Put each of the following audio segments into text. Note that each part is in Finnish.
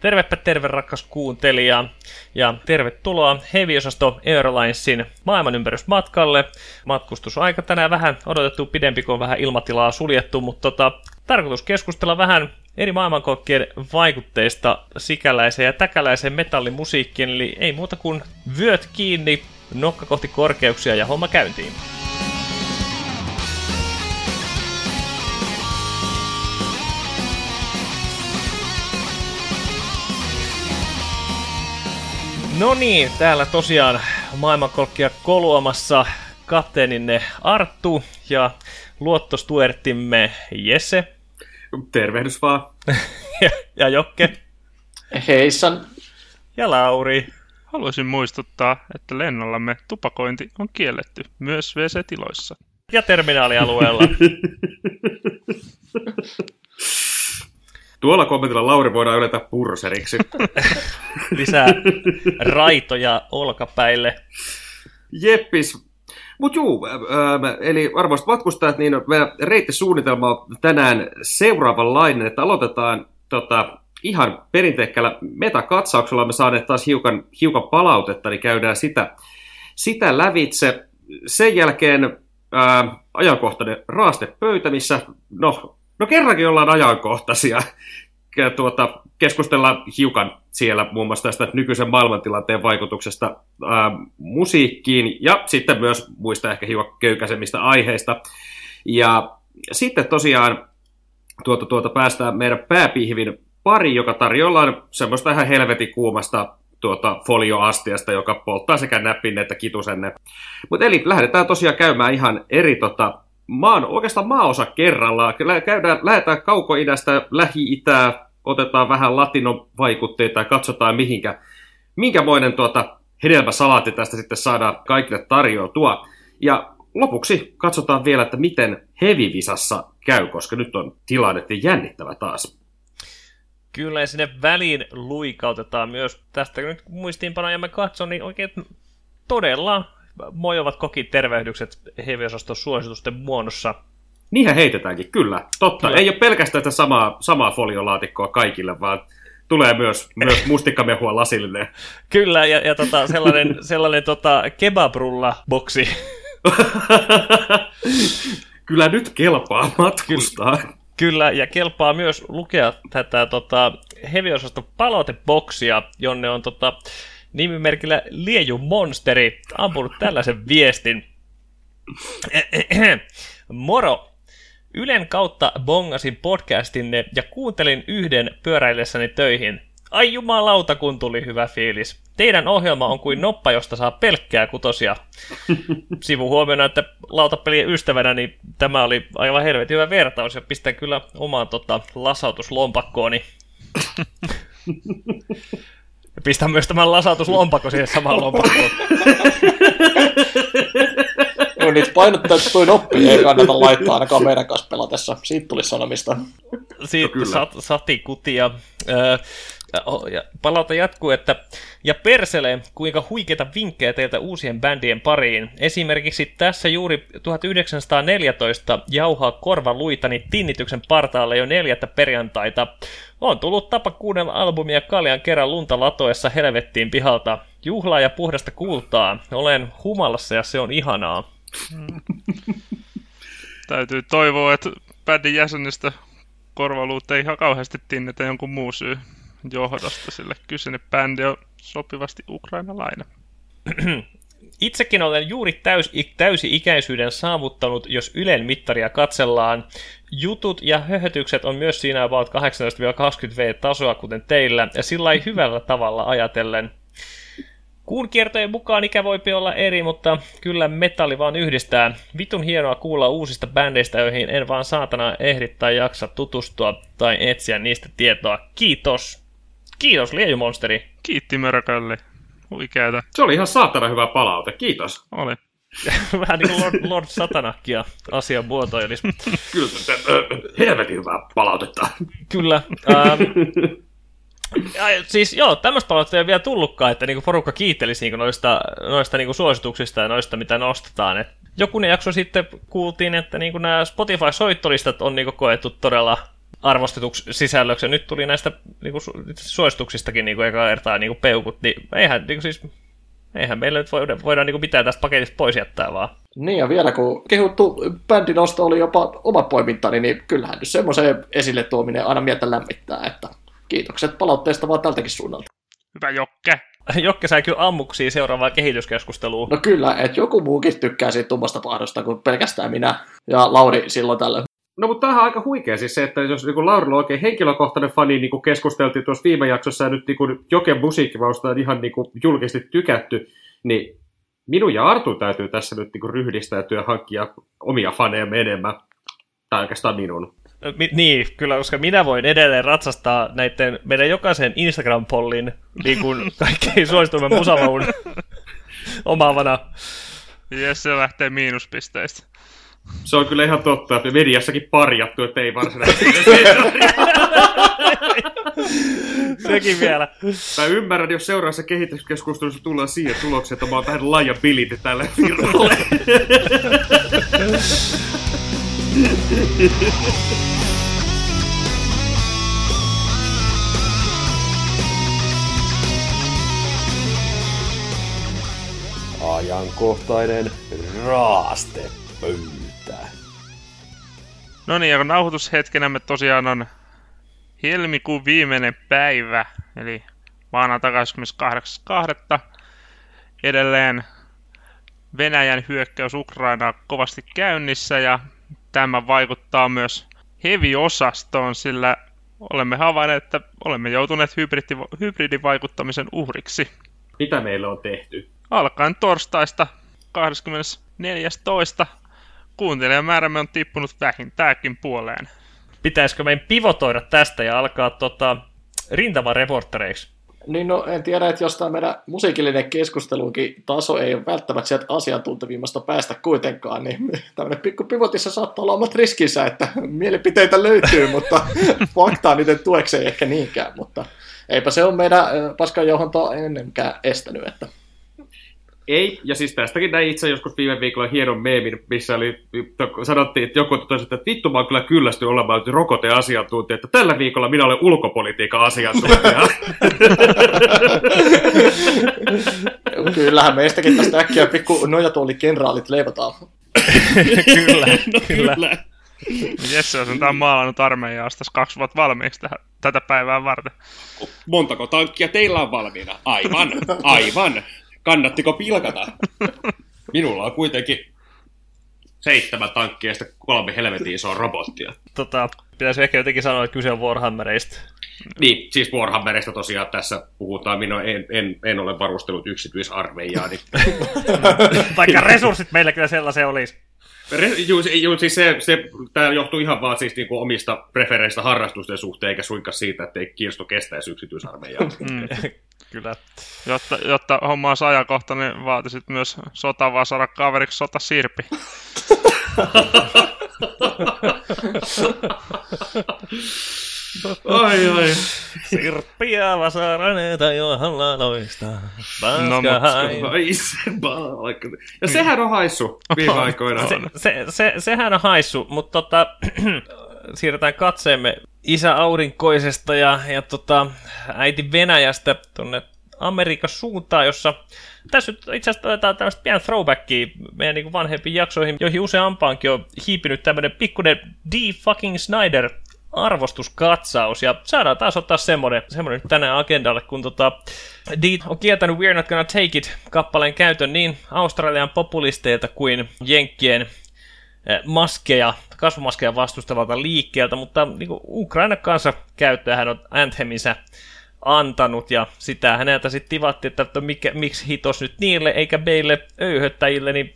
Tervepä terve rakas kuuntelija ja tervetuloa Heavy-osasto Airlinesin maailmanympärysmatkalle. Matkustusaika tänään vähän odotettu pidempi, kun on vähän ilmatilaa suljettu, mutta tota, tarkoitus keskustella vähän eri maailmankolkkien vaikutteista sikäläiseen ja täkäläiseen metallimusiikkiin, eli ei muuta kuin vyöt kiinni, nokka kohti korkeuksia ja homma käyntiin. No niin, täällä tosiaan maailmankolkkia koluamassa kapteeninne Arttu ja luottostuertimme Jesse. Tervehdys vaan. ja, ja Jokke. Heissan. Ja Lauri. Haluaisin muistuttaa, että lennollamme tupakointi on kielletty myös WC-tiloissa. Ja terminaalialueella. Tuolla kommentilla Lauri voidaan yletä purseriksi. Lisää raitoja olkapäille. Jeppis. Mutta juu, äh, eli arvoisat matkustajat, niin meidän reittisuunnitelma on tänään seuraavanlainen, että aloitetaan tota, ihan perinteikkäällä metakatsauksella. Me saaneet taas hiukan, hiukan palautetta, niin käydään sitä, sitä lävitse. Sen jälkeen äh, ajankohtainen raastepöytä, missä no, No kerrankin ollaan ajankohtaisia. Tuota, keskustellaan hiukan siellä muun muassa tästä nykyisen maailmantilanteen vaikutuksesta ää, musiikkiin ja sitten myös muista ehkä hiukan köykäisemmistä aiheista. Ja sitten tosiaan tuota, tuota, päästään meidän pääpihvin pari, joka tarjoaa semmoista ihan helvetin kuumasta tuota folioastiasta, joka polttaa sekä näppin että kitusenne. Mutta eli lähdetään tosiaan käymään ihan eri tota, maan, oikeastaan maaosa kerrallaan. Käydään, lähdetään kaukoidästä lähi-itää, otetaan vähän latinon vaikutteita ja katsotaan mihinkä, minkämoinen tuota hedelmäsalaatti tästä sitten saadaan kaikille tarjoutua. Ja lopuksi katsotaan vielä, että miten hevivisassa käy, koska nyt on tilanne jännittävä taas. Kyllä, ja sinne väliin luikautetaan myös tästä, nyt muistiinpanoja me katson, niin oikein todella mojovat kokin tervehdykset heviosaston suositusten muodossa. Niinhän heitetäänkin, kyllä. Totta. Kyllä. Ei ole pelkästään tätä samaa, samaa foliolaatikkoa kaikille, vaan tulee myös, myös mustikkamehua lasillinen. Kyllä, ja, ja tota, sellainen, sellainen tota, kebabrulla-boksi. kyllä nyt kelpaa matkustaa. Kyllä, kyllä ja kelpaa myös lukea tätä tota, heviosaston palauteboksia, jonne on tota, nimimerkillä Lieju Monsteri ampunut tällaisen viestin. Moro! Ylen kautta bongasin podcastinne ja kuuntelin yhden pyöräillessäni töihin. Ai jumalauta, kun tuli hyvä fiilis. Teidän ohjelma on kuin noppa, josta saa pelkkää kutosia. Sivuhuomiona, että lautapelien ystävänä, niin tämä oli aivan helvetin hyvä vertaus ja pistän kyllä omaan tota, lasautuslompakkooni. Pistä myös tämän lasautuslompakko siihen samaan lompakkoon. Joo, niitä painottaa, että toi noppi ei kannata laittaa ainakaan meidän kanssa pelatessa. Siitä tuli sanomista. Siitä no, sat, sati kutia. Öö, ja palauta jatkuu, että ja persele, kuinka huikeita vinkkejä teiltä uusien bändien pariin. Esimerkiksi tässä juuri 1914 jauhaa korva luitani tinnityksen partaalle jo neljättä perjantaita. On tullut tapa kuunnella albumia kaljan kerran lunta latoessa helvettiin pihalta. Juhlaa ja puhdasta kultaa. Olen humalassa ja se on ihanaa. Täytyy toivoa, että bändin jäsenistä korvaluut ei kauheasti tinnitä jonkun muu syy johdosta, sillä kyseinen bändi on sopivasti ukrainalainen. Itsekin olen juuri täys, täysi-ikäisyyden saavuttanut, jos Ylen mittaria katsellaan. Jutut ja höhötykset on myös siinä about 18-20V-tasoa, kuten teillä, ja sillä ei hyvällä tavalla ajatellen. Kuun kiertojen mukaan ikä voi olla eri, mutta kyllä metalli vaan yhdistää. Vitun hienoa kuulla uusista bändeistä, joihin en vaan saatana ehdi tai jaksa tutustua tai etsiä niistä tietoa. Kiitos! Kiitos Liejumonsteri! Kiitti Mörkölle. Huikeeta. Se oli ihan saatana hyvä palaute, kiitos. Oli. Vähän niin kuin Lord, Lord Satanakia asian muotoilisi. Kyllä, helvetin hyvää palautetta. Kyllä. Ähm, ja, siis joo, tämmöistä palautetta ei ole vielä tullutkaan, että niinku porukka kiittelisi niinku noista, noista niinku suosituksista ja noista, mitä nostetaan. Et jokunen jakso sitten kuultiin, että niinku nämä Spotify-soittolistat on niinku koettu todella arvostetuksi sisällöksi. Ja nyt tuli näistä niin kuin, suosituksistakin niin kuin, eka kertaa niin kuin peukut, niin eihän, niin kuin, siis, eihän meillä nyt voida, voida niin kuin, mitään tästä paketista pois jättää vaan. Niin ja vielä kun kehuttu bändin nosto oli jopa oma poimintani, niin kyllähän nyt semmoiseen esille tuominen aina mieltä lämmittää, että kiitokset palautteesta vaan tältäkin suunnalta. Hyvä Jokke. Jokke sai kyllä ammuksia seuraavaan kehityskeskusteluun. No kyllä, että joku muukin tykkää siitä tummasta pahdosta kuin pelkästään minä ja Lauri silloin tällöin. No mutta tämähän on aika huikea siis se, että jos niin Laurilla on oikein henkilökohtainen fani, niin kuin keskusteltiin tuossa viime jaksossa, ja nyt niin kuin Joken musiikkivausta on ihan niin kuin julkisesti tykätty, niin minun ja Artu täytyy tässä nyt niin kuin ryhdistäytyä hankkia omia faneja enemmän. Tai oikeastaan minun. Mi- niin, kyllä, koska minä voin edelleen ratsastaa näiden meidän jokaisen Instagram-pollin niin kuin kaikkein suosituimman musavaun omaavana. Jes, se lähtee miinuspisteistä. Se on kyllä ihan totta, että mediassakin parjattu, että ei varsinaisesti. Sekin vielä. Mä ymmärrän, jos seuraavassa kehityskeskustelussa tullaan siihen tulokseen, että mä oon vähän liability tälle firmalle. Ajankohtainen raastepöytä. No niin, ja kun nauhoitushetkenä me tosiaan on helmikuun viimeinen päivä, eli maanantai 28.2. Edelleen Venäjän hyökkäys Ukrainaan kovasti käynnissä ja tämä vaikuttaa myös heavy-osastoon, sillä olemme havainneet, että olemme joutuneet hybridi- hybridivaikuttamisen uhriksi. Mitä meillä on tehty? Alkaen torstaista 24.2. kuuntelijamäärämme on tippunut vähintäänkin puoleen. Pitäisikö meidän pivotoida tästä ja alkaa tota, rintamareporttereiksi? Niin no, en tiedä, että jos tämä meidän musiikillinen keskustelukin taso ei ole välttämättä sieltä asiantuntevimmasta päästä kuitenkaan, niin tämmöinen pikku pivotissa saattaa olla omat riskinsä, että mielipiteitä löytyy, mutta faktaa niiden tueksi ei ehkä niinkään, mutta eipä se ole meidän paskan johonta ennenkään estänyt, että Ei, ja siis tästäkin näin itse joskus viime viikolla hienon meemin, missä oli, sanottiin, että joku totesi, että vittu mä oon kyllä kyllästynyt olemaan rokoteasiantuntija, että tällä viikolla minä olen ulkopolitiikan asiantuntija. kyllähän meistäkin tästä äkkiä pikku nojatuolikenraalit leivotaan. kyllä, no, kyllä. kyllä. Jesse on sentään maalannut armeijaa tässä kaksi vuotta valmiiksi tähän, tätä päivää varten. Montako tankkia teillä on valmiina? Aivan, aivan. Kannattiko pilkata? Minulla on kuitenkin seitsemän tankkia ja sitten kolme helvetin isoa robottia. Tota, pitäisi ehkä jotenkin sanoa, että kyse on Warhammerista. Niin, siis Warhammerista tosiaan tässä puhutaan. Minä en, en, en ole varustellut yksityisarmeijaa. Niin... Vaikka resurssit meillä kyllä sellaisia olisi. Re- juu, se- juu, siis se, se, tämä johtuu ihan vaan siis niinku omista prefereistä harrastusten suhteen, eikä suinkaan siitä, että ei kiinnostu kestäisi yksityisarmeijaa. Mm. Kyllä. Jotta, jotta homma olisi ajankohtainen, niin vaatisit myös sotavaa saada kaveriksi sota Sirpi. ai, ai. Sirppiä vasaraneita johalla loistaa. No, mut- ai se palkka. Ja sehän on haissu viime aikoina. se, se, se, sehän on haissu, mutta tota, siirretään katseemme isä aurinkoisesta ja, ja tota, äiti Venäjästä tuonne Amerikan suuntaan, jossa tässä nyt itse asiassa otetaan tämmöistä pian throwbackia meidän niin vanhempiin jaksoihin, joihin useampaankin on hiipinyt tämmöinen pikkuinen D. fucking Snyder arvostuskatsaus, ja saadaan taas ottaa semmoinen, semmoinen nyt tänään agendalle, kun tota, Deed on kieltänyt We're Not Gonna Take It kappaleen käytön niin Australian populisteilta kuin Jenkkien eh, maskeja, kasvomaskeja vastustavalta liikkeeltä, mutta niin kuin Ukraina kanssa käyttöä hän on Antheminsä antanut, ja sitä häneltä sitten tivattiin, että, että mikä, miksi hitos nyt niille eikä meille öyhöttäjille, niin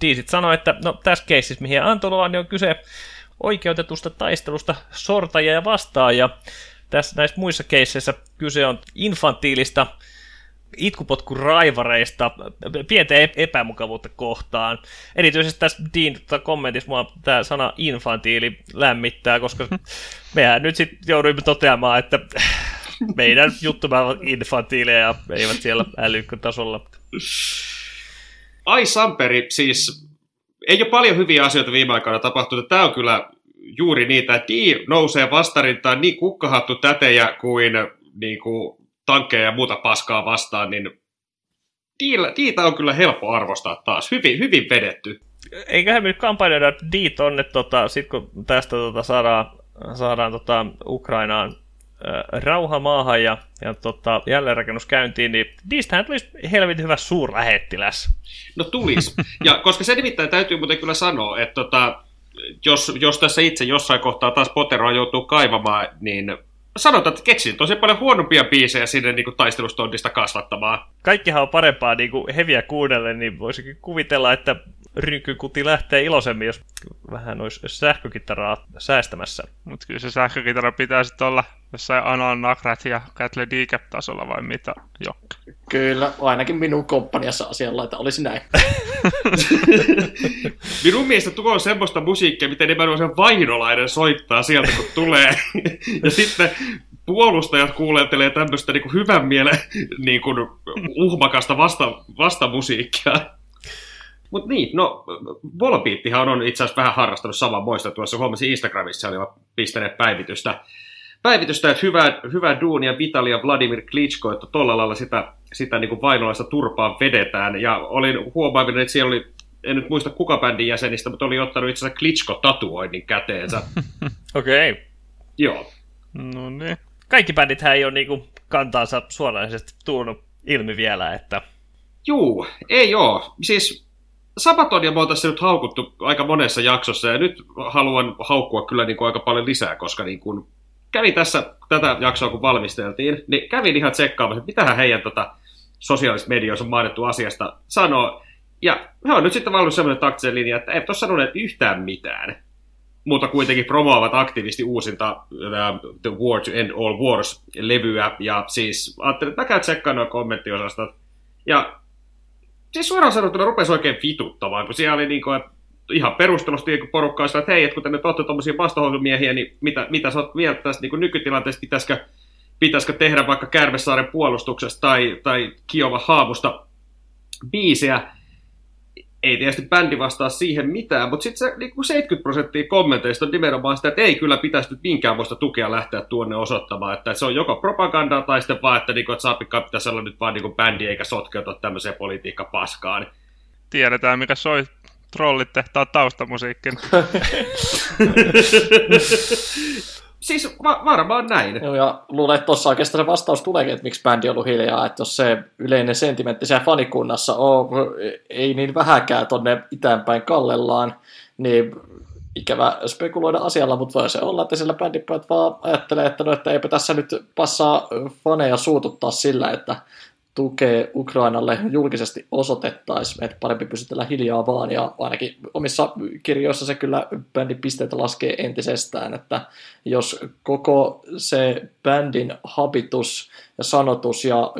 Diisit sanoi, että no tässä keississä, mihin antoi niin on kyse oikeutetusta taistelusta sortajia ja vastaan, ja tässä näissä muissa keisseissä kyse on infantiilista itkupotkuraivareista pientä ep- epämukavuutta kohtaan. Erityisesti tässä Dean tota kommentissa mua tämä sana infantiili lämmittää, koska mehän nyt sitten jouduimme toteamaan, että meidän juttumme ovat infantiileja ja eivät siellä älykkötasolla. Ai Samperi, siis ei ole paljon hyviä asioita viime aikoina tapahtunut. Tämä on kyllä juuri niitä, että D nousee vastarintaan niin kukkahattu tätejä kuin, niin kuin tankkeja ja muuta paskaa vastaan, niin Diitä on kyllä helppo arvostaa taas. Hyvin, hyvin vedetty. Eiköhän me nyt kampanjoida D tonne, tota, sit kun tästä tota, saadaan, saadaan tota, Ukrainaan äh, rauha maahan ja, ja tota, jälleenrakennus käyntiin, niin Diistähän tulisi helvetin hyvä suurlähettiläs. No tulisi. Ja koska se nimittäin täytyy muuten kyllä sanoa, että tota, jos, jos tässä itse jossain kohtaa taas Potteroa joutuu kaivamaan, niin sanotaan, että keksin tosi paljon huonompia biisejä sinne niin kuin taistelustondista kasvattamaan. Kaikkihan on parempaa niin kuin heviä kuunnelle, niin voisikin kuvitella, että rynkykuti lähtee iloisemmin, jos vähän olisi sähkökitaraa säästämässä. Mutta kyllä se sähkökitara pitää sitten olla jossain Anon Nakrat ja Kätle tasolla vai mitä, Jokka? Kyllä, ainakin minun komppaniassa asianlaita olisi näin. minun mielestä tuo on semmoista musiikkia, miten nimenomaan vainolainen soittaa sieltä, kun tulee. ja sitten puolustajat kuulentelee tämmöistä niin kuin hyvän mielen niin kuin uhmakasta vasta, vastamusiikkia. Mutta niin, no Volbeattihan on itse asiassa vähän harrastanut saman moista. Tuossa huomasin Instagramissa, olivat pistäneet päivitystä, päivitystä että hyvää, hyvää duunia Vitali ja Vladimir Klitschko, että tuolla lailla sitä, sitä niin kuin vainolaista turpaa vedetään. Ja olin huomaavinen, että siellä oli, en nyt muista kuka bändin jäsenistä, mutta oli ottanut itse asiassa Klitschko-tatuoinnin käteensä. Okei. Okay. Joo. No niin. Kaikki bändithän ei ole niin kuin kantaansa suoranaisesti tuonut ilmi vielä, että... Juu, ei oo. Siis Sabatonia me oltaisiin nyt haukuttu aika monessa jaksossa, ja nyt haluan haukkua kyllä niin kuin aika paljon lisää, koska niin kuin kävin tässä tätä jaksoa, kun valmisteltiin, niin kävin ihan tsekkaamassa, että mitähän heidän tota, sosiaalisessa medioissa on mainittu asiasta sanoa. Ja he on nyt sitten valinnut sellainen taktisen linja, että eivät ole sanoneet yhtään mitään. Mutta kuitenkin promoavat aktiivisesti uusinta The War to End All Wars-levyä. Ja siis ajattelin, että mä käyn tsekkaamaan nuo kommenttiosastot. Ja siis suoraan sanottuna rupesi oikein vituttamaan, kun siellä oli niin kuin, ihan perustelusti niin porukkaa että hei, että kun nyt olette tuommoisia vastahousumiehiä, niin mitä, mitä sä oot mieltä tästä niin nykytilanteesta, pitäisikö, pitäisikö tehdä vaikka Kärmesaaren puolustuksesta tai, tai Kiova Haavusta biisiä, ei tietysti bändi vastaa siihen mitään, mutta sitten se niin kuin 70 prosenttia kommenteista on nimenomaan sitä, että ei kyllä pitäisi nyt minkäänlaista tukea lähteä tuonne osoittamaan, että se on joko propagandaa tai sitten vaan, että, niin kuin, että Saapikka pitäisi olla nyt vaan niin kuin bändi eikä sotkeutua tämmöiseen politiikkapaskaan. Tiedetään, mikä soi trollit tehtaa taustamusiikin. Siis va- varmaan näin. Joo, ja luulen, että tuossa oikeastaan se vastaus tuleekin, että miksi bändi on ollut hiljaa, että jos se yleinen sentimentti siellä fanikunnassa on, ei niin vähäkään tonne itäänpäin kallellaan, niin ikävä spekuloida asialla, mutta voi se olla, että sillä bändipäät vaan ajattelee, että no, että eipä tässä nyt passaa faneja suututtaa sillä, että tukee Ukrainalle julkisesti osoitettaisiin, että parempi pysytellä hiljaa vaan, ja ainakin omissa kirjoissa se kyllä bändin pisteitä laskee entisestään, että jos koko se bändin habitus ja sanotus ja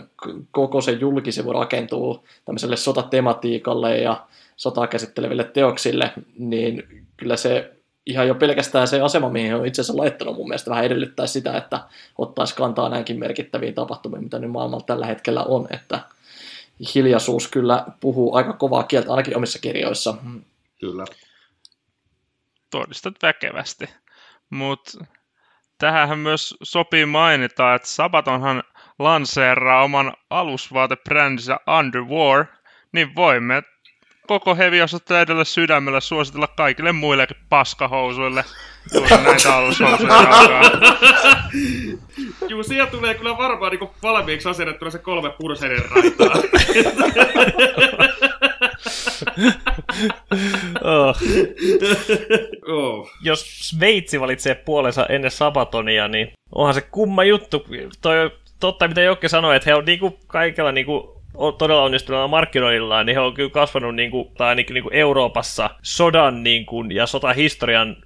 koko se julkisivu rakentuu tämmöiselle sotatematiikalle ja sotaa käsitteleville teoksille, niin kyllä se ihan jo pelkästään se asema, mihin on itse asiassa laittanut mun mielestä vähän edellyttää sitä, että ottaisi kantaa näinkin merkittäviin tapahtumiin, mitä nyt maailmalla tällä hetkellä on, että hiljaisuus kyllä puhuu aika kovaa kieltä, ainakin omissa kirjoissa. Kyllä. Todistat väkevästi. Mutta tähän myös sopii mainita, että Sabatonhan lanseeraa oman alusvaatebrändinsä Underwar, niin voimme koko hevi edellä sydämellä suositella kaikille muillekin paskahousuille juuri näitä alushousuja Juu, siellä tulee kyllä varmaan niin valmiiksi asennettuna se kolme purseiden raitaa. oh. oh. Jos Sveitsi valitsee puolensa ennen Sabatonia, niin onhan se kumma juttu. Toi, totta, mitä Jokke sanoi, että he on niinku kaikella niinku todella onnistuneella markkinoillaan, niin he on kyllä kasvanut niin kuin, tai ainakin niin kuin Euroopassa sodan niin kuin, ja sotahistorian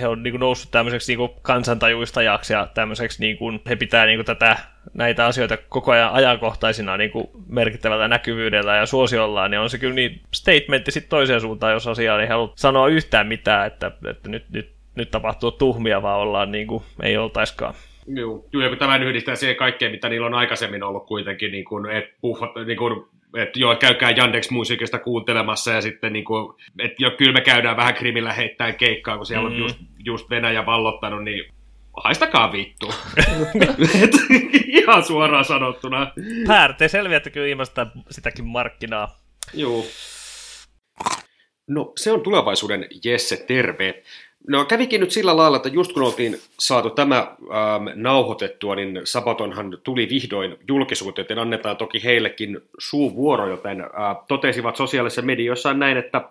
he on niin kuin, noussut tämmöiseksi niin kuin, kansantajuistajaksi ja tämmöiseksi niin kuin, he pitää niin kuin, tätä, näitä asioita koko ajan ajankohtaisina niin kuin, merkittävällä näkyvyydellä ja suosiollaan, niin on se kyllä niin statementti sitten toiseen suuntaan, jos asiaa ei halua sanoa yhtään mitään, että, että nyt, nyt, nyt tapahtuu tuhmia, vaan ollaan niin kuin, ei oltaiskaan. Joo, ja kun tämän yhdistää siihen kaikkeen, mitä niillä on aikaisemmin ollut kuitenkin, niin kuin, et puhut, niin kuin, että joo, käykää Yandex musiikista kuuntelemassa ja sitten niin kuin, että jo, kyllä me käydään vähän krimillä heittäen keikkaa, kun siellä mm. on just, just Venäjä vallottanut, niin haistakaa vittu. Et, ihan suoraan sanottuna. Pär, te selviätte kyllä ilmasta sitäkin markkinaa. Joo. No, se on tulevaisuuden Jesse, terve. No kävikin nyt sillä lailla, että just kun oltiin saatu tämä ähm, nauhoitettua, niin Sabatonhan tuli vihdoin julkisuuteen, joten annetaan toki heillekin suuvuoro, joten äh, totesivat sosiaalisessa medioissa näin, että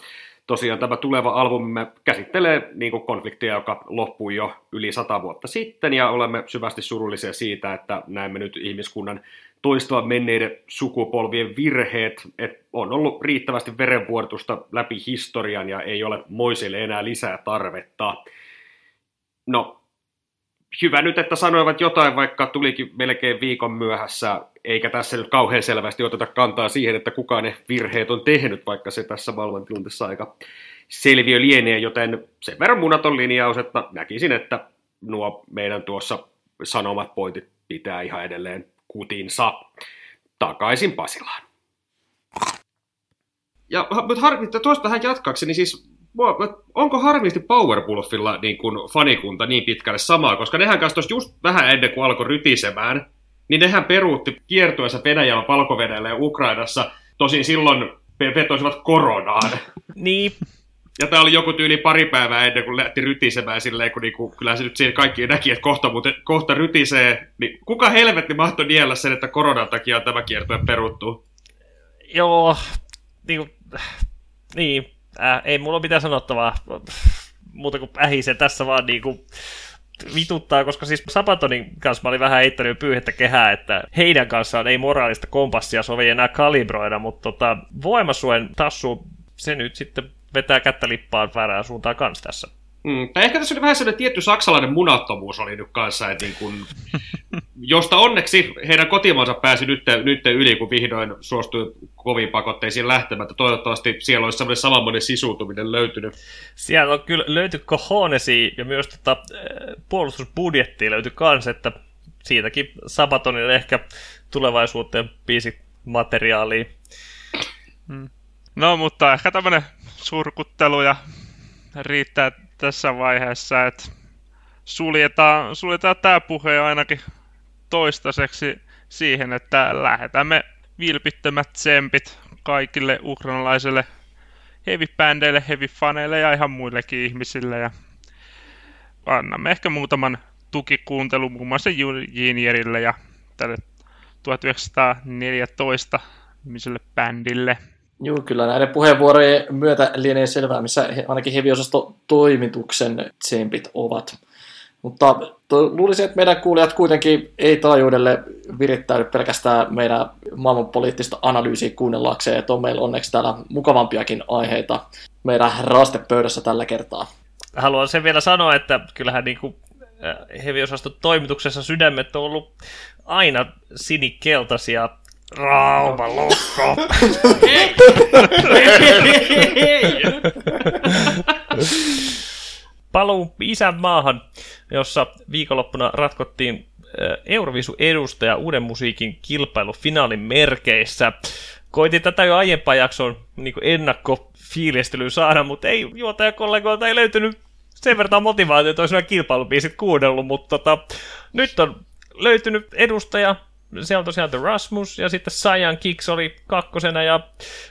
tosiaan tämä tuleva albumimme käsittelee niin kuin konfliktia, joka loppui jo yli sata vuotta sitten, ja olemme syvästi surullisia siitä, että näemme nyt ihmiskunnan toistua menneiden sukupolvien virheet, että on ollut riittävästi verenvuotusta läpi historian ja ei ole moisille enää lisää tarvetta. No, hyvä nyt, että sanoivat jotain, vaikka tulikin melkein viikon myöhässä, eikä tässä nyt kauhean selvästi oteta kantaa siihen, että kukaan ne virheet on tehnyt, vaikka se tässä maailmantilanteessa aika selviö lienee, joten sen verran munaton linjaus, että näkisin, että nuo meidän tuossa sanomat pointit pitää ihan edelleen kutinsa takaisin Pasilaan. Ja mutta harmitta, tuosta tähän jatkaksi, niin siis onko harmisti Powerwolfilla niin kuin fanikunta niin pitkälle samaa, koska nehän kanssa just vähän ennen kuin alkoi rytisemään, niin nehän peruutti kiertuessa Venäjällä, valko ja Ukrainassa, tosin silloin vetosivat koronaan. Niin, ja tämä oli joku tyyli pari päivää ennen kuin lähti rytisemään silleen, kun niinku, kyllähän se nyt siinä kaikki näki, että kohta, mutta kohta rytisee. Niin kuka helvetti mahtoi niellä sen, että koronan takia tämä kiertue peruttu? Joo, niin, niin äh, ei mulla mitään sanottavaa muuta kuin ähise tässä vaan niin kuin, vituttaa, koska siis Sabatonin kanssa mä olin vähän heittänyt pyyhettä kehää, että heidän kanssaan ei moraalista kompassia sovi enää kalibroida, mutta tota, voimasuen tassu, se nyt sitten vetää kättä lippaan väärään suuntaan kanssa tässä. Mm, tai ehkä tässä oli vähän sellainen tietty saksalainen munattomuus oli nyt kanssa, että niin kun, josta onneksi heidän kotimaansa pääsi nyt, nyt yli, kun vihdoin suostui koviin pakotteisiin lähtemättä. Toivottavasti siellä olisi sellainen samanmoinen sisuutuminen löytynyt. Siellä on kyllä löyty kohonesi ja myös tota, eh, puolustusbudjettia löytyi kanssa, että siitäkin Sabatonille ehkä tulevaisuuteen biisi materiaalia. Mm. No, mutta ehkä tämmöinen surkutteluja riittää tässä vaiheessa, että suljetaan, suljetaan tämä puhe ainakin toistaiseksi siihen, että lähetämme vilpittömät tsempit kaikille ukrainalaisille heavy-bändeille, heavy-faneille ja ihan muillekin ihmisille. Ja annamme ehkä muutaman tukikuuntelun muun muassa Jinjerille ja tälle 1914 nimiselle bändille. Joo, kyllä näiden puheenvuorojen myötä lienee selvää, missä ainakin heviosasto toimituksen tsempit ovat. Mutta luulisin, että meidän kuulijat kuitenkin ei taajuudelle virittäydy pelkästään meidän maailmanpoliittista analyysiä kuunnellakseen, että on meillä onneksi täällä mukavampiakin aiheita meidän raastepöydässä tällä kertaa. Haluan sen vielä sanoa, että kyllähän niin kuin heviosaston toimituksessa sydämet on ollut aina sinikeltaisia Rauma lukko. Paluu isänmaahan, jossa viikonloppuna ratkottiin Eurovisu edustaja uuden musiikin kilpailufinaalin merkeissä. Koitin tätä jo aiempaan jakson niin ennakkofiilistelyyn saada, mutta ei juotajakollegoilta ei löytynyt sen verran motivaatiota, olisi kilpailubiisit kuunnellut, mutta tota, nyt on löytynyt edustaja, siellä on tosiaan The Rasmus ja sitten Cyan Kicks oli kakkosena ja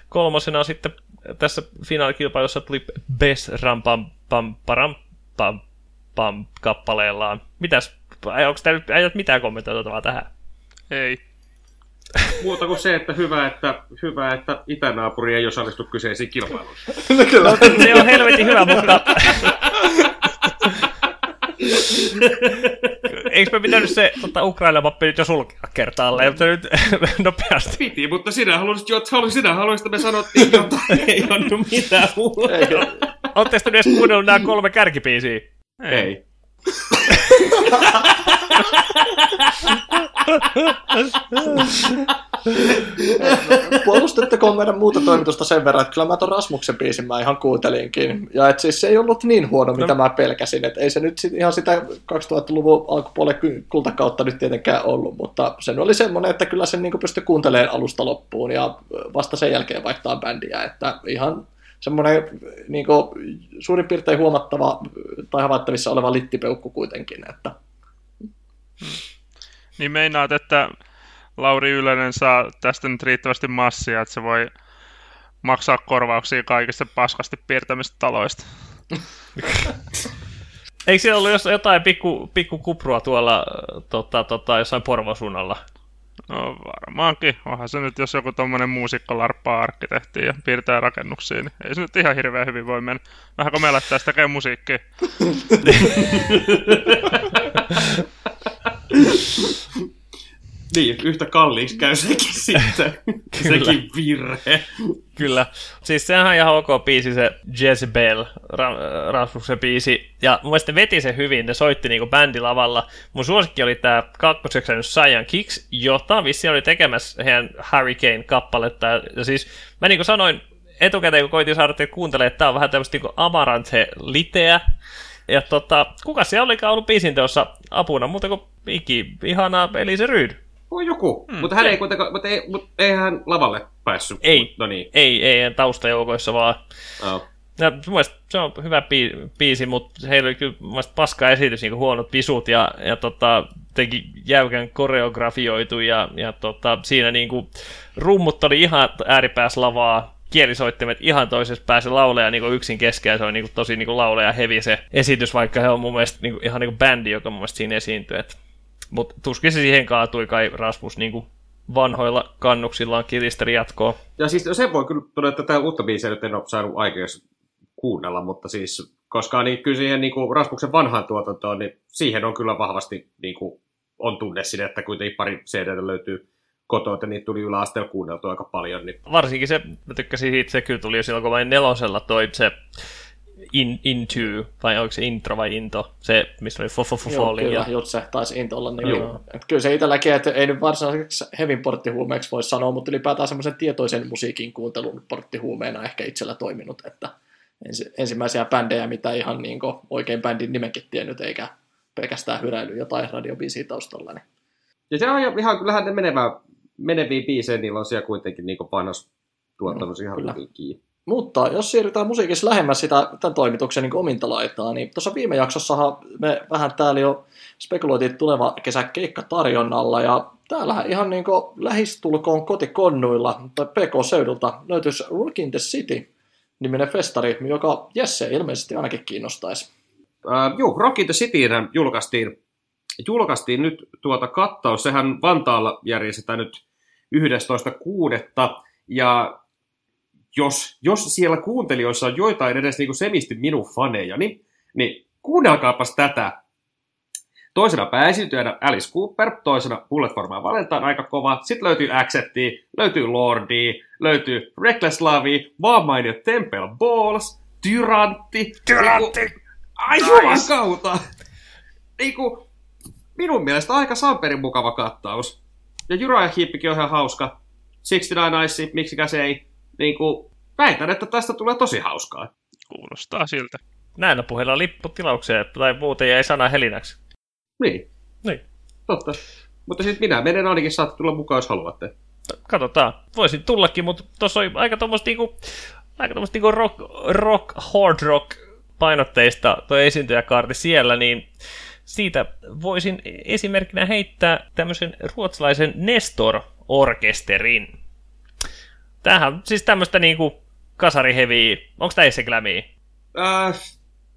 kolmosena sitten tässä finaalikilpailussa tuli Best Ram Pam Pam Param Pam Pam kappaleellaan. Mitäs, onko täällä nyt mitään kommentoitavaa tähän? Ei. Muuta kuin se, että hyvä, että, hyvä, että itänaapuri ei osallistu kyseisiin kilpailuihin. no, se on helvetin hyvä, mutta Eikö me pitänyt se tota, Ukraina-mappi nyt jo sulkea kertaalleen, mutta nyt nopeasti. Piti, mutta sinä haluaisit, jo, sinä haluaisit, että me sanottiin jotain, ei ole mitään muuta. Oletteko te edes kuunnellut nämä kolme kärkipiisiä? Ei. ei. Puolustetteko meidän muuta toimitusta sen verran, että kyllä mä ton Rasmuksen biisin mä ihan kuuntelinkin. Ja että siis se ei ollut niin huono, mitä no. mä pelkäsin. Että ei se nyt sit ihan sitä 2000-luvun alkupuolen kultakautta nyt tietenkään ollut, mutta se oli semmoinen, että kyllä sen niin pystyi kuuntelemaan alusta loppuun ja vasta sen jälkeen vaihtaa bändiä. Että ihan semmoinen niin kuin, suurin piirtein huomattava tai havaittavissa oleva littipeukku kuitenkin. Että... Niin meinaat, että Lauri Ylönen saa tästä nyt riittävästi massia, että se voi maksaa korvauksia kaikista paskasti piirtämistä taloista. Eikö siellä ollut jotain pikku, pikku kuprua tuolla tota, tota, jossain porvosuunnalla? No varmaankin. Onhan se nyt, jos joku tommonen muusikko larppaa arkkitehtiin ja piirtää rakennuksia, niin ei se nyt ihan hirveän hyvin voi mennä. Vähän kun me tästä tekee musiikkia. Niin, yhtä kalliiksi käy sekin sitten. sekin virhe. Kyllä. Siis sehän on ihan ok biisi se Jezebel, Ra- Rasmuksen biisi. Ja mun mielestä veti se hyvin, ne soitti niinku bändilavalla. Mun suosikki oli tää kakkoseksi Cyan Kicks, jota vissi oli tekemässä heidän Hurricane-kappaletta. Ja siis mä niinku sanoin etukäteen, kun koitin saada teitä kuuntelemaan, että tää on vähän tämmöistä niinku Amaranthe-liteä. Ja tota, kuka siellä olikaan ollut biisin teossa apuna, muuta kuin Iki, ihana Elise Ryd. Voi joku, mm, mutta hän ei kuitenkaan, mutta ei, mutta ei hän lavalle päässyt. Ei, no niin. ei, ei taustajoukoissa vaan. Oh. Ja mielestäni se on hyvä biisi, mutta heillä oli kyllä paska esitys, niin huonot pisut ja, ja tota, teki jäykän koreografioitu ja, ja tota, siinä niin kuin, rummut oli ihan ääripäässä lavaa, kielisoittimet ihan toisessa päässä lauleja niin yksin keskellä, se on niin kuin, tosi niin kuin lauleja hevi se esitys, vaikka he on mun mielestä niin kuin, ihan niin kuin bändi, joka mun mielestä siinä esiintyy. Mutta tuskin se siihen kaatui kai Rasmus niin kuin vanhoilla kannuksillaan kiristeri jatkoa. Ja siis sen voi kyllä todeta, että tämä uutta biisiä nyt en ole saanut aikeessa kuunnella, mutta siis koska niin kyllä siihen niin kuin Rasmuksen vanhaan tuotantoon, niin siihen on kyllä vahvasti niin kuin, on tunne sinne, että kuitenkin pari CD löytyy kotoa, että niitä tuli yläasteella kuunneltu aika paljon. Niin... Varsinkin se, mä tykkäsin siitä, se kyllä tuli jo silloin, kun vain nelosella toi se in, Into, vai onko se intro vai into, se, missä oli Fofo Falling. Joo, kyllä, ja... se taisi into olla niin. Joo. Kyllä se itselläkin, että ei nyt varsinaiseksi hevin porttihuumeeksi voi sanoa, mutta ylipäätään semmoisen tietoisen musiikin kuuntelun porttihuumeena ehkä itsellä toiminut, että ensi, ensimmäisiä bändejä, mitä ihan niin oikein bändin nimenkin tiennyt, eikä pelkästään hyräily jotain radiobiisiä taustalla. Niin. Ja se on ihan, kyllähän ne menevää, meneviä biisejä, niillä on siellä kuitenkin niin panos tuottanut mm, ihan kyllä. kiinni. Mutta jos siirrytään musiikissa lähemmäs sitä tämän toimituksen niin ominta laitaa, niin tuossa viime jaksossahan me vähän täällä jo spekuloitiin tuleva kesä keikka tarjonnalla, ja täällä ihan niin lähistulkoon kotikonnuilla tai PK-seudulta löytyisi Rock in the City niminen festari, joka Jesse ilmeisesti ainakin kiinnostaisi. Uh, joo, Rock in the City julkaistiin, julkaistiin nyt tuota kattaus. Sehän Vantaalla järjestetään nyt 11.6. Ja jos, jos siellä kuuntelijoissa on joitain edes niin kuin semisti minun faneja, niin, niin kuunnelkaapas tätä. Toisena pääesiintyjänä Alice Cooper, toisena Bullet for My Valentine aika kova. Sitten löytyy Accepti, löytyy Lordi, löytyy Reckless Love, vaan mainio Temple Balls, Tyrantti. Tyrantti! Niinku, ai kautta! Niinku, minun mielestä aika Samperin mukava kattaus. Ja Jura ja Hippikin on ihan hauska. 69 Ice, miksikä se ei niin kuin, väitän, että tästä tulee tosi hauskaa. Kuulostaa siltä. Näillä puheilla lipputilaukseen tai muuten jäi sana helinäksi. Niin. Niin. Totta. Mutta sitten minä menen ainakin, saatte tulla mukaan, jos haluatte. Katsotaan. Voisin tullakin, mutta tuossa oli aika tuommoista niinku, aika tuommoista niinku rock, rock, hard rock painotteista tuo esiintyjäkaarti siellä, niin siitä voisin esimerkkinä heittää tämmöisen ruotsalaisen Nestor-orkesterin. Tämähän siis tämmöistä niinku kasariheviä. Onko tämä se glämiä? Äh,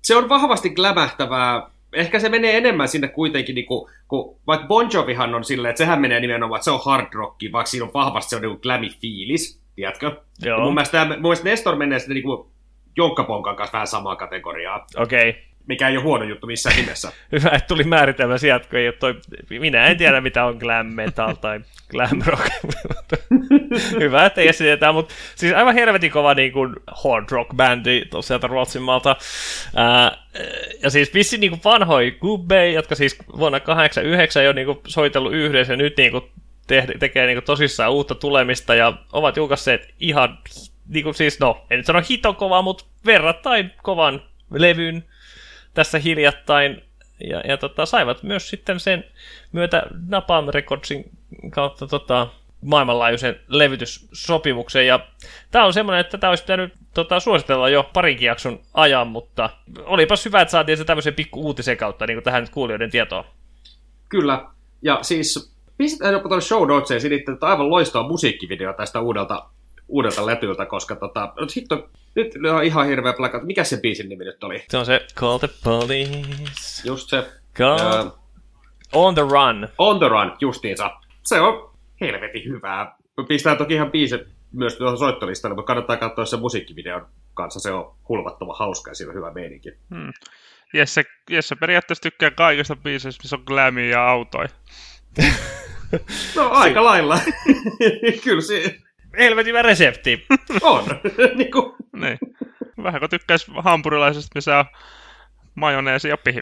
se on vahvasti glämähtävää. Ehkä se menee enemmän sinne kuitenkin, niinku, kun vaikka Bon Jovihan on silleen, että sehän menee nimenomaan, että se on hard rocki, vaikka siinä on vahvasti se on niinku glammy-fiilis, tiedätkö? Joo. mun, mielestä, mun mielestä Nestor menee sitten niinku Jonkkaponkan kanssa vähän samaa kategoriaa. Okei. Okay mikä ei ole huono juttu missään nimessä. Hyvä, että tuli määritelmä sieltä, kun ei ole toi... Minä en tiedä, mitä on glam metal tai glam rock. Hyvä, että esitetään, mutta siis aivan helvetin kova niin kuin hard rock bändi sieltä Ruotsin maalta. Ja siis vissi niin kuin vanhoi gubbe, jotka siis vuonna 89 jo niin kuin soitellut yhdessä ja nyt niin kuin te- tekee niin tosissaan uutta tulemista ja ovat julkaisseet ihan, niin kuin siis no, en nyt sano hitokova, mutta verrattain kovan levyn tässä hiljattain. Ja, ja tota, saivat myös sitten sen myötä Napalm Recordsin kautta tota, maailmanlaajuisen levytyssopimuksen. Ja tämä on semmoinen, että tätä olisi pitänyt tota, suositella jo parinkin jakson ajan, mutta olipas hyvä, että saatiin se tämmöisen pikku uutisen kautta niin tähän nyt kuulijoiden tietoon. Kyllä. Ja siis pistetään jopa tuonne show notesiin sinne, että aivan loistava musiikkivideo tästä uudelta, uudelta letyltä, koska tota, no hitto, nyt on ihan hirveä plaka. Mikä se biisin nimi nyt oli? Se on se Call the Police. Just se. Call Ää, On the Run. On the Run, justiinsa. Se on helvetin hyvää. Pistää toki ihan biisit myös tuohon soittolistalle, mutta kannattaa katsoa se musiikkivideon kanssa. Se on hulvattava hauska ja siinä on hyvä meininki. Jesse, Jesse periaatteessa tykkää kaikista biiseistä, missä on glamia ja autoja. No aika lailla. Kyllä se Helvetin hyvä resepti. on. niin kuin, Niin. Vähän kuin tykkäisi hampurilaisesta, missä on majoneesi ja pihvi.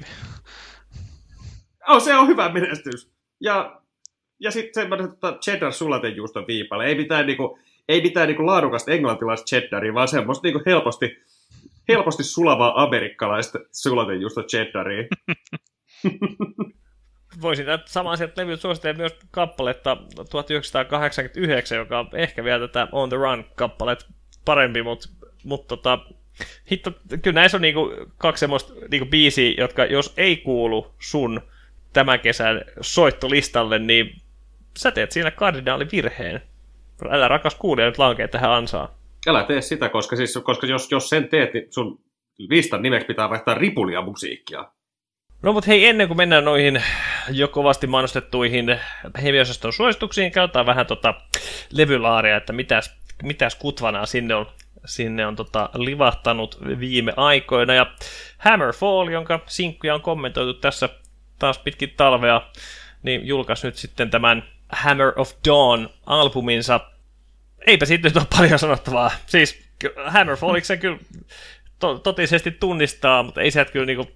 oh, se on hyvä menestys. Ja, ja sitten semmoinen tota, cheddar sulatejuuston viipale. Ei mitään, niinku, ei mitään niinku laadukasta englantilaista cheddaria, vaan semmoista niinku helposti, helposti sulavaa amerikkalaista sulatejuusto cheddaria. Voisin tätä samaa sieltä levyt suositella myös kappaletta 1989, joka on ehkä vielä tätä On the Run-kappalet parempi, mutta mut tota, hitto, kyllä näissä on niinku kaksi semmoista niinku biisiä, jotka jos ei kuulu sun tämän kesän soittolistalle, niin sä teet siinä kardinaalivirheen. Älä rakas kuulija nyt lankee tähän ansaan. Älä tee sitä, koska, siis, koska jos, jos sen teet, niin sun listan nimeksi pitää vaihtaa ripulia musiikkia. No mutta hei, ennen kuin mennään noihin jo kovasti mainostettuihin heviosaston suosituksiin, käytetään vähän tota levylaaria, että mitäs, mitäs kutvanaa sinne on, sinne on tota livahtanut viime aikoina. Ja Hammerfall, jonka sinkkuja on kommentoitu tässä taas pitkin talvea, niin julkaisi nyt sitten tämän Hammer of Dawn-albuminsa. Eipä siitä nyt ole paljon sanottavaa. Siis Hammerfalliksi se kyllä to- totisesti tunnistaa, mutta ei sieltä kyllä niinku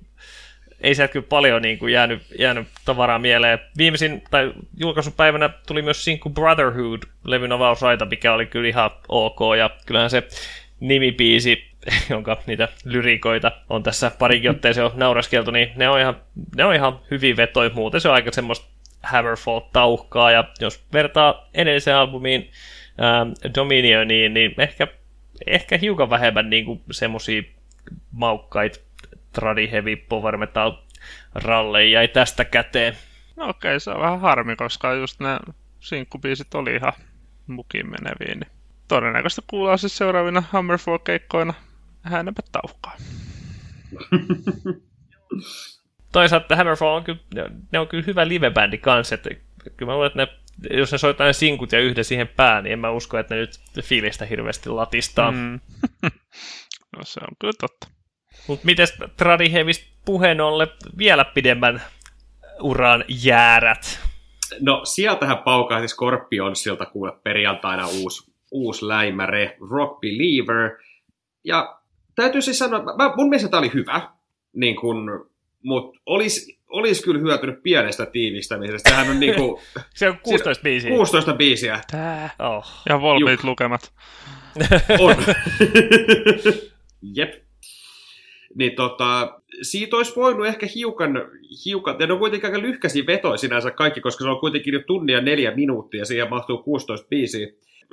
ei sieltä kyllä paljon niin kuin jäänyt, jäänyt tavaraa mieleen. Viimeisin, tai julkaisupäivänä tuli myös sinkku Brotherhood, levyn avausraita, mikä oli kyllä ihan ok, ja kyllähän se nimipiisi, jonka niitä lyrikoita on tässä parikin otteeseen on nauraskeltu, niin ne on ihan, ne on ihan hyvin vetoi. Muuten se on aika semmoista Hammerfall-tauhkaa, ja jos vertaa edelliseen albumiin ähm, Dominioniin, niin ehkä, ehkä hiukan vähemmän niin kuin semmosia maukkaita tradi heavy power metal ralleja jäi tästä käteen. No okei, okay, se on vähän harmi, koska just ne sinkkubiisit oli ihan mukin meneviä. Niin todennäköisesti kuullaan siis seuraavina Hammerfall-keikkoina häänepä tauhkaa. Toisaalta Hammerfall on kyllä, ne- on kyllä hyvä livebändi kanssa, että kyllä mä luulen, että ne, jos ne soittaa ne sinkut ja yhden siihen pään, niin en mä usko, että ne nyt fiilistä hirveästi latistaa. Mm. no se on kyllä totta. Mutta mites Tradi Heavistä puheen ollen vielä pidemmän uran jäärät? No sieltähän paukahti Scorpionsilta kuule perjantaina uusi, uusi läimäre, Rock Believer. Ja täytyy siis sanoa, mä, mun mielestä tämä oli hyvä, niin kun, mutta olisi olis kyllä hyötynyt pienestä tiivistämisestä. Sehän on niinku Se on 16 biisiä. 16 biisiä. Tää. Oh. Ja Volbeat Juk. lukemat. On. Jep. Niin tota, siitä olisi voinut ehkä hiukan, hiukan ja ne on kuitenkin aika lyhkäisiä vetoja sinänsä kaikki, koska se on kuitenkin jo tunnia neljä minuuttia, siihen mahtuu 16 biisiä.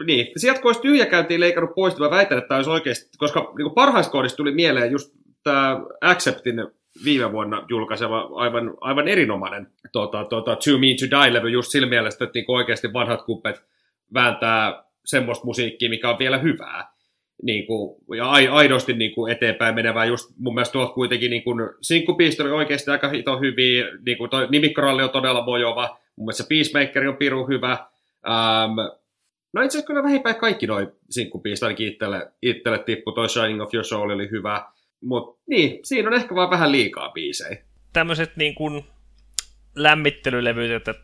Niin, sieltä kun olisi tyhjäkäyntiin leikannut pois, niin mä väitän, että tämä olisi oikeasti, koska niin parhaista kohdista tuli mieleen just tämä Acceptin viime vuonna julkaiseva aivan, aivan erinomainen tota, tota, Too Mean to Die-levy just sillä mielessä, että niin oikeasti vanhat kuppet vääntää semmoista musiikkia, mikä on vielä hyvää. Niin kuin, ja ai- aidosti niin kuin eteenpäin menevää. Just mun mielestä tuolta kuitenkin niin kuin, sinkkupiisto oli oikeasti aika hito hyviä. Niin kuin toi nimikkoralli on todella mojova. Mun mielestä Peacemaker on piru hyvä. Ähm, no itse asiassa kyllä vähinpäin kaikki noi sinkkupiista ainakin itselle, itselle tippu. Toi Shining of Your Soul oli hyvä. Mutta niin, siinä on ehkä vaan vähän liikaa biisejä. Tämmöiset niin kuin lämmittelylevyt, että,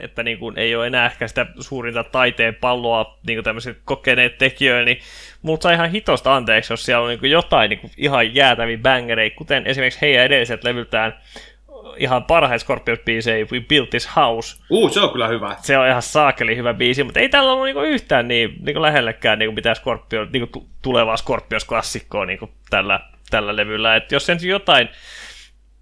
että niin kuin ei ole enää ehkä sitä suurinta taiteen palloa niin kuin tämmöiset kokeneet tekijöille, niin multa saa ihan hitosta anteeksi, jos siellä on niin kuin jotain niin kuin ihan jäätäviä bangereita, kuten esimerkiksi heidän edelliset levyltään ihan parhaita Scorpions-biisejä, We Built This House. Uh, se on kyllä hyvä. Se on ihan saakeli hyvä biisi, mutta ei tällä ollut niinku yhtään niin, niinku lähellekään niinku mitään Scorpion, niinku tulevaa Scorpions-klassikkoa niinku tällä, tällä levyllä. Et jos sen jotain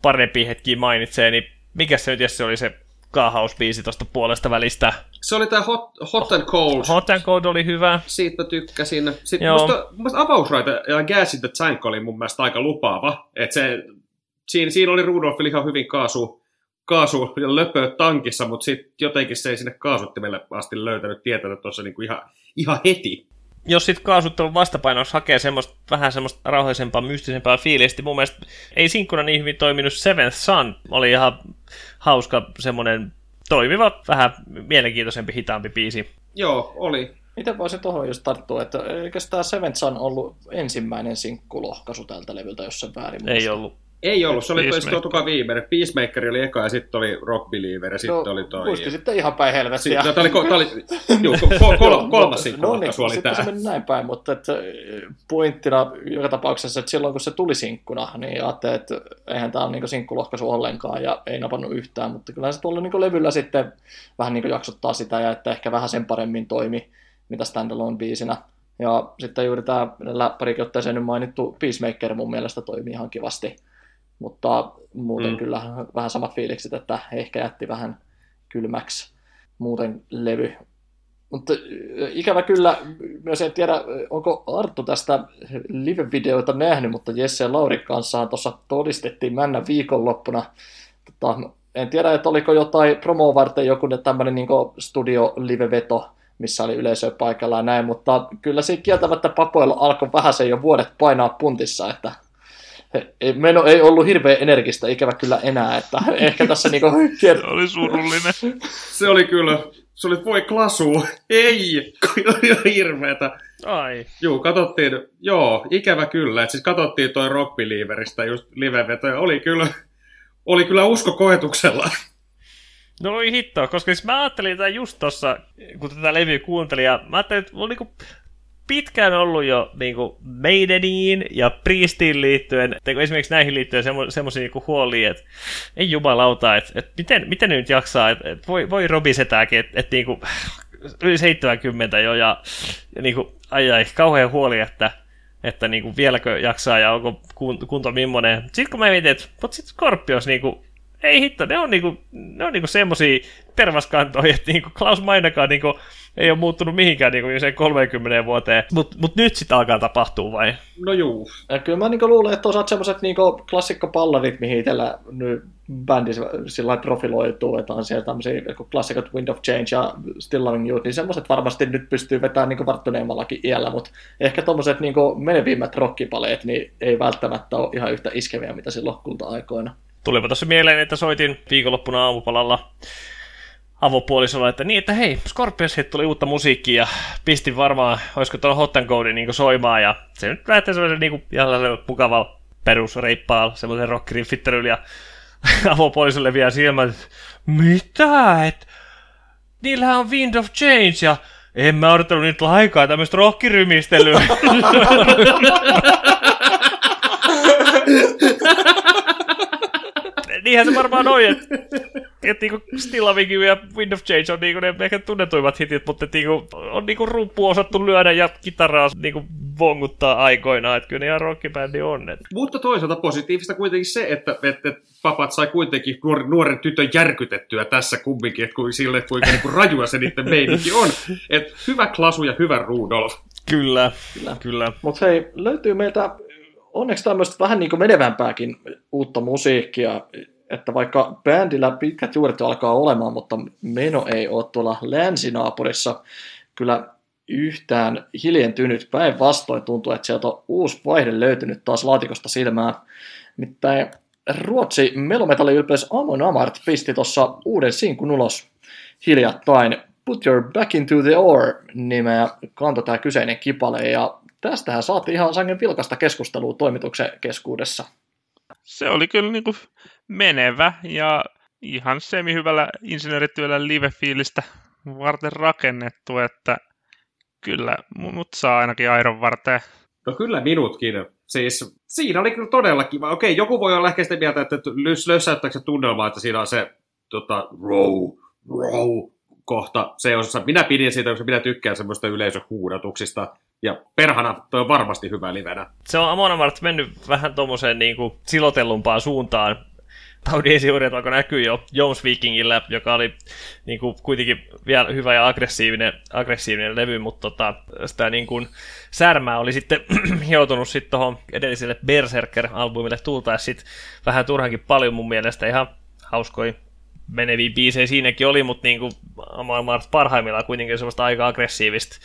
parempi hetki mainitsee, niin mikä se nyt Jesse oli se K-House-biisi tuosta puolesta välistä? Se oli tämä Hot, Hot and Cold. Hot and Cold oli hyvä. Siitä tykkäsin. Sitten Joo. musta, musta avausraita ja Gas in the Tank oli mun mielestä aika lupaava. Et se, siinä, siinä oli Rudolfilla ihan hyvin kaasu, kaasu ja löpö tankissa, mutta sitten jotenkin se ei sinne kaasuttimelle asti löytänyt tietänyt tuossa niinku ihan, ihan heti. jos sitten kaasuttelun vastapainoksi hakee semmoista, vähän semmoista rauhallisempaa, mystisempää fiilistä, mun mielestä ei sinkkuna niin hyvin toiminut Seventh Sun, oli ihan hauska semmoinen toimiva, vähän mielenkiintoisempi, hitaampi biisi. Joo, oli. Miten voisin tuohon just tarttua, että eikö tämä Seventh Sun ollut ensimmäinen sinkkulohkaisu tältä levyltä, jos sen väärin Ei ollut. Ei ollut, se oli tuo tuka viimeinen. Peacemaker oli eka ja sitten oli Rock Believer ja sitten No, oli toi. Muisti sitten ihan päin helvettiä. Sitten, tämä oli, oli juu, ko- kol- Joo, kolmas mutta- sinkkulohkaisu no oli niin, tämä. sitten se meni näin päin, mutta että pointtina joka tapauksessa, että silloin kun se tuli sinkkuna, niin ajattelin, että eihän tämä ole niin sinkkulohkaisu ollenkaan ja ei napannut yhtään, mutta kyllä se tuolla niin levyllä sitten vähän niin jaksottaa sitä ja että ehkä vähän sen paremmin toimi, mitä standalone biisinä. Ja sitten juuri tämä parikin otteeseen nyt mainittu Peacemaker mun mielestä toimii ihan kivasti, mutta muuten Mm. kyllä vähän samat fiilikset, että ehkä jätti vähän kylmäksi muuten levy. Mutta ikävä kyllä, myös en tiedä, onko Arttu tästä live-videoita nähnyt, mutta Jesse ja Lauri kanssa tuossa todistettiin männä viikonloppuna. Tota, en tiedä, että oliko jotain promoa varten joku tämmöinen niin studio live-veto, missä oli yleisö paikalla ja näin, mutta kyllä se kieltämättä papoilla alkoi vähän se jo vuodet painaa puntissa, että meno ei ollut hirveän energistä, ikävä kyllä enää, että ehkä tässä niinku Se oli surullinen. Se oli kyllä, se oli voi klasu. Ei, kun oli ihan hirveetä. Ai. Juu, katsottiin, joo, ikävä kyllä. Et siis katsottiin toi Rock just live-vetoja. Oli kyllä, oli kyllä usko koetuksella. No oli hittoa, koska siis mä ajattelin tätä just tossa, kun tätä levyä kuuntelin, ja mä ajattelin, että mulla niinku pitkään ollut jo niinku Maideniin ja Priestiin liittyen, tai esimerkiksi näihin liittyen semmo, semmoisia niinku huolia, että ei jumalauta, että, että miten, miten ne nyt jaksaa, että, että voi, voi robisetääkin, että, että niinku, yli 70 jo, ja, ja niinku, ai ai, kauhean huoli, että, että niinku vieläkö jaksaa ja onko kun- kunto millainen. Sitten kun mä mietin, että mutta sitten Scorpions niinku, ei hitto, ne on niinku, ne on niinku semmosia tervaskantoja, että niinku Klaus Mainakaan niinku ei ole muuttunut mihinkään niinku sen 30 vuoteen. Mut, mut nyt sit alkaa tapahtua vai? No juu. Ja kyllä mä niinku luulen, että osaat semmoiset niinku klassikkopallarit, mihin itsellä nyt bändi sillä profiloituu, että on siellä tämmöisiä klassikot Wind of Change ja Still Loving You, niin semmoiset varmasti nyt pystyy vetämään niinku varttuneemmallakin iällä, mutta ehkä tommoset niinku menevimmät rockipaleet, niin ei välttämättä ole ihan yhtä iskeviä, mitä silloin kulta-aikoina. Tulipa tuossa mieleen, että soitin viikonloppuna aamupalalla avopuolisolla, että niin, että hei, Scorpions tuli uutta musiikkia ja pistin varmaan, olisiko tuolla Hot and Coldin niin soimaan ja se nyt lähtee semmoisen niin ihan sellaisella mukavalla perusreippaalla, semmoisen rockriffittelyn ja avopuolisolle vielä silmät, mitä, et niillähän on Wind of Change ja en mä odotellut nyt laikaa tämmöistä rockirymistelyä. Niinhän se varmaan on, että et niinku Still Loving You ja Wind of Change on niinku ne ehkä tunnetuimmat hitit, mutta niinku on niinku rumpu osattu lyödä ja kitaraa niinku vonguttaa aikoinaan, että kyllä ne ihan rockibändi on. Et. Mutta toisaalta positiivista kuitenkin se, että, että papat sai kuitenkin nuor, nuoren tytön järkytettyä tässä kumminkin, että kuin sille, että kuinka niin rajua se niiden meininki on. Et hyvä Klasu ja hyvä Rudolf. Kyllä, Kyllä. kyllä. Mutta hei, löytyy meiltä onneksi tämmöistä vähän niin kuin menevämpääkin uutta musiikkia, että vaikka bändillä pitkät juuret alkaa olemaan, mutta meno ei ole tuolla länsinaapurissa kyllä yhtään hiljentynyt. Päinvastoin tuntuu, että sieltä on uusi vaihde löytynyt taas laatikosta silmään. Nimittäin Ruotsi melometalliylpeys Amon Amart pisti tuossa uuden sinkun ulos hiljattain. Put Your Back Into the Ore nimeä kantoi tämä kyseinen kipale ja tästähän saatiin ihan sangen vilkasta keskustelua toimituksen keskuudessa. Se oli kyllä niinku menevä ja ihan semihyvällä insinöörityöllä live-fiilistä varten rakennettu, että kyllä mut saa ainakin Airon varteen. No kyllä minutkin. Siis siinä oli kyllä todella kiva. Okei, joku voi olla ehkä sitä mieltä, että lössäyttääkö se tunnelma, että siinä on se tota, row, row kohta se osassa. Minä pidin siitä, koska minä tykkään semmoista yleisöhuudatuksista. Ja perhana, toi on varmasti hyvä livenä. Se on Amon Amart mennyt vähän tuommoiseen niin kuin silotellumpaan suuntaan. Taudin esiuret alkoi näkyä jo Jones Vikingillä, joka oli niin kuin, kuitenkin vielä hyvä ja aggressiivinen, aggressiivinen levy, mutta tota, sitä niin kuin, särmää oli sitten joutunut sitten tuohon edelliselle Berserker-albumille tultaessa sitten vähän turhankin paljon mun mielestä ihan hauskoja meneviä biisejä siinäkin oli, mutta niin kuin Mart parhaimmillaan kuitenkin semmoista aika aggressiivista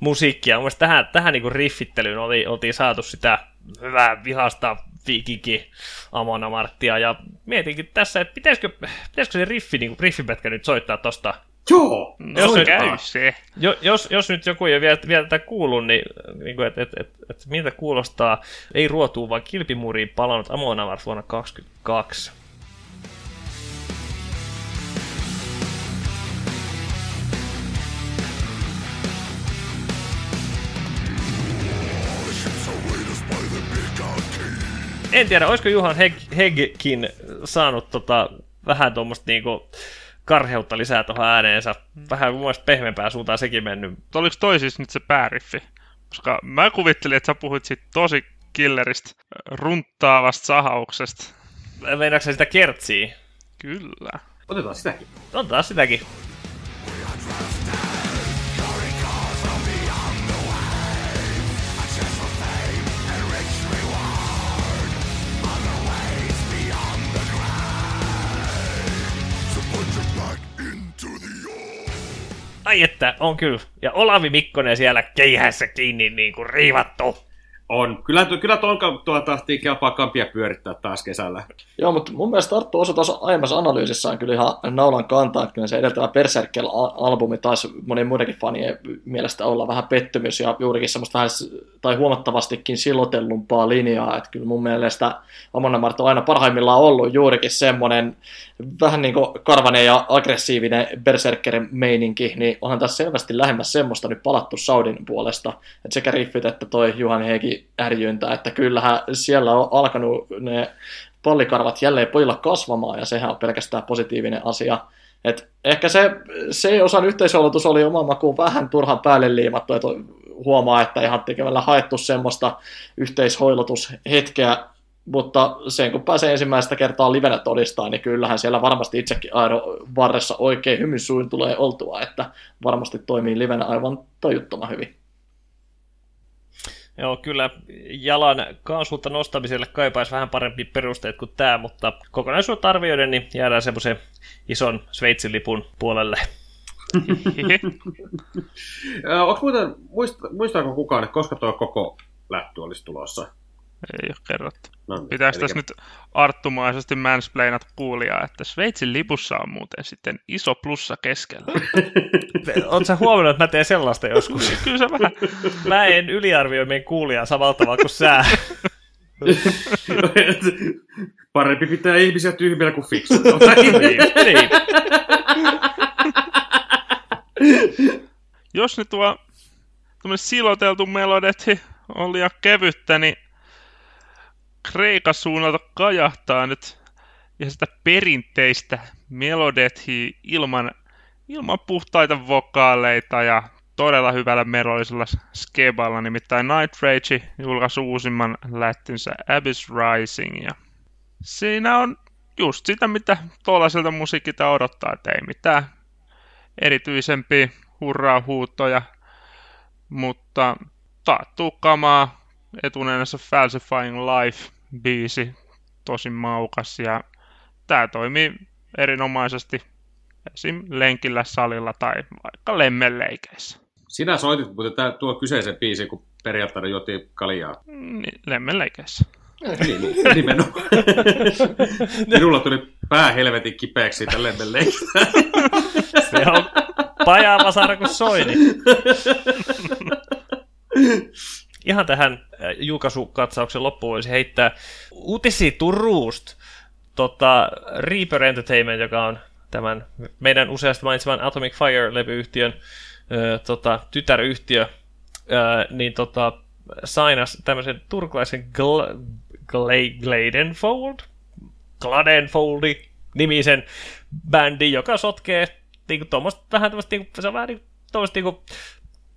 musiikkia. Mun tähän, tähän niin riffittelyyn oli, oltiin saatu sitä hyvää vihasta viikinki Amona Marttia, ja mietinkin tässä, että pitäisikö, pitäisikö se riffi, niin riffipätkä nyt soittaa tosta Joo, no, jos, nyt, käy se. Jo, jos, jos nyt joku ei ole vielä, vielä tätä kuullut, niin, niin että et, et, et, miltä kuulostaa, ei ruotuu, vaan kilpimuriin palannut Amon Mart vuonna 2022. en tiedä, olisiko Juhan Heg- Hegkin saanut tota, vähän tuommoista niinku karheutta lisää tuohon ääneensä. Vähän mun mielestä pehmeämpää suuntaan sekin mennyt. Oliko toi siis nyt se pääriffi? Koska mä kuvittelin, että sä puhuit siitä tosi killeristä, runttaavasta sahauksesta. Meinaatko sitä kertsiä? Kyllä. Otetaan sitäkin. Otetaan sitäkin. Ai että, on kyllä. Ja Olavi Mikkonen siellä keihässä kiinni niin kuin riivattu. On. Kyllä, kyllä tuon tuo tahtiin kelpaa kampia pyörittää taas kesällä. Joo, mutta mun mielestä Arttu osa tuossa aiemmassa analyysissaan kyllä ihan naulan kantaa, että kyllä se edeltävä Berserker-albumi taisi monen muidenkin fanien mielestä olla vähän pettymys ja juurikin semmoista vähän, tai huomattavastikin silotellumpaa linjaa, että kyllä mun mielestä Amon Mart on aina parhaimmillaan ollut juurikin semmoinen vähän niin kuin karvanen ja aggressiivinen Berserkerin meininki, niin onhan tässä selvästi lähemmäs semmoista nyt palattu Saudin puolesta, että sekä riffit että toi Juhan Ärjyntä, että kyllähän siellä on alkanut ne pallikarvat jälleen pojilla kasvamaan, ja sehän on pelkästään positiivinen asia. Et ehkä se, se osan yhteisolotus oli oma makuun vähän turhan päälle liimattu, että huomaa, että ihan tekemällä haettu semmoista yhteishoilotushetkeä, mutta sen kun pääsee ensimmäistä kertaa livenä todistaa, niin kyllähän siellä varmasti itsekin aino varressa oikein hymyn suin tulee oltua, että varmasti toimii livenä aivan tajuttoman hyvin. Joo, kyllä jalan kaasulta nostamiselle kaipaisi vähän parempi perusteet kuin tämä, mutta kokonaisuutta arvioiden niin jäädään semmoisen ison Sveitsin lipun puolelle. Onko muuten, muistaako kukaan, että koska tuo koko lähtö olisi tulossa? Ei ole kerrottu. No, niin, Pitäisi tässä nyt arttumaisesti mansplainat kuulijaa, että Sveitsin lipussa on muuten sitten iso plussa keskellä. Oletko huomannut, että mä teen sellaista joskus? Kyllä se vähän. Mä en yliarvioi meidän kuulijaa samalla tavalla kuin sä. Parempi pitää ihmisiä tyhmillä kuin fiksuja. niin, niin. Jos nyt tuo siloteltu melodetti on liian kevyttä, niin Kreikan suunnalta kajahtaa nyt ja sitä perinteistä melodethia ilman, ilman puhtaita vokaaleita ja todella hyvällä melodisella skeballa, nimittäin Night Rage julkaisi uusimman lättynsä Abyss Rising. Ja siinä on just sitä, mitä tuollaiselta musiikilta odottaa, että ei mitään erityisempiä hurraa huutoja, mutta taattuu kamaa etunenässä Falsifying Life biisi, tosi maukas ja tämä toimii erinomaisesti esim. lenkillä salilla tai vaikka lemmenleikeissä. Sinä soitit muuten tämä, tuo kyseisen biisin, kun periaatteessa juotiin kaljaa. Niin, lemmenleikeissä. niin, niin, nimenomaan. Minulla tuli pää helvetin kipeäksi siitä lemmenleikistä. Se on pajaa vasara kuin soini ihan tähän äh, julkaisukatsauksen loppuun voisi heittää uutisia Turusta. Tota, Reaper Entertainment, joka on tämän meidän useasti mainitseman Atomic Fire-levyyhtiön tota, tytäryhtiö, ö, niin tota, sainas tämmöisen turkulaisen Gl- Gla- Gladenfold, Gladenfoldi nimisen bändin, joka sotkee niinku tommoista, vähän tämmöistä, niinku, se on vähän niinku, tommoista niinku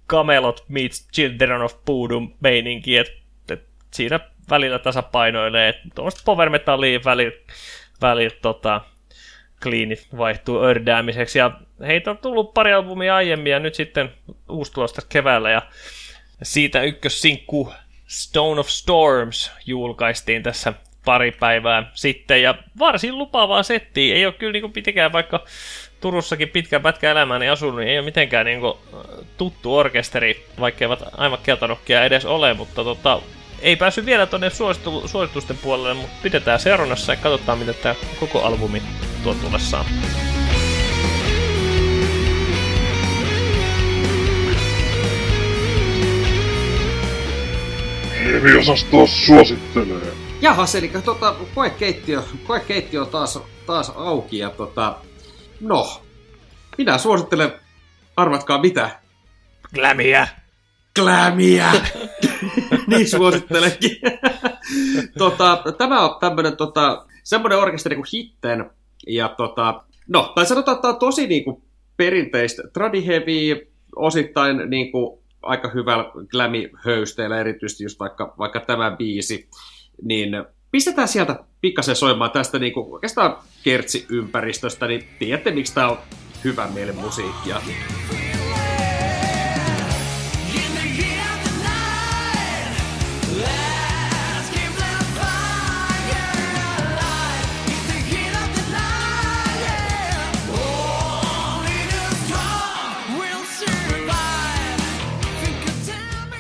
Camelot meets Children of Boodum meininki, että et siinä välillä tasapainoilee, että tuommoista power metallia välillä, välillä tota, cleanit vaihtuu ördäämiseksi. Ja heitä on tullut pari albumia aiemmin ja nyt sitten uusi tulosta keväällä. Ja siitä ykkössinkku Stone of Storms julkaistiin tässä pari päivää sitten. Ja varsin lupaavaa settiä. Ei ole kyllä niin pitikään vaikka Turussakin pitkän pätkä elämääni asunut, niin ei ole mitenkään niin kuin, tuttu orkesteri, vaikka eivät aivan keltanokkia edes ole, mutta tota, ei päässyt vielä tuonne suositusten puolelle, mutta pidetään seurannassa ja katsotaan, mitä tämä koko albumi tuo tullessaan. Heviosasto suosittelee. Jahas, eli tota, koekeittiö, koekeittiö on taas, taas auki ja tota, no, minä suosittelen, arvatkaa mitä? Glämiä. Glämiä! niin suosittelenkin. tota, tämä on tämmönen tota, semmoinen orkesteri kuin Hitten. Ja tota, no, tai sanotaan, että tämä on tosi niinku perinteistä, tradi heavy, osittain niinku aika hyvällä glammy-höysteellä, erityisesti just vaikka, vaikka tämä biisi. Niin pistetään sieltä pikkasen soimaan tästä niinku, oikeastaan kertsi-ympäristöstä, niin tiedätte, miksi tämä on hyvä meille musiikkia.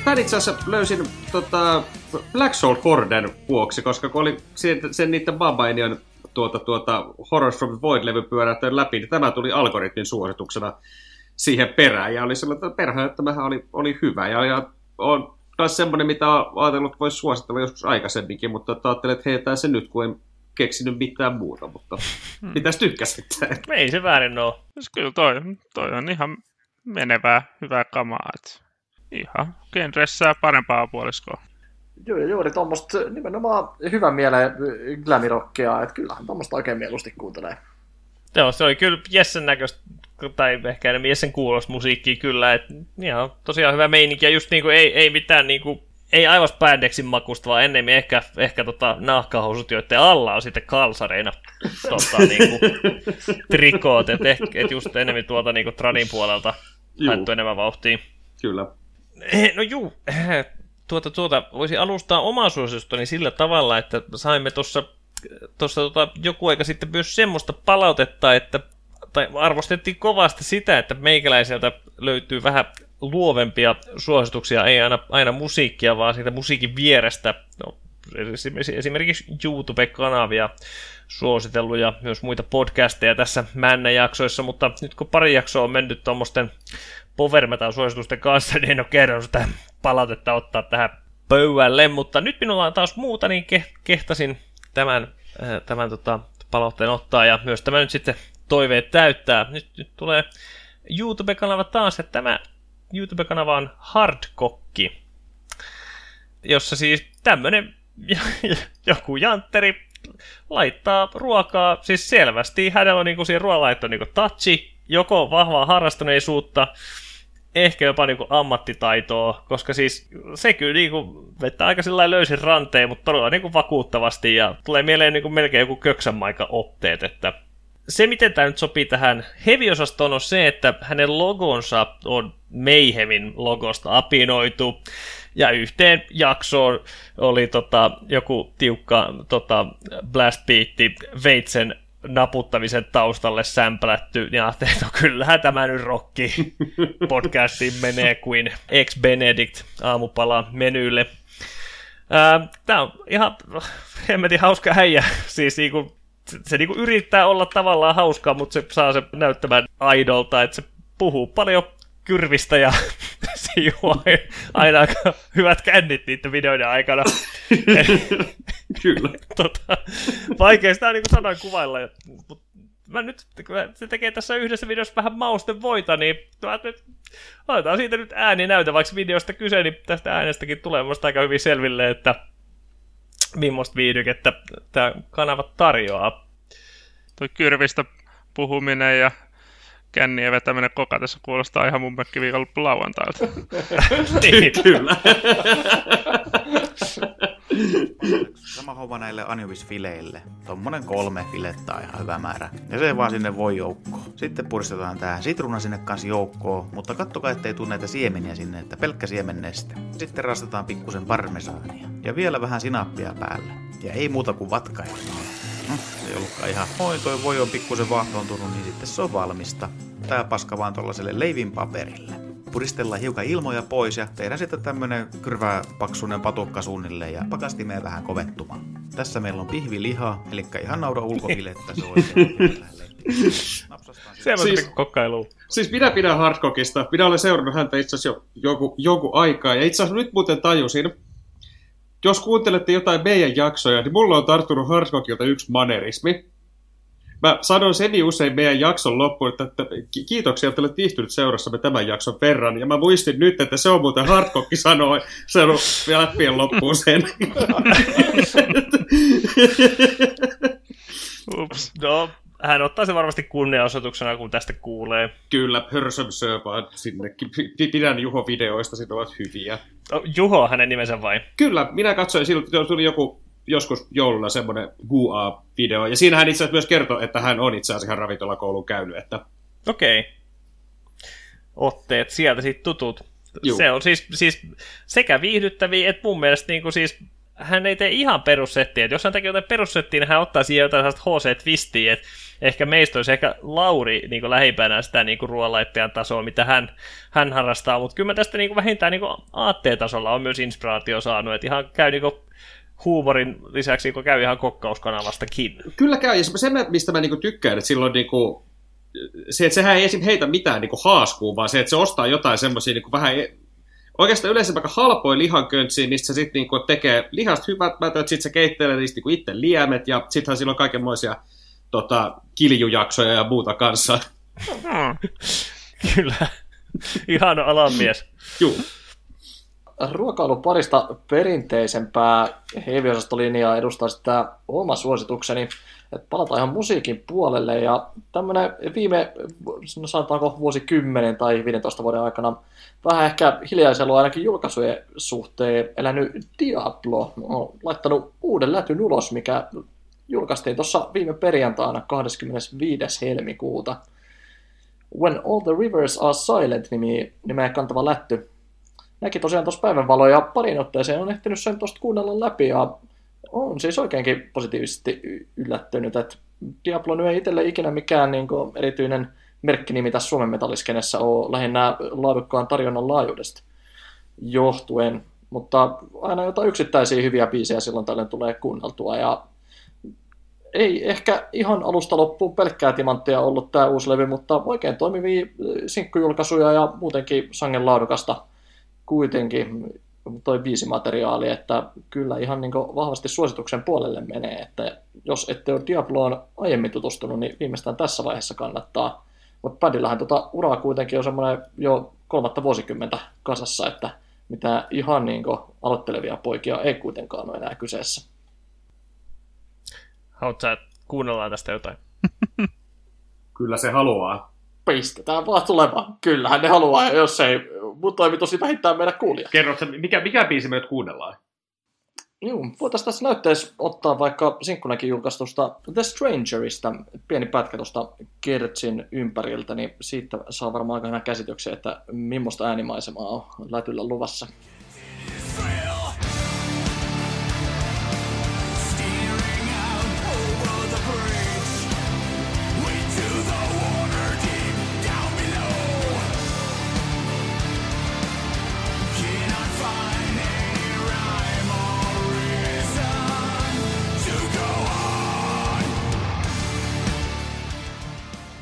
Tän itse asiassa löysin tota, Black Soul Horden vuoksi, koska kun oli sen, sen niiden Babainion tuota, tuota, Horrors from the Void-levy pyöräyttänyt läpi, niin tämä tuli algoritmin suosituksena siihen perään. Ja oli sellainen, että perään, että oli, oli hyvä. Ja, ja on taas semmoinen, mitä on ajatellut, että voisi suositella joskus aikaisemminkin, mutta ajattelin, että heitään se nyt, kun en keksinyt mitään muuta, mutta hmm. pitäisi tykkäsittää. Ei se väärin ole. Siis kyllä toi, toi on ihan menevää, hyvää kamaa. Että ihan genressää parempaa puoliskoa. Joo, juuri tuommoista nimenomaan hyvän mieleen glamirokkia, että kyllähän tuommoista oikein mieluusti kuuntelee. Joo, se oli kyllä Jessen näköistä, tai ehkä enemmän Jessen kuulosta musiikkia kyllä, että ihan tosiaan hyvä meininki, ja just niinku ei, ei mitään niinku, ei aivan spandexin makusta, vaan ennemmin ehkä, ehkä tota nahkahousut, joiden alla on sitten kalsareina tota, niinku, trikoot, että et just enemmän tuolta niinku tradin puolelta haettu enemmän vauhtia. Kyllä. Eh, no juu, eh, tuota, tuota, voisi alustaa omaa suositustani sillä tavalla, että saimme tuossa tuossa tota, joku aika sitten myös semmoista palautetta, että tai arvostettiin kovasti sitä, että meikäläiseltä löytyy vähän luovempia suosituksia, ei aina, aina musiikkia, vaan siitä musiikin vierestä. No, esimerkiksi YouTube-kanavia suositellut ja myös muita podcasteja tässä männä-jaksoissa, mutta nyt kun pari jaksoa on mennyt tuommoisten power metal suositusten kanssa, niin en ole kerran sitä palautetta ottaa tähän pöydälle, mutta nyt minulla on taas muuta, niin ke- kehtasin tämän, äh, tämän tota, palautteen ottaa ja myös tämä nyt sitten toiveet täyttää. Nyt, nyt tulee YouTube-kanava taas, että tämä YouTube-kanava on Hardkokki, jossa siis tämmönen joku jantteri laittaa ruokaa, siis selvästi hänellä on niinku siihen ruoanlaitto niinku touchi, joko vahvaa harrastuneisuutta, ehkä jopa niinku ammattitaitoa, koska siis se kyllä niinku vetää aika sillä löysin ranteen, mutta todella niinku vakuuttavasti ja tulee mieleen niinku melkein joku köksänmaika otteet, että se, miten tämä nyt sopii tähän heavy-osastoon, on se, että hänen logonsa on Mayhemin logosta apinoitu. Ja yhteen jaksoon oli tota, joku tiukka tota, blast beatti veitsen naputtamisen taustalle sämplätty, ja ajattelin, että no kyllähän tämä nyt rokki podcastiin menee kuin ex-Benedict aamupala menylle. Tämä on ihan hemmetin hauska häijä, siis niinku, se niinku yrittää olla tavallaan hauskaa, mutta se saa se näyttämään aidolta, että se puhuu paljon kyrvistä ja juo aina aika hyvät kännit niiden videoiden aikana. Kyllä. tota, vaikea sitä niin sanoin kuvailla, mutta mä nyt, kun se tekee tässä yhdessä videossa vähän mausten voita, niin mä nyt, laitetaan siitä nyt ääni näytä, vaikka videosta kyse, niin tästä äänestäkin tulee musta aika hyvin selville, että millaista viihdykettä tämä kanava tarjoaa. Toi kyrvistä puhuminen ja kännien vetäminen kokatessa kuulostaa ihan mun mökki viikonloppu lauantailta. niin. Kyllä. Sama homma näille anjovisfileille. Tommonen kolme filettä on ihan hyvä määrä. Ja se vaan sinne voi joukkoon. Sitten puristetaan tää sitruna sinne kanssa joukkoon, mutta kattokaa ettei tule näitä siemeniä sinne, että pelkkä siemenneste. Sitten rastetaan pikkusen parmesaania. Ja vielä vähän sinappia päälle. Ja ei muuta kuin vatkailla. No, ei ollutkaan ihan. Oi, toi voi on pikkusen vaahtoontunut, niin sitten se on valmista. Tää paska vaan tollaselle leivin paperille. Puristellaan hiukan ilmoja pois ja tehdään sitten tämmönen kyrvää paksunen patukka suunnilleen ja pakastimeen vähän kovettumaan. Tässä meillä on pihviliha, eli ihan naudan ulkofilettä, se oikein Se on Siis- siis... kokkailu. Siis minä pidän Hardcockista. Minä olen seurannut häntä itse asiassa jo joku, joku aikaa. Ja itse asiassa nyt muuten tajusin, jos kuuntelette jotain meidän jaksoja, niin mulla on tarttunut Hardcockilta yksi manerismi. Mä sanon semi usein meidän jakson loppuun, että, että ki- kiitoksia, että olet viihtynyt seurassamme tämän jakson verran. Ja mä muistin nyt, että se on muuten Hardcock sanoi, sanoi läppien loppuun sen. Ups. No, hän ottaa se varmasti kunniaosoituksena, kun tästä kuulee. Kyllä, syö vaan sinnekin. Pidän Juho-videoista, siinä ovat hyviä. Oh, Juho hänen nimensä vai? Kyllä, minä katsoin, silloin tuli joku joskus jouluna semmoinen GUA-video, ja siinä hän itse asiassa myös kertoi, että hän on itse asiassa ihan ravintolakoulun käynyt, että Okei. Okay. Otteet sieltä sitten tutut. Juu. Se on siis, siis sekä viihdyttäviä, että mun mielestä niin kuin siis, hän ei tee ihan perussettiä. Et jos hän tekee jotain perussettiä, niin hän ottaa siihen jotain HC-twistiä, että ehkä meistä olisi ehkä Lauri niin kuin lähipäänä sitä niin kuin ruoanlaittajan tasoa, mitä hän, hän harrastaa, mutta kyllä mä tästä niin kuin vähintään niin kuin aatteetasolla on myös inspiraatio saanut, että ihan käy niin kuin huumorin lisäksi niin käy ihan kokkauskanavastakin. kyllä käy, ja se, mistä mä niinku tykkään, että silloin niinku, se, että sehän ei esim. heitä mitään niinku haaskuun, vaan se, että se ostaa jotain semmoisia niinku vähän oikeastaan yleensä vaikka halpoja lihanköntsiä, mistä se sitten niinku tekee lihasta hyvät mätöt, sitten se keittelee niistä niinku itse liemet, ja sittenhän sillä on kaikenmoisia tota, kiljujaksoja ja muuta kanssa. Hmm. Kyllä. Ihan alamies. Juu. ruokailun parista perinteisempää heavy-osastolinjaa edustaa sitä oma suositukseni, että palataan ihan musiikin puolelle ja tämmöinen viime, no sanotaanko vuosikymmenen tai 15 vuoden aikana vähän ehkä hiljaisella ainakin julkaisujen suhteen elänyt Diablo on laittanut uuden lätyn ulos, mikä julkaistiin tuossa viime perjantaina 25. helmikuuta. When All the Rivers Are Silent nimi, nimeä kantava lätty näki tosiaan tuossa päivänvaloja parin otteeseen, on ehtinyt sen tuosta kuunnella läpi ja on siis oikeinkin positiivisesti yllättynyt, että Diablo ei itselle ikinä mikään niin kuin, erityinen merkkinimi tässä Suomen metalliskenessä ole lähinnä laadukkaan tarjonnan laajuudesta johtuen, mutta aina jotain yksittäisiä hyviä biisejä silloin tällöin tulee kuunneltua. Ja ei ehkä ihan alusta loppuun pelkkää timanttia ollut tämä uusi levy, mutta oikein toimivia sinkkujulkaisuja ja muutenkin sangen laadukasta kuitenkin toi biisimateriaali, että kyllä ihan niin vahvasti suosituksen puolelle menee, että jos ette ole Diabloon aiemmin tutustunut, niin viimeistään tässä vaiheessa kannattaa. Mutta Padillähän tota uraa kuitenkin on semmoinen jo kolmatta vuosikymmentä kasassa, että mitä ihan niin aloittelevia poikia ei kuitenkaan ole enää kyseessä. Haluatko kuunnellaan tästä jotain? Kyllä se haluaa. Pistetään vaan tulemaan. Kyllähän ne haluaa, ja jos ei mun toimitus, niin vähintään meidän kuulija. Kerro, mikä, mikä biisi me nyt kuunnellaan? Joo, voitaisiin tässä näytteessä ottaa vaikka sinkkunakin julkaistusta The Strangerista, pieni pätkä tuosta Kertsin ympäriltä, niin siitä saa varmaan aika hyvän käsityksen, että millaista äänimaisemaa on lätyllä luvassa.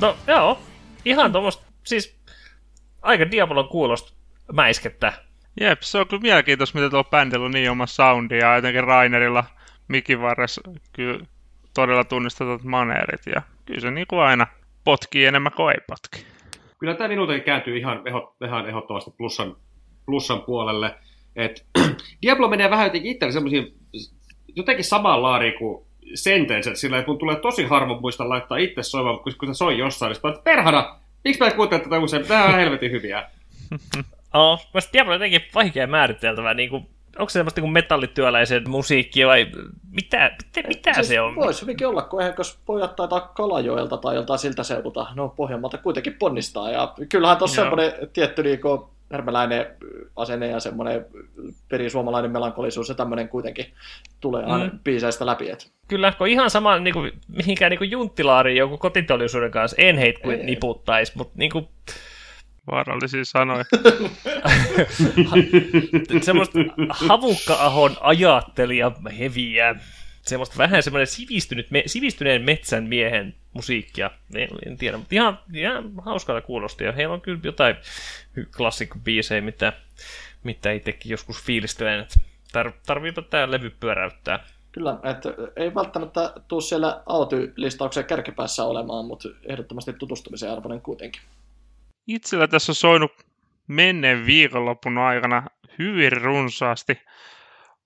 No joo, ihan tuommoista, siis aika Diabolon kuulosta mäiskettä. Jep, se on kyllä mielenkiintoista, mitä tuolla bändillä on niin oma soundi ja jotenkin Rainerilla mikin varressa kyllä todella tunnistetaan maneerit ja kyllä se niin kuin aina potkii enemmän kuin ei potki. Kyllä tämä minultakin kääntyy ihan, eho, ihan ehdottomasti plussan, plussan puolelle. Et, Diablo menee vähän jotenkin itselle semmoisiin, jotenkin samaan laariin kuin Sentence, sillä että mun tulee tosi harvoin muista laittaa itse soimaan, kun, kun se soi jossain, niin sitten perhana, miksi mä en kuuntele tätä usein, tämä on helvetin hyviä. Oh, mä Diablo on jotenkin vaikea määriteltävä, niin kuin, onko se semmoista niin metallityöläisen musiikkia vai mitä, mitä, mitä siis se on? Voisi hyvinkin olla, kun eihän jos pojat taitaa Kalajoelta tai joltain siltä seudulta, no Pohjanmaalta kuitenkin ponnistaa. Ja kyllähän tuossa semmoinen tietty niin kuin, härmäläinen asenne ja semmoinen perisuomalainen melankolisuus ja tämmöinen kuitenkin tulee aina mm. biiseistä läpi. Et. Kyllä, kun ihan sama niin kuin, mihinkään niin kuin junttilaariin joku kotiteollisuuden kanssa en heitä kuin niputtaisi, mutta niin kuin, Vaarallisia sanoja. semmoista havukka-ahon ajattelija heviä. Semmoista vähän semmoinen sivistynyt, me, sivistyneen metsän miehen musiikkia. En, en tiedä, mutta ihan, ihan hauskalta kuulosti. Ja heillä on kyllä jotain klassikkobiisejä, mitä, mitä itsekin joskus fiilistelen. Tar, tarviipa tämä levy pyöräyttää. Kyllä, että ei välttämättä tule siellä Aoty-listauksen kärkipäässä olemaan, mutta ehdottomasti tutustumisen arvoinen kuitenkin. Itsellä tässä on soinut menneen viikonlopun aikana hyvin runsaasti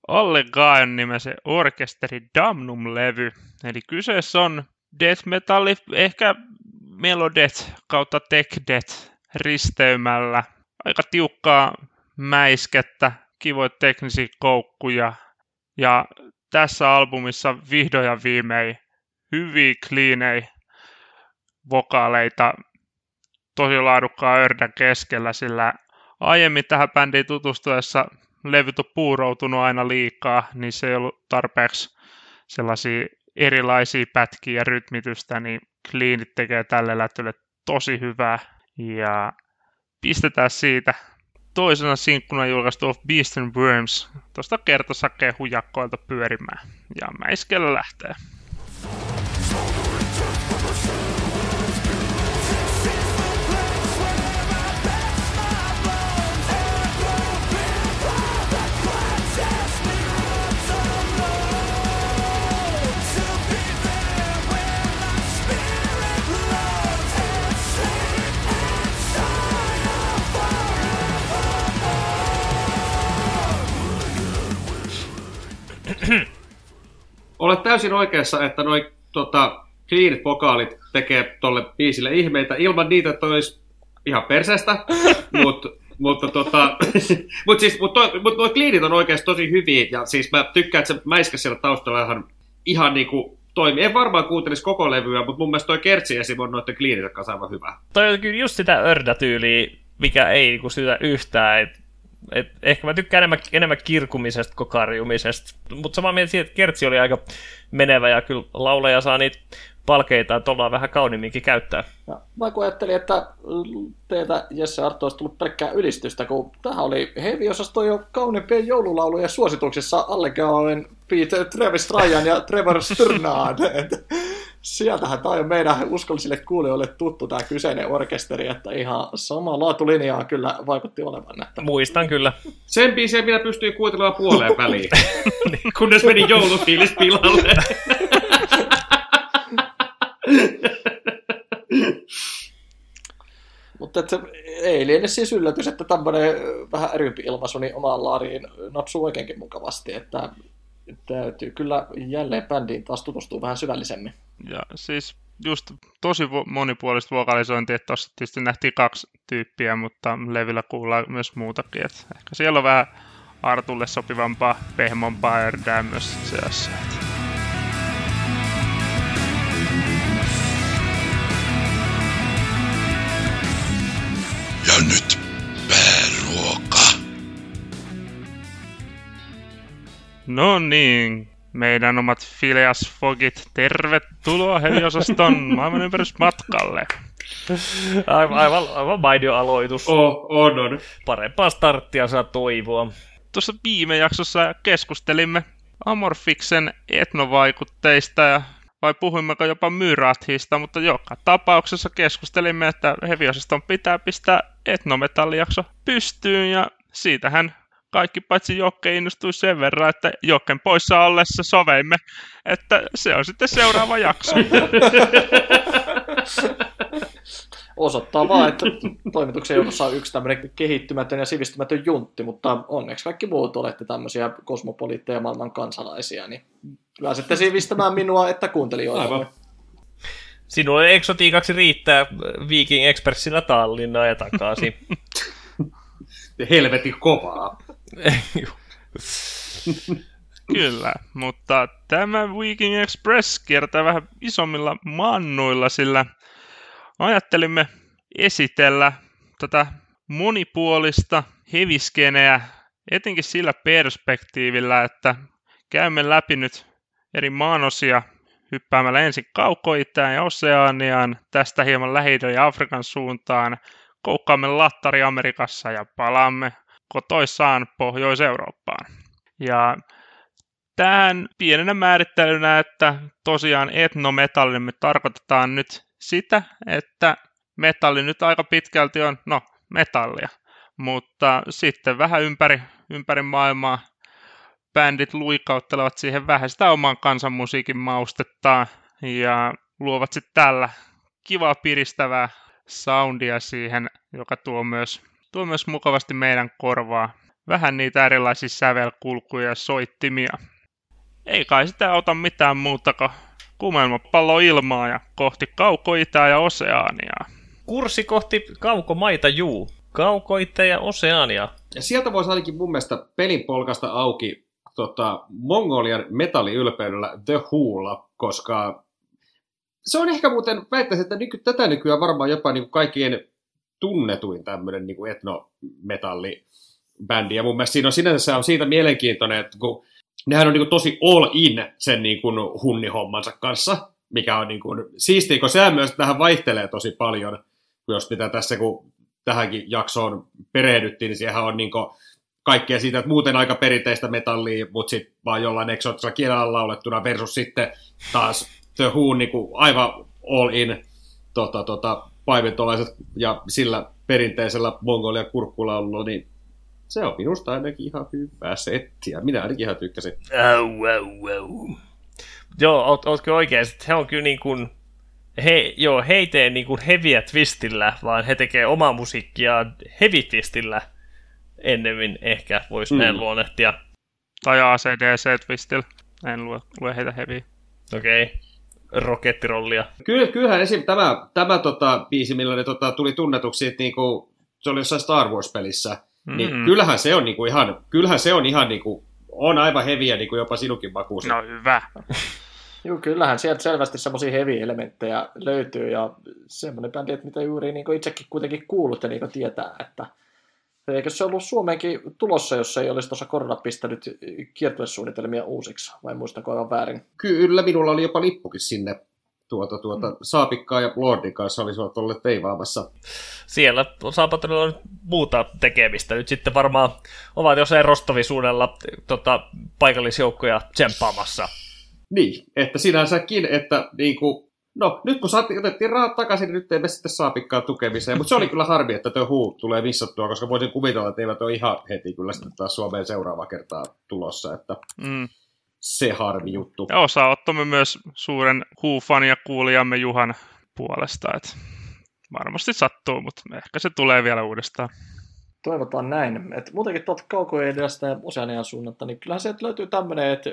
Alle Gaon nimisen orkesteri Damnum-levy. Eli kyseessä on death metalli, ehkä melodet kautta tech death risteymällä. Aika tiukkaa mäiskettä, kivoja teknisiä koukkuja. Ja tässä albumissa vihdoin ja viimein hyviä kliinei vokaaleita tosi laadukkaan ördän keskellä, sillä aiemmin tähän bändiin tutustuessa levyt on puuroutunut aina liikaa, niin se ei ollut tarpeeksi sellaisia erilaisia pätkiä ja rytmitystä, niin Cleanit tekee tälle lähtölle tosi hyvää. Ja pistetään siitä toisena sinkkuna julkaistu of Beast and Worms tuosta kertosakkeen hujakkoilta pyörimään. Ja mäiskellä lähtee. Olet täysin oikeassa, että noi tota, cleanit vokaalit tekee tolle biisille ihmeitä. Ilman niitä että olisi ihan perseestä, mutta mutta tota, mut siis, mut toi, mut noi cleanit on oikeasti tosi hyviä, ja siis mä tykkään, että se mäiskä siellä taustalla ihan, ihan niinku toimii. En varmaan kuuntelisi koko levyä, mutta mun mielestä toi Kertsi esim. on noiden cleanit kanssa aivan hyvä. Toi on kyllä just sitä ördätyyliä, mikä ei niinku sytä yhtään, että et ehkä mä tykkään enemmän, enemmän kirkumisesta kuin karjumisesta. Mutta samaa mieltä siitä, että Kertsi oli aika menevä ja kyllä lauleja saa niitä palkeita, että ollaan vähän kauniimminkin käyttää. Ja mä kun ajattelin, että teiltä Jesse Arto olisi tullut pelkkää ylistystä, kun tähän oli heavy-osasto jo kauniimpien joululaulujen suosituksissa Allegaoen Peter Travis Ryan ja Trevor Sturnad. Sieltähän tämä on meidän uskollisille kuulijoille tuttu tämä kyseinen orkesteri, että ihan sama laatulinjaa kyllä vaikutti olevan. Että... Muistan kyllä. Sen biisiä minä pystyin kuuntelemaan puoleen väliin, kunnes meni joulufiilis pilalle. Mutta että ei liene siis yllätys, että tämmöinen vähän ärympi ilmaisu niin omaan laariin napsuu oikeinkin mukavasti, että täytyy kyllä jälleen bändiin taas tutustua vähän syvällisemmin. Ja siis just tosi monipuolista vokalisointia, että tuossa tietysti nähtiin kaksi tyyppiä, mutta levillä kuullaan myös muutakin. Että ehkä siellä on vähän Artulle sopivampaa, pehmompaa ärdää myös seassa. Ja nyt pääruoka. No niin, meidän omat Phileas Fogit, tervetuloa Heliosaston maailman ympärysmatkalle. Aivan, aivan, aivan mainio aloitus. Oh, on, on. Parempaa starttia saa toivoa. Tuossa viime jaksossa keskustelimme Amorfiksen etnovaikutteista ja vai puhuimmeko jopa Myrathista, mutta joka tapauksessa keskustelimme, että heviosaston pitää pistää etnometallijakso pystyyn ja siitähän kaikki paitsi Jokke innostui sen verran, että Jokken poissa ollessa soveimme, että se on sitten seuraava jakso. Osoittaa vaan, että toimituksen joukossa on yksi tämmöinen kehittymätön ja sivistymätön juntti, mutta onneksi kaikki muut olette tämmöisiä kosmopoliitteja maailman kansalaisia, niin pääsette sivistämään minua, että kuuntelijoita. Aivan. Sinulle eksotiikaksi riittää Viking Expressillä Tallinnaan ja takaisin. Helvetin kovaa. Kyllä, mutta tämä Viking Express kiertää vähän isommilla mannuilla, sillä ajattelimme esitellä tätä monipuolista heviskeneä etenkin sillä perspektiivillä, että käymme läpi nyt eri maanosia hyppäämällä ensin Kaukoitään ja Oseaniaan, tästä hieman lähi ja Afrikan suuntaan, koukkaamme Lattari Amerikassa ja palaamme kotoissaan Pohjois-Eurooppaan. Ja tähän pienenä määrittelynä, että tosiaan etnometallin me tarkoitetaan nyt sitä, että metalli nyt aika pitkälti on, no, metallia, mutta sitten vähän ympäri, ympäri maailmaa bändit luikauttelevat siihen vähän sitä oman kansanmusiikin maustettaan ja luovat sitten tällä kivaa piristävää soundia siihen, joka tuo myös, tuo myös mukavasti meidän korvaa. Vähän niitä erilaisia sävelkulkuja ja soittimia. Ei kai sitä auta mitään muuta kuin kuumelmapallo ilmaa ja kohti kaukoitää ja oseaaniaa. Kurssi kohti kaukomaita, juu. Kaukoita ja oseaania. Ja sieltä voisi ainakin mun mielestä pelin polkasta auki tota, Mongolian metalliylpeydellä The Wholla, koska se on ehkä muuten, väittäisin, että nyky, tätä nykyään varmaan jopa niin kuin kaikkien tunnetuin tämmöinen niin etnometallibändi. Ja mun mielestä siinä on sinänsä on siitä mielenkiintoinen, että kun nehän on niin kuin tosi all in sen niin kuin hunnihommansa kanssa, mikä on niin kuin, siistiä, kun sehän myös tähän vaihtelee tosi paljon, jos mitä tässä kun tähänkin jaksoon perehdyttiin, niin siellä on niin kuin, kaikkea siitä, että muuten aika perinteistä metallia, mutta sitten vaan jollain eksoottisella kielellä laulettuna versus sitten taas The Who niin kuin aivan all in tota, tota, paiventolaiset ja sillä perinteisellä Mongolian kurkkulaululla, niin se on minusta ainakin ihan hyvää settiä. Minä ainakin ihan tykkäsin. Au, au, au. Joo, oot, ootko oikein? He on kyllä niin kuin, he, joo, he ei tee niin kuin heviä twistillä, vaan he tekee omaa musiikkia heavy twistillä ennemmin ehkä voisi mm. näin luonnehtia. Tai ACDC twistillä. En lue, lue heitä heviä. Okei. Okay. Rokettirollia. Kyllä, kyllähän esim. tämä, tämä tota, biisi, millä ne tota, tuli tunnetuksi, että niinku, se oli jossain Star Wars-pelissä, mm-hmm. niin kyllähän se on niinku ihan, kyllähän se on ihan niinku, on aivan heviä niinku jopa sinunkin makuusi. No hyvä. Joo, kyllähän sieltä selvästi semmoisia heavy-elementtejä löytyy ja semmoinen bändi, että mitä juuri niin itsekin kuitenkin kuulut ja niin tietää, että Eikö se ollut Suomeenkin tulossa, jos ei olisi tuossa korona pistänyt kiertuesuunnitelmia uusiksi, vai muistako aivan väärin? Kyllä, minulla oli jopa lippukin sinne tuota, tuota, mm. Saapikkaa ja Lordin kanssa olisivat olleet veivaamassa. Siellä Saapatilla on muuta tekemistä. Nyt sitten varmaan ovat jossain Rostovin suunnalla tota, paikallisjoukkoja tsemppaamassa. Niin, että sinänsäkin, että niin kuin, No, nyt kun saatiin, otettiin rahat takaisin, niin nyt ei me sitten saa pikkaa tukemiseen. Mutta se oli kyllä harmi, että tuo huu tulee missattua, koska voisin kuvitella, että eivät ole ihan heti kyllä sitten taas Suomeen seuraava kertaa tulossa. Että mm. Se harmi juttu. Ja osaottomme myös suuren huufan ja kuulijamme Juhan puolesta. Että varmasti sattuu, mutta ehkä se tulee vielä uudestaan. Toivotaan näin. Et muutenkin tuolta kaukoidästä ja Oseanian suunnalta, niin kyllähän sieltä löytyy tämmöinen, että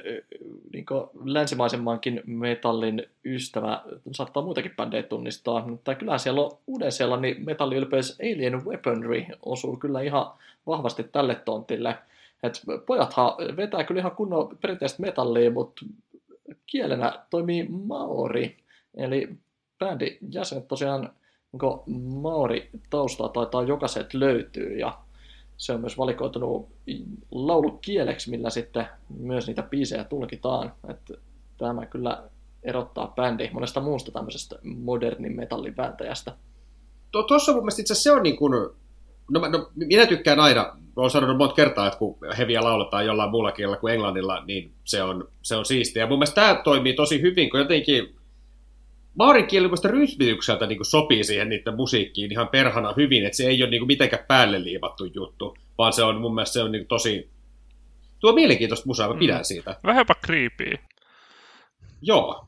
niin länsimaisemmankin metallin ystävä saattaa muitakin bändejä tunnistaa, mutta kyllähän siellä on uuden niin metalliylpeys Alien Weaponry osuu kyllä ihan vahvasti tälle tontille. Et pojathan vetää kyllä ihan kunnon perinteistä metallia, mutta kielenä toimii maori, eli bändin jäsenet tosiaan niin maori taustaa taitaa jokaiset löytyy ja se on myös valikoitunut laulukieleksi, millä sitten myös niitä biisejä tulkitaan. Että tämä kyllä erottaa bändi monesta muusta tämmöisestä modernin metallin vääntäjästä. Tuossa mun mielestä itse se on niin kuin, no, no, minä tykkään aina, olen sanonut monta kertaa, että kun heviä lauletaan jollain muulla kielellä kuin englannilla, niin se on, se on siistiä. Mun mielestä tämä toimii tosi hyvin, kun jotenkin Maarin kieli rytmitykseltä niin sopii siihen niiden musiikkiin ihan perhana hyvin, että se ei ole niin kuin mitenkään päälle liivattu juttu. vaan se on mun mielestä se on niin tosi, tuo mielenkiintoista musaa, mä pidän Mm. siitä. Vähän jopa creepy. Joo.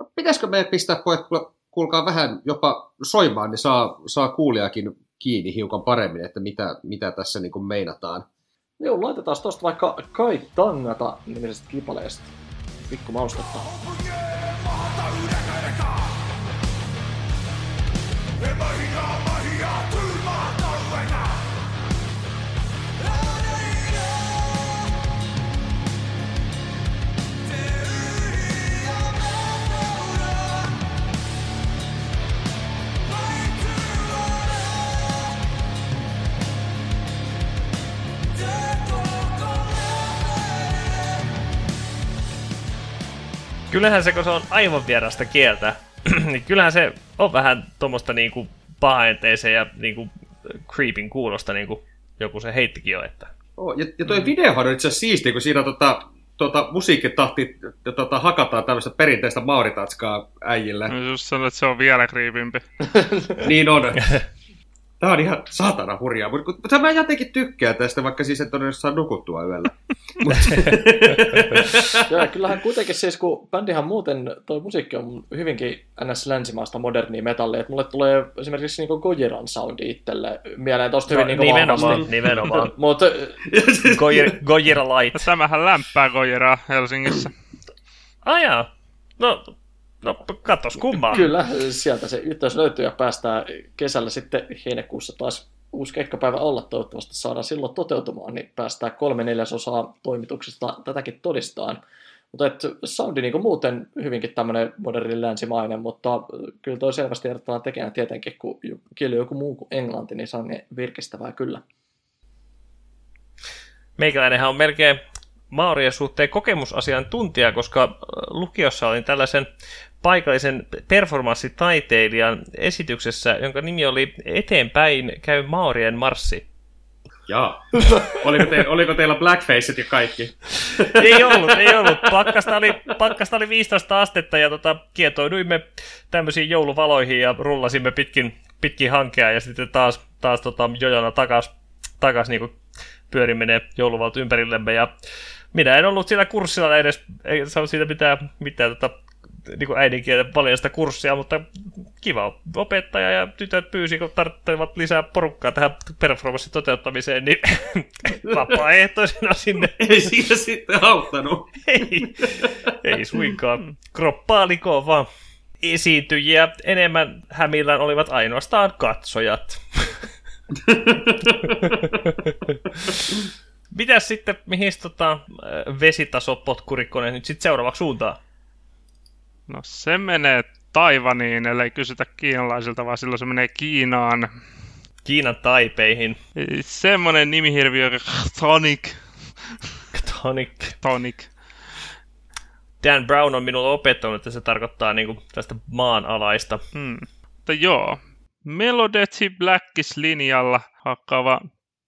No, pitäisikö meidän pistää pojat, kuulkaa vähän jopa soimaan, niin saa, saa kuulijakin kiinni hiukan paremmin, että mitä, mitä tässä niin kuin meinataan. Joo, laitetaan tosta vaikka Kai Tangata nimisestä kipaleesta. Pikku maustetta. Kyllähän se, kun se on aivan vierasta kieltä, niin kyllähän se on vähän tuommoista niinku pahaenteisen ja niinku creepin kuulosta, niin kuin joku se heittikin jo, että Oh, ja, ja toi videohan on itse asiassa siisti, kun siinä tota, tota, musiikkitahti tota, hakataan tämmöistä perinteistä mauritatskaa äijille. Mä just sanoin, että se on vielä kriipimpi. Niin on. Tämä on ihan saatana hurjaa, mutta mä jotenkin tykkään tästä, vaikka siis et ole saa nukuttua yöllä. Ja kyllähän kuitenkin siis, kun bändihän muuten, toi musiikki on hyvinkin ns. länsimaista modernia metallia, että mulle tulee esimerkiksi niinku Gojiran soundi itselle mieleen tosta hyvin no, niinku nimenomaan, vahvasti. nimenomaan. Mutta Gojira, Gojira Light. Tämähän lämpää Gojiraa Helsingissä. Ajaa. No, no katos kummaa. kyllä, sieltä se yhteys löytyy ja päästään kesällä sitten heinäkuussa taas uusi keikkapäivä olla. Toivottavasti saadaan silloin toteutumaan, niin päästään kolme neljäsosaa toimituksesta tätäkin todistaan. Mutta et soundi niinku muuten hyvinkin tämmöinen moderni länsimainen, mutta kyllä toi selvästi erottavana tekijänä tietenkin, kun kieli joku muu kuin englanti, niin se on virkistävää kyllä. Meikäläinenhän on melkein maorien suhteen kokemusasiantuntija, koska lukiossa olin tällaisen paikallisen performanssitaiteilijan esityksessä, jonka nimi oli Eteenpäin käy maorien marssi. Jaa. Oliko, te, oliko teillä blackfaceit ja kaikki? ei ollut, ei ollut. Pakkasta oli, pakkasta oli 15 astetta ja tota, kietouduimme tämmöisiin jouluvaloihin ja rullasimme pitkin, pitkin hankea ja sitten taas, taas tota, jojona takas, takas niin pyörimme ne jouluvalot ympärillemme ja minä en ollut siellä kurssilla edes, ei saanut siitä mitään, mitään tota, niin kuin äidinkielen valjasta kurssia, mutta kiva opettaja ja tytöt pyysi, kun tarvittavat lisää porukkaa tähän performanssin toteuttamiseen, niin vapaaehtoisena sinne Ei siinä sitten auttanut. ei, ei suinkaan. Kroppaa likoon vaan. Esiintyjiä enemmän hämillään olivat ainoastaan katsojat. Mitäs sitten, mihin tota, vesitasopotkurikkone nyt sitten seuraavaksi suuntaan? No se menee Taivaniin, ellei kysytä kiinalaisilta, vaan silloin se menee Kiinaan. Kiinan taipeihin. Semmonen nimihirviö, Tonic. Tonic. Tonic. Dan Brown on minulle opettanut, että se tarkoittaa niinku tästä maanalaista. Hmm. Mutta joo, Melodetsi Blackis linjalla hakkaava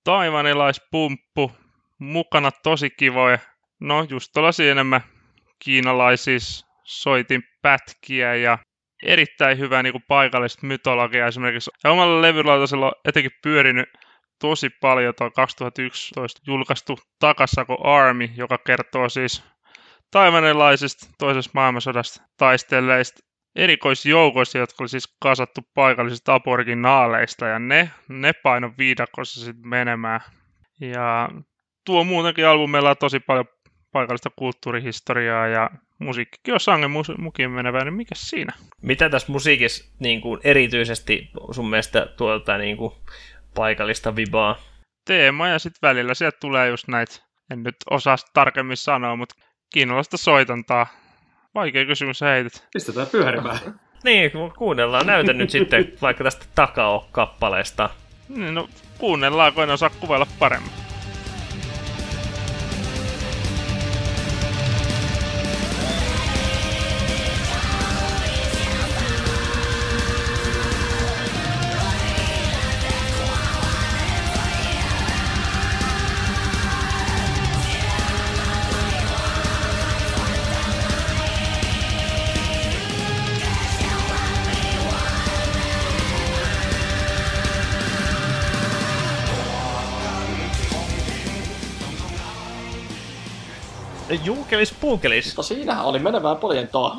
taivanelaispumppu, mukana tosi kivoja. No just tuollaisia enemmän kiinalaisia soitin pätkiä ja erittäin hyvää niin kuin paikallista mytologiaa esimerkiksi. Ja omalla levylautasella on etenkin pyörinyt tosi paljon tuo 2011 julkaistu Takasako Army, joka kertoo siis taivanelaisista toisesta maailmansodasta taistelleista erikoisjoukoista, jotka oli siis kasattu paikallisista aboriginaaleista, ja ne, ne paino viidakossa sitten menemään. Ja tuo muutenkin albumilla on tosi paljon paikallista kulttuurihistoriaa, ja musiikkikin on sangen mus- mukin menevää, niin mikä siinä? Mitä tässä musiikissa niin kuin erityisesti sun mielestä tuolta niin kuin paikallista vibaa? Teema, ja sitten välillä sieltä tulee just näitä, en nyt osaa tarkemmin sanoa, mutta kiinnollista soitantaa. Vaikea kysymys heität. Pistetään pyörimään. Niin, kuunnellaan. Näytän nyt sitten vaikka tästä Takao-kappaleesta. Niin, no kuunnellaan, kun en osaa kuvailla paremmin. Juukelis puukelis. Mutta siinähän oli menevää poljentoa.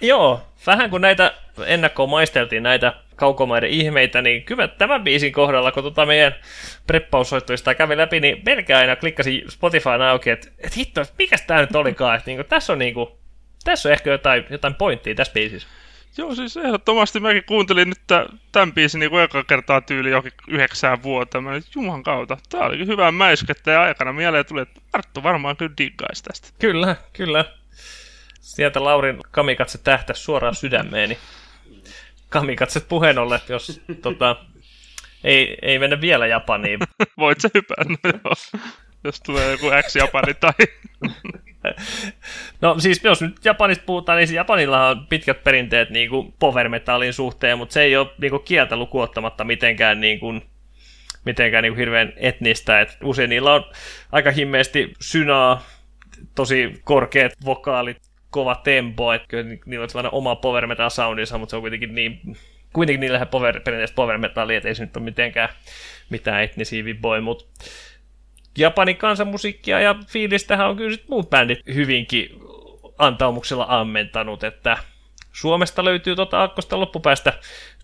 Joo, vähän kun näitä ennakkoon maisteltiin näitä kaukomaiden ihmeitä, niin kyllä tämän biisin kohdalla, kun tota meidän preppaussoittuista kävi läpi, niin melkein aina klikkasin Spotifyn auki, että et hitto, mikäs tää nyt olikaan, että niinku, tässä on niinku, tässä on ehkä jotain, jotain pointtia tässä biisissä. Joo, siis ehdottomasti mäkin kuuntelin nyt tämän biisin niin eka kertaa tyyli johonkin yhdeksään vuotta. Mä olin, juman kautta, tää oli hyvää mäiskettä ja aikana mieleen tuli, että Arttu varmaan kyllä diggaisi tästä. Kyllä, kyllä. Sieltä Laurin kamikatse tähtäsi suoraan sydämeeni. Kamikatset puheen ollen, jos tota, ei, ei mennä vielä Japaniin. Voit sä hypää, no joo. Jos tulee joku X-Japani tai... No siis jos nyt Japanista puhutaan, niin Japanilla on pitkät perinteet niin kuin power metalin suhteen, mutta se ei ole niin kuin kieltä lukuottamatta mitenkään, niin kuin, mitenkään niin kuin hirveän etnistä. Et usein niillä on aika himmeästi synaa, tosi korkeat vokaalit, kova tempo, että niillä on sellainen oma power metal soundinsa, mutta se on kuitenkin niin kuitenkin niillä power, perinteistä power metallia, että ei se nyt ole mitenkään mitään etnisiä vibboja, mutta Japanin kansanmusiikkia ja fiilistähän on kyllä sit muut bändit hyvinkin antaumuksella ammentanut, että Suomesta löytyy tuota akkosta loppupäästä,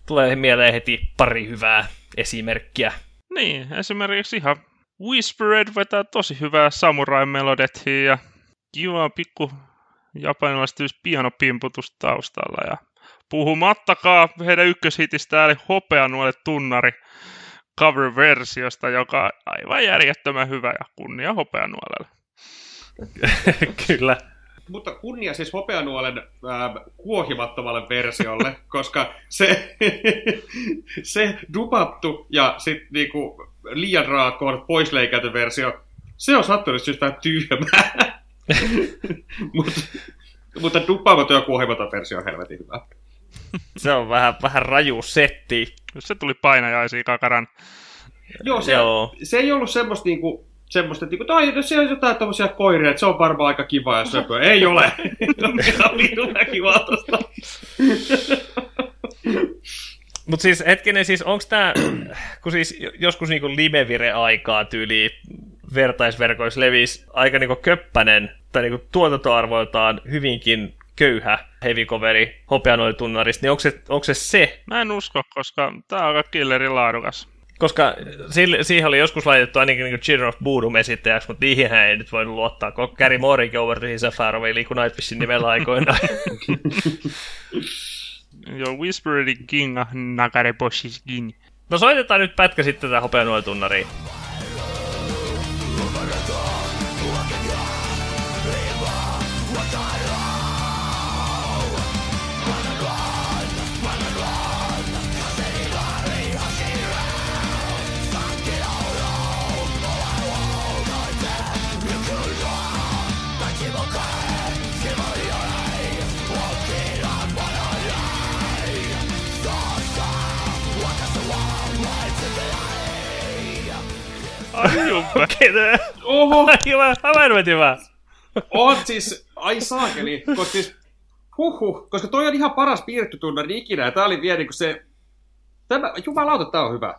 tulee mieleen heti pari hyvää esimerkkiä. Niin, esimerkiksi ihan Whispered vetää tosi hyvää samurai melodetia ja kiva pikku japanilaista pianopimputus taustalla ja puhumattakaan heidän ykköshitistä eli Hopeanuole tunnari cover-versiosta, joka on aivan järjettömän hyvä ja kunnia Hopeanuolelle. Kyllä. Mutta kunnia siis Hopeanuolen äh, kuohimattomalle versiolle, koska se, se dupattu ja sitten niinku liian raakoon poisleikäyty versio, se on sattunut syystä tyhmää. Mut, mutta dupaamaton ja kuohimaton versio on helvetin hyvä. Se on vähän, vähän raju setti. Se tuli painajaisiin kakaran. Joo, se, Joo. se ei ollut semmoista niinku, semmoista, että niinku, tai se on jotain tommosia koiria, että se on varmaan aika kiva ja söpö. Ei ole! oli kiva tosta. Mut siis hetkinen, siis onks tää, kun siis joskus niinku Limevire-aikaa tyyli vertaisverkoissa levisi aika niinku köppänen, tai niinku tuotantoarvoiltaan hyvinkin köyhä heavy coveri hopeanoitunnarista, niin onko se, onko se se? Mä en usko, koska tää on aika killerin laadukas. Koska sille, siihen oli joskus laitettu ainakin niin Children of Boodum esittäjäksi, mutta niihin ei nyt voinut luottaa, kun Gary Moorekin over the Sapphire liikkui Nightwishin nimellä aikoinaan. Joo, Whispered King Nakare Boshis King. No soitetaan nyt pätkä sitten tätä hopeanuotunnariin. Ai jumpa. Oho! Hyvä, aivan hyvä. On siis, ai saakeli, koska siis, huhhuh, koska toi on ihan paras piirretty tunnari ikinä, ja tää oli vielä niinku se, tämä, jumalauta, tää on hyvä.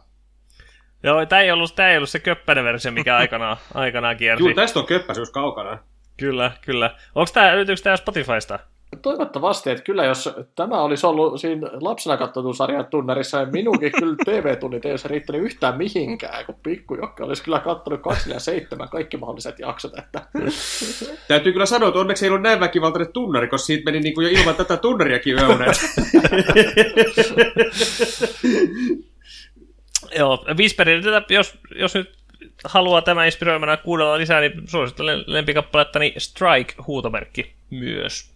Joo, tää ei ollut, tää ei ollut se köppäinen versio, mikä aikanaan, aikanaan kiersi. Joo, tästä on köppäisyys kaukana. Kyllä, kyllä. Onko tää, löytyykö tää Spotifysta? Toivottavasti, että kyllä jos tämä olisi ollut siinä lapsena katsotun sarjan tunnarissa, niin minunkin kyllä TV-tunnit ei olisi riittänyt yhtään mihinkään, kun pikkujokka olisi kyllä katsonut 27 kaikki mahdolliset jaksot. Että... Täytyy kyllä sanoa, että onneksi ei ollut näin väkivaltainen tunnari, koska siitä meni niin kuin jo ilman tätä tunnariakin yöuneen. Joo, Whisperin, jos, jos nyt haluaa tämä inspiroimana kuunnella lisää, niin suosittelen lempikappalettani Strike huutomerkki myös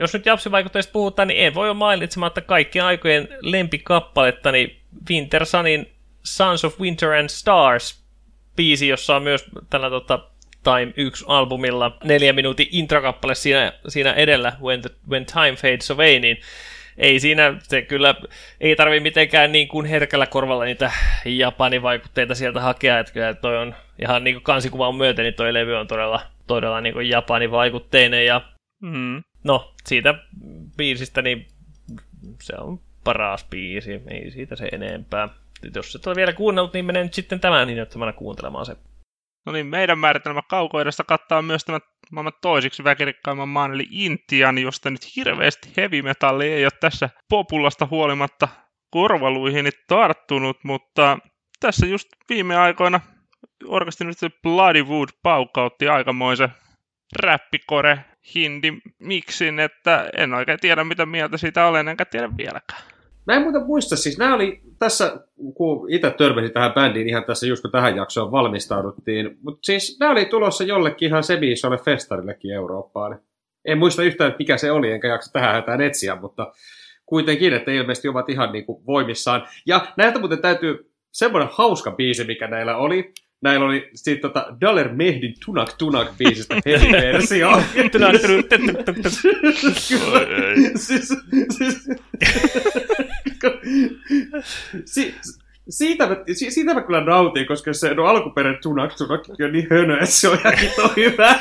jos nyt japsivaikutteista puhutaan, niin en voi olla mainitsematta kaikkien aikojen lempikappalettani Winter Sunin Sons of Winter and Stars biisi, jossa on myös tällä tota, Time 1 albumilla neljä minuutin introkappale siinä, siinä edellä, When, the, When Time Fades Away, niin ei siinä, se kyllä ei tarvi mitenkään niin kuin herkällä korvalla niitä Japanin vaikutteita sieltä hakea, että kyllä toi on ihan niin kuin kansikuvan myöten, niin toi levy on todella, todella niin kuin Japanin vaikutteinen ja mm no, siitä biisistä, niin se on paras biisi, ei siitä se enempää. Jos et ole vielä kuunnellut, niin menen nyt sitten tämän niin kuuntelemaan se. No niin, meidän määritelmä kaukoidesta kattaa myös tämän maailman toisiksi väkirikkaimman maan, eli Intian, josta nyt hirveästi heavy metalli ei ole tässä populasta huolimatta korvaluihini tarttunut, mutta tässä just viime aikoina orkesti nyt se Bloody Wood paukautti aikamoisen räppikore hindi miksin, että en oikein tiedä mitä mieltä siitä olen, enkä tiedä vieläkään. Mä en muuta muista, siis nämä oli tässä, kun itse törmäsin tähän bändiin ihan tässä just kun tähän jaksoon valmistauduttiin, mutta siis nämä oli tulossa jollekin ihan semi festarillekin Eurooppaan. En muista yhtään, mikä se oli, enkä jaksa tähän hätään etsiä, mutta kuitenkin, että ilmeisesti ovat ihan niin kuin voimissaan. Ja näiltä muuten täytyy semmoinen hauska biisi, mikä näillä oli, näillä oli siitä tota Daler Mehdin Tunak Tunak biisistä versio. Tunak, tunak, tunak, siis, siis, si, siitä, mä, si, siitä mä kyllä nautin, koska se no, alkuperäinen Tunak Tunak on niin hönö, että se on ihan hyvä.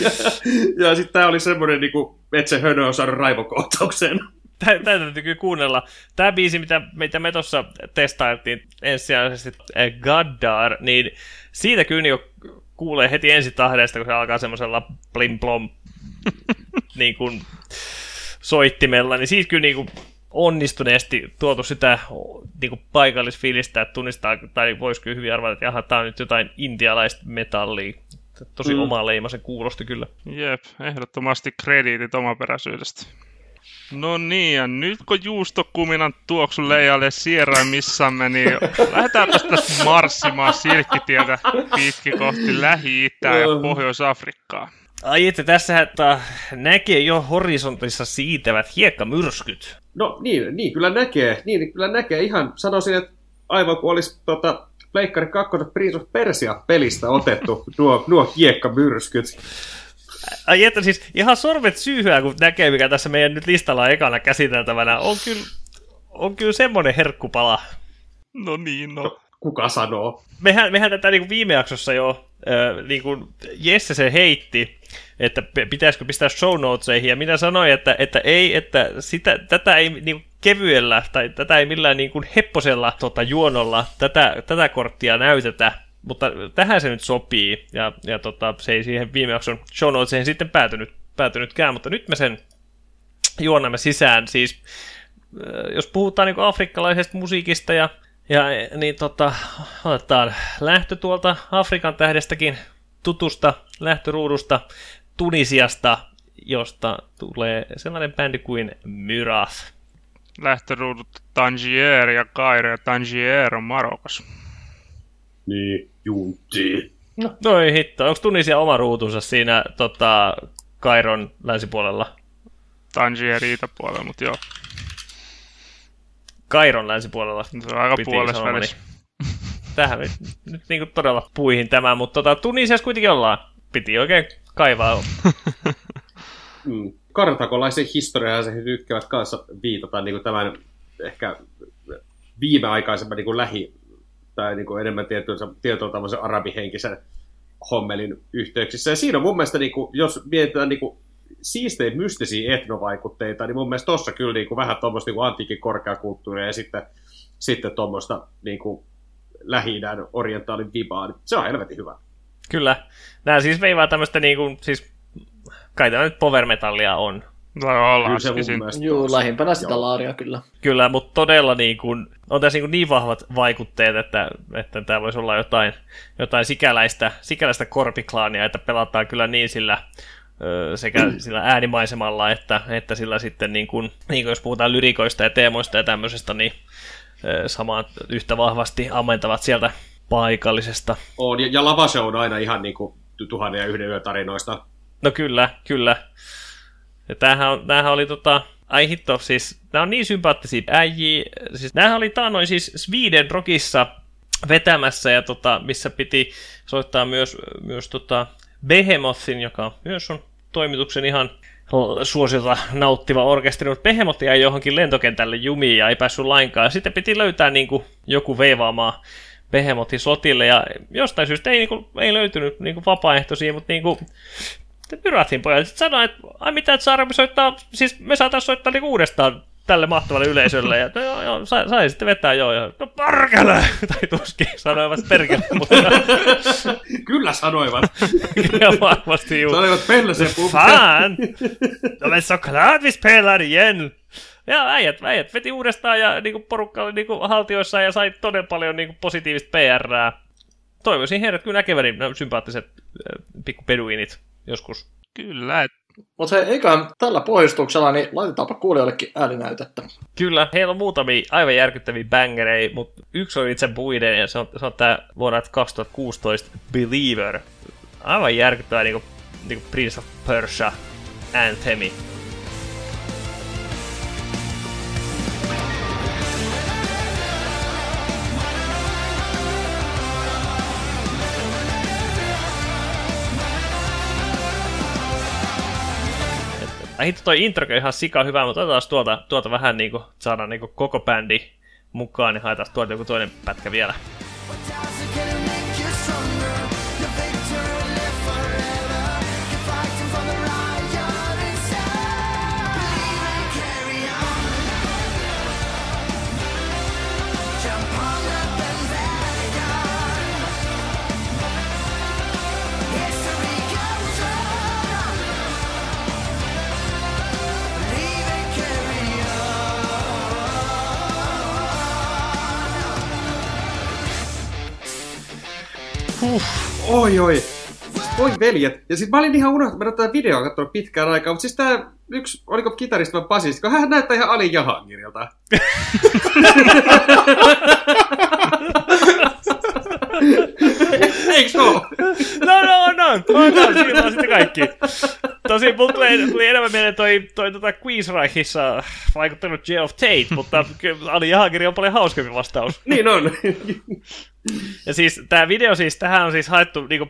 ja ja sitten tää oli semmoinen, niinku, että se hönö on saanut raivokohtauksen. Tätä täytyy kuunnella. Tämä biisi, mitä, mitä me tuossa testailtiin ensisijaisesti eh, Gaddar, niin siitä kyllä niin kuulee heti ensi tahdesta, kun se alkaa semmoisella blim blom niin kuin soittimella, niin siitä kyllä niin kuin onnistuneesti tuotu sitä niin kuin paikallisfiilistä, että tunnistaa, tai voisi kyllä hyvin arvata, että jaha, tämä on nyt jotain intialaista metallia. Tosi mm. oma leimasen kuulosti kyllä. Jep, ehdottomasti krediitit omaperäisyydestä. No niin, ja nyt kun juustokuminan tuoksu leijalle sieraimissamme, niin lähdetään tästä marssimaan silkkitietä pitkin kohti Lähi-Itää ja Pohjois-Afrikkaa. Ai että tässä että näkee jo horisontissa siitävät hiekkamyrskyt. No niin, niin kyllä näkee. Niin kyllä näkee. Ihan sanoisin, että aivan kuin olisi tota, Pleikkari 2 Prince of Persia pelistä otettu nuo, nuo hiekkamyrskyt. Ai että siis ihan sormet syyhyä, kun näkee, mikä tässä meidän nyt listalla on ekana käsiteltävänä. On kyllä, on kyllä semmoinen herkkupala. No niin, no. Kuka sanoo? Mehän, mehän tätä niin kuin viime jaksossa jo, äh, niin kuin Jesse se heitti, että pitäisikö pistää show notesihin, ja minä sanoin, että, että ei, että sitä, tätä ei niin kuin kevyellä, tai tätä ei millään niin kuin hepposella tota, juonolla tätä, tätä korttia näytetä, mutta tähän se nyt sopii, ja, ja tota, se ei siihen viime jakson show notesihin sitten päätynyt, päätynytkään, mutta nyt me sen juonamme sisään. Siis, jos puhutaan niin afrikkalaisesta musiikista, ja, ja niin tota, otetaan lähtö tuolta Afrikan tähdestäkin tutusta lähtöruudusta Tunisiasta, josta tulee sellainen bändi kuin Myrath. Lähtöruudut Tangier ja Kairo ja Tangier on Marokossa. Niin, junti. No, no ei hitto. Onko Tunisia oma ruutunsa siinä tota, Kairon länsipuolella? Tangier itäpuolella, mutta joo. Kairon länsipuolella. Se on aika puolessa välissä. Tähän nyt, nyt niin todella puihin tämä, mutta tota, Tunisiassa kuitenkin ollaan. Piti oikein kaivaa. mm. Kartakolaisen historiaa se tykkäävät kanssa viitata niin kuin tämän ehkä viimeaikaisemman niin kuin lähi tai niin kuin enemmän tietoa tämmöisen arabihenkisen hommelin yhteyksissä. Ja siinä on mun mielestä, niin kuin, jos mietitään niin kuin, siistejä mystisiä etnovaikutteita, niin mun mielestä tuossa kyllä niin kuin, vähän tuommoista niin antiikin korkeakulttuuria ja sitten, sitten tuommoista niin kuin, lähi orientaalin vibaa. Niin se on helvetin hyvä. Kyllä. Nämä siis veivaa tämmöistä niin kuin, siis kai tämä nyt power metallia on. No, Joo, lähimpänä sitä laaria kyllä. Kyllä, mutta todella niin kuin, on tässä niin, kuin niin vahvat vaikutteet, että, että tämä voisi olla jotain, jotain sikäläistä, sikäläistä korpiklaania, että pelataan kyllä niin sillä sekä sillä äänimaisemalla, että, että sillä sitten, niin kuin, niin kuin jos puhutaan lyrikoista ja teemoista ja tämmöisestä, niin samaan yhtä vahvasti ammentavat sieltä paikallisesta. On, ja, ja Lavase on aina ihan niin kuin tuhannen ja yhden yön tarinoista. No kyllä, kyllä. Ja tämähän, on, tämähän oli tota, ai hitto, siis nämä on niin sympaattisia äijiä. Siis, nämähän oli taanoin siis Sweden Rockissa vetämässä, ja tota, missä piti soittaa myös, myös tota Behemothin, joka myös on toimituksen ihan suosiota nauttiva orkesteri, mutta Behemoth jäi johonkin lentokentälle jumiin ja ei päässyt lainkaan. Sitten piti löytää niin kuin, joku veivaamaan Behemothin slotille, ja jostain syystä ei, niin kuin, ei löytynyt niin kuin, vapaaehtoisia, mutta niin kuin, Pyrathin pojat sitten sanoi, että ai mitä, että Saara, me soittaa, siis me saataisiin soittaa niin uudestaan tälle mahtavalle yleisölle. Ja, no, joo, joo, sai, sai sitten vetää, joo, joo. No perkele! Tai tuskin sanoivat perkele, mutta Kyllä sanoivat. ja varmasti juu. Sanoivat Pelle se Fan! No men såklart vi spelar igen! Ja äijät, äijät veti uudestaan ja niinku porukka oli niinku haltioissa ja sai todella paljon niinku positiivista PRää. Toivoisin heidät kyllä näkeväni nämä sympaattiset äh, pikku peduinit joskus. Kyllä, et Mutta hei, eiköhän tällä pohjustuksella, niin laitetaanpa kuulijoillekin ääninäytettä. Kyllä, heillä on muutamia aivan järkyttäviä bangereita, mutta yksi on itse Buiden ja se on, se on tämä vuonna 2016 Believer. Aivan järkyttävä niinku, niinku Prince of Persia anthemi. Ai hitto, toi introkin ihan sika hyvä, mutta otetaan tuolta, tuolta vähän niinku, saadaan niinku koko bändi mukaan, niin haetaan tuolta joku toinen pätkä vielä. Oi, oi. Oi veljet. Ja sit mä olin ihan unohtanut, mä ole tätä videoa katsonut pitkään aikaa, mutta siis tää yksi, oliko kitaristi vai basisti, kun hän näyttää ihan Ali Jahangirilta. Eiks oo? No, no, no, no, no, siinä on sitten kaikki. Tosi mulla tuli, tuli enemmän mieleen toi, toi tota Queensrychissa vaikuttanut J of Tate, mutta kyllä Ali Jahangiri on paljon hauskempi vastaus. Niin on. Ja siis tämä video siis, tähän on siis haettu niinku,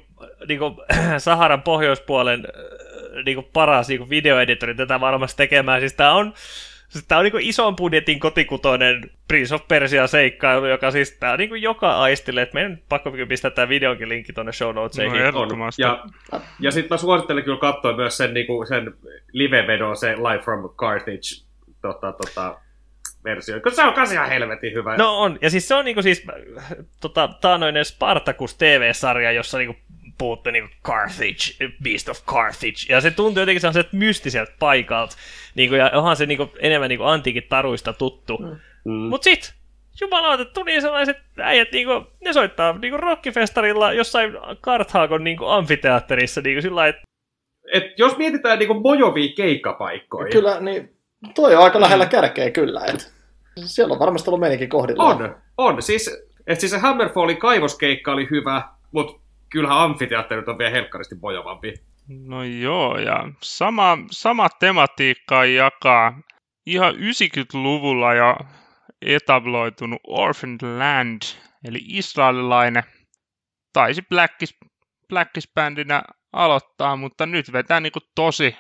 niinku Saharan pohjoispuolen äh, niinku paras niinku videoeditori tätä varmasti tekemään. Siis tää on, siis tää on niinku ison budjetin kotikutoinen Prince of Persia seikkailu, joka siis tää on niinku joka aistille, että meidän pakko pistää tää videonkin linkki tonne show notesihin. No, on. Ja, ja sitten mä suosittelen kyllä katsoa myös sen, niinku, sen live-vedon, se Live from Carthage tota, tota, versio. Koska se on kans ihan helvetin hyvä. No on, ja siis se on niinku siis tota, taanoinen Spartacus TV-sarja, jossa niinku puhutte niinku Carthage, Beast of Carthage, ja se tuntuu jotenkin sellaiset mystiseltä paikalta, niinku, ja onhan se niinku enemmän niinku antiikin taruista tuttu. Mm. Mm. Mut sit, jumalauta, tuli sellaiset äijät, niinku, ne soittaa niinku rockifestarilla jossain Karthaagon niinku amfiteatterissa, niinku sillä lailla, että Et jos mietitään niinku mojovia keikkapaikkoja, Kyllä, niin toi on aika lähellä kärkeä kyllä. Et. Siellä on varmasti ollut meidänkin kohdilla. on, on. Siis, et siis se Hammerfallin kaivoskeikka oli hyvä, mutta kyllähän amfiteatterit on vielä helkkaristi mojovampi. No joo, ja sama, sama tematiikka jakaa ihan 90-luvulla jo etabloitunut Orphaned Land, eli israelilainen, taisi Blackis, Blackis-bändinä aloittaa, mutta nyt vetää niinku tosi,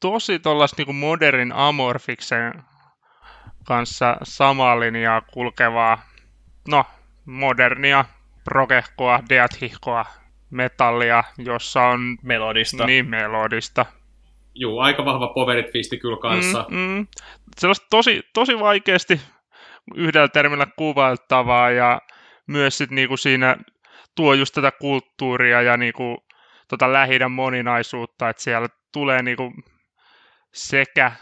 tosi tollas niinku modernin Amorfiksen kanssa samaa linjaa kulkevaa, no, modernia, progehkoa, deathihkoa, metallia, jossa on melodista. niin melodista. Juu, aika vahva powerit fisti kyllä kanssa. Mm, mm. Sellaista tosi, tosi vaikeasti yhdellä termillä kuvailtavaa ja myös sit niinku siinä tuo just tätä kulttuuria ja niinku tota lähidän moninaisuutta, että siellä tulee niinku sekä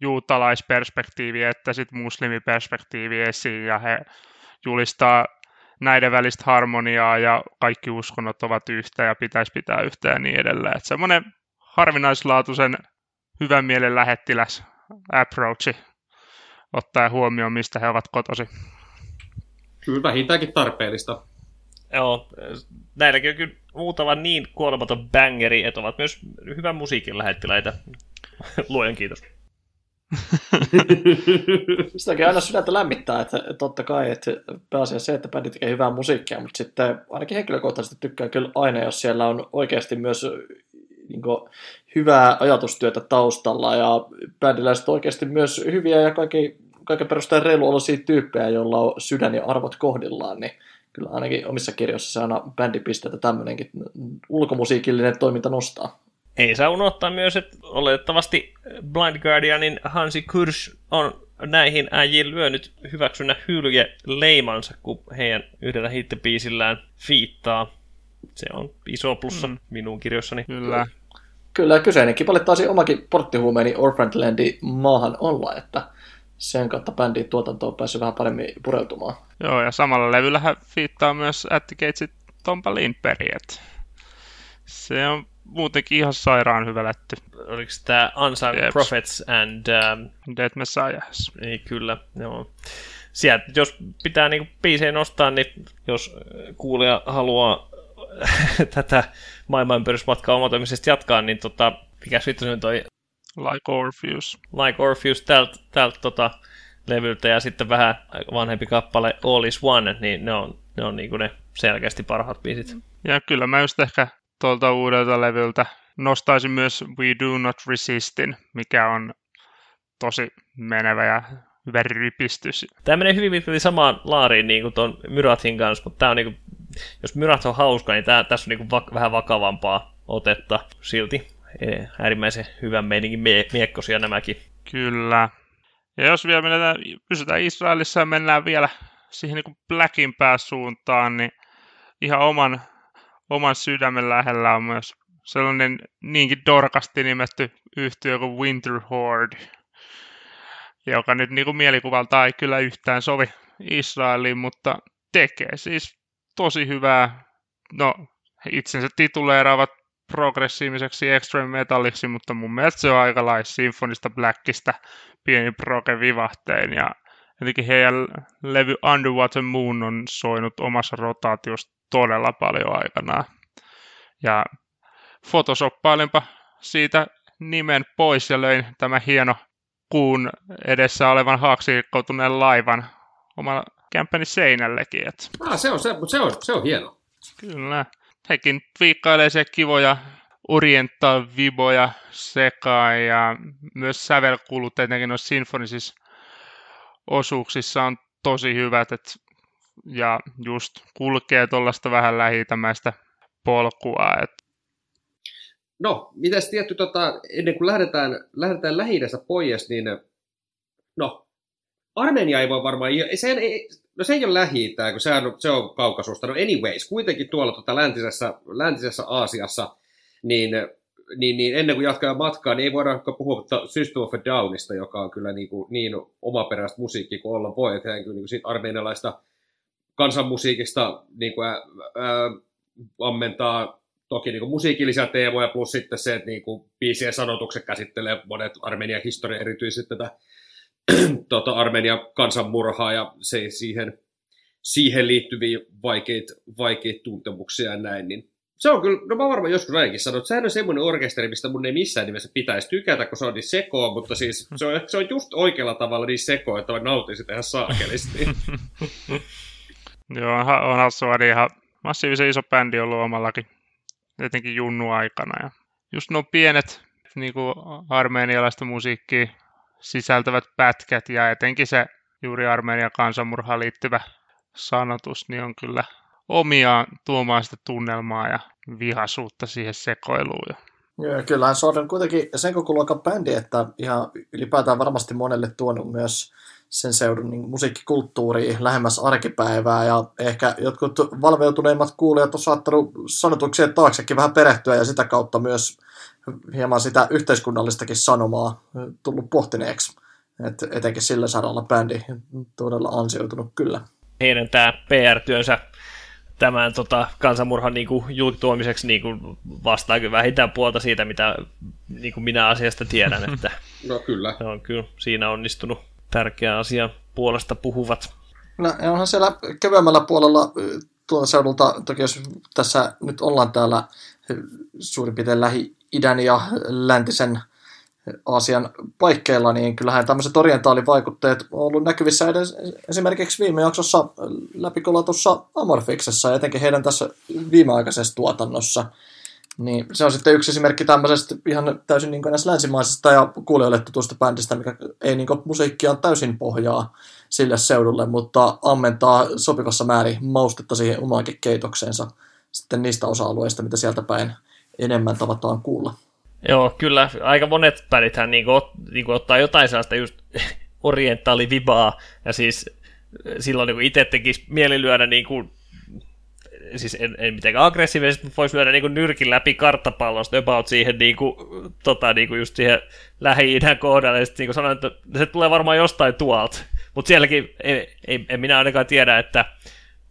juutalaisperspektiivi että sit muslimiperspektiivi esiin ja he julistaa näiden välistä harmoniaa ja kaikki uskonnot ovat yhtä ja pitäisi pitää yhtä ja niin edelleen. Että semmoinen harvinaislaatuisen hyvän mielen lähettiläs approachi ottaa huomioon, mistä he ovat kotosi. Kyllä vähintäänkin tarpeellista. Joo, näilläkin on kyllä muutama niin kuolematon bangeri, että ovat myös hyvän musiikin lähettiläitä. Luojan kiitos. Sitäkin aina sydäntä lämmittää, että totta kai, että pääasiassa se, että bändi tekee hyvää musiikkia, mutta sitten ainakin henkilökohtaisesti tykkää kyllä aina, jos siellä on oikeasti myös niin kuin, hyvää ajatustyötä taustalla ja bändillä on oikeasti myös hyviä ja kaikki, kaiken perusteella reiluoloisia tyyppejä, joilla on sydän ja arvot kohdillaan, niin kyllä ainakin omissa kirjoissa se aina bändipisteitä tämmöinenkin ulkomusiikillinen toiminta nostaa. Ei saa unohtaa myös, että oletettavasti Blind Guardianin Hansi Kurs on näihin äijiin lyönyt hyväksynnä hylje leimansa, kun heidän yhdellä hittipiisillään fiittaa. Se on iso plussa mm. minun kirjoissani. Kyllä. Kyllä, kyseinenkin taisi omakin porttihuumeeni Orphanlandi maahan olla, että sen kautta bändin tuotanto on päässyt vähän paremmin pureutumaan. Joo, ja samalla levyllä fiittaa myös Atticatesit Tompa Lindberg, se on muutenkin ihan sairaan hyvä lätty. Oliko tämä Unsung Jeps. Prophets and... Um... Dead Messiahs. Ei, kyllä, joo. Sieltä, jos pitää niinku biisejä nostaa, niin jos kuulija haluaa tätä maailmanpyörysmatkaa omatoimisesti jatkaa, niin tota, mikä sitten on toi... Like Orpheus. Like Orpheus tältä tält, tota, levyltä ja sitten vähän vanhempi kappale All is One, niin ne on, ne on niinku ne selkeästi parhaat biisit. Ja kyllä mä just ehkä tuolta uudelta levyltä nostaisin myös We Do Not Resistin, mikä on tosi menevä ja hyvä rypistys. Tämä menee hyvin pitkälti samaan laariin niin kuin tuon Myrathin kanssa, mutta tämä on niin kuin, jos Myrat on hauska, niin tämä, tässä on niin kuin va- vähän vakavampaa otetta silti. E, äärimmäisen hyvän meininkin mie- miekkosia nämäkin. Kyllä. Ja jos vielä mennään, pysytään Israelissa ja mennään vielä siihen niin kuin Blackin pääsuuntaan, niin ihan oman oman sydämen lähellä on myös sellainen niinkin dorkasti nimetty yhtiö kuin Winter Horde, joka nyt niin kuin mielikuvalta ei kyllä yhtään sovi Israeliin, mutta tekee siis tosi hyvää, no itsensä tituleeraavat progressiiviseksi extreme metalliksi, mutta mun mielestä se on aika lailla Symphonista Blackista pieni proge vivahtein ja jotenkin heidän levy Underwater Moon on soinut omassa rotaatiossa todella paljon aikanaan. Ja photosoppailinpa siitä nimen pois ja löin tämä hieno kuun edessä olevan haaksirikkoutuneen laivan oman kämppäni seinällekin. Et. Ah, se on, se, se, on, se on hieno. Kyllä. Hekin viikkailee se kivoja oriental viboja sekaan ja myös sävelkulut etenkin noissa sinfonisissa osuuksissa on tosi hyvät, että ja just kulkee tuollaista vähän lähitämäistä polkua. Et. No, mitäs tietty, tota, ennen kuin lähdetään, lähdetään lähi pois, niin no, Armenia ei voi varmaan, se ei, no se ei ole lähi kun se on, se on kaukasusta. No anyways, kuitenkin tuolla tota läntisessä, läntisessä Aasiassa, niin, niin, niin ennen kuin jatkaa matkaa, niin ei voida puhua System of Downista, joka on kyllä niin, kuin, niin omaperäistä musiikkia kuin olla voi, että kyllä niin armenialaista kansanmusiikista niin kuin, ää, ää, ammentaa toki niin kuin musiikillisia teemoja, plus sitten se, että niin kuin biisien sanotukset käsittelee monet Armenian historia, erityisesti tätä tota, Armenian kansanmurhaa ja se, siihen, siihen liittyviä vaikeita, vaikeita tuntemuksia ja näin, niin se on kyllä, no mä varmaan joskus ainakin sanonut, että sehän on semmoinen orkesteri, mistä mun ei missään nimessä pitäisi tykätä, kun se on niin sekoa, mutta siis se on, se on just oikealla tavalla niin sekoa, että mä nautin sitä ihan saakelisti. Joo, on hassua, niin ihan massiivisen iso bändi ollut omallakin, etenkin junnu aikana. Ja just nuo pienet niin kuin armeenialaista musiikkia sisältävät pätkät ja etenkin se juuri Armeenian kansanmurhaan liittyvä sanotus, niin on kyllä omiaan tuomaan sitä tunnelmaa ja vihasuutta siihen sekoiluun. Joo, kyllähän se on kuitenkin sen koko luokan bändi, että ihan ylipäätään varmasti monelle tuonut myös sen seudun niin musiikkikulttuuriin lähemmäs arkipäivää ja ehkä jotkut valveutuneimmat kuulijat on saattanut sanotuksien taaksekin vähän perehtyä ja sitä kautta myös hieman sitä yhteiskunnallistakin sanomaa tullut pohtineeksi. Et etenkin sillä saralla bändi todella ansioitunut kyllä. Heidän tämä PR-työnsä tämän tota, kansanmurhan niin kuin, julkituomiseksi niin kuin, vastaa kyllä vähintään puolta siitä, mitä niin kuin minä asiasta tiedän. Että no kyllä. On kyllä siinä onnistunut tärkeä asia puolesta puhuvat. No, onhan siellä kevyemmällä puolella tuolta seudulta, toki jos tässä nyt ollaan täällä suurin piirtein Lähi-idän ja läntisen Aasian paikkeilla, niin kyllähän tämmöiset orientaalivaikutteet on ollut näkyvissä edes esimerkiksi viime jaksossa läpikolatussa Amorfiksessa, etenkin heidän tässä viimeaikaisessa tuotannossa. Niin se on sitten yksi esimerkki tämmöisestä ihan täysin niin näistä länsimaisesta ja kuulijoille tutusta bändistä, mikä ei niin musiikkia täysin pohjaa sille seudulle, mutta ammentaa sopivassa määrin maustetta siihen omaankin keitokseensa sitten niistä osa-alueista, mitä sieltä päin enemmän tavataan kuulla. Joo, kyllä. Aika monet bändithän niin kuin, niin kuin ottaa jotain sellaista just orientaalivibaa, ja siis silloin niin itse tekisi mieli lyödä niin kuin, siis en, en mitenkään aggressiivisesti, mutta voisi lyödä niin kuin nyrkin läpi karttapallosta about siihen, niin kuin, tota, niin kuin just siihen lähi-idän kohdalle, ja sitten niin sanoin, että se tulee varmaan jostain tuolta. Mutta sielläkin ei, ei, en minä ainakaan tiedä, että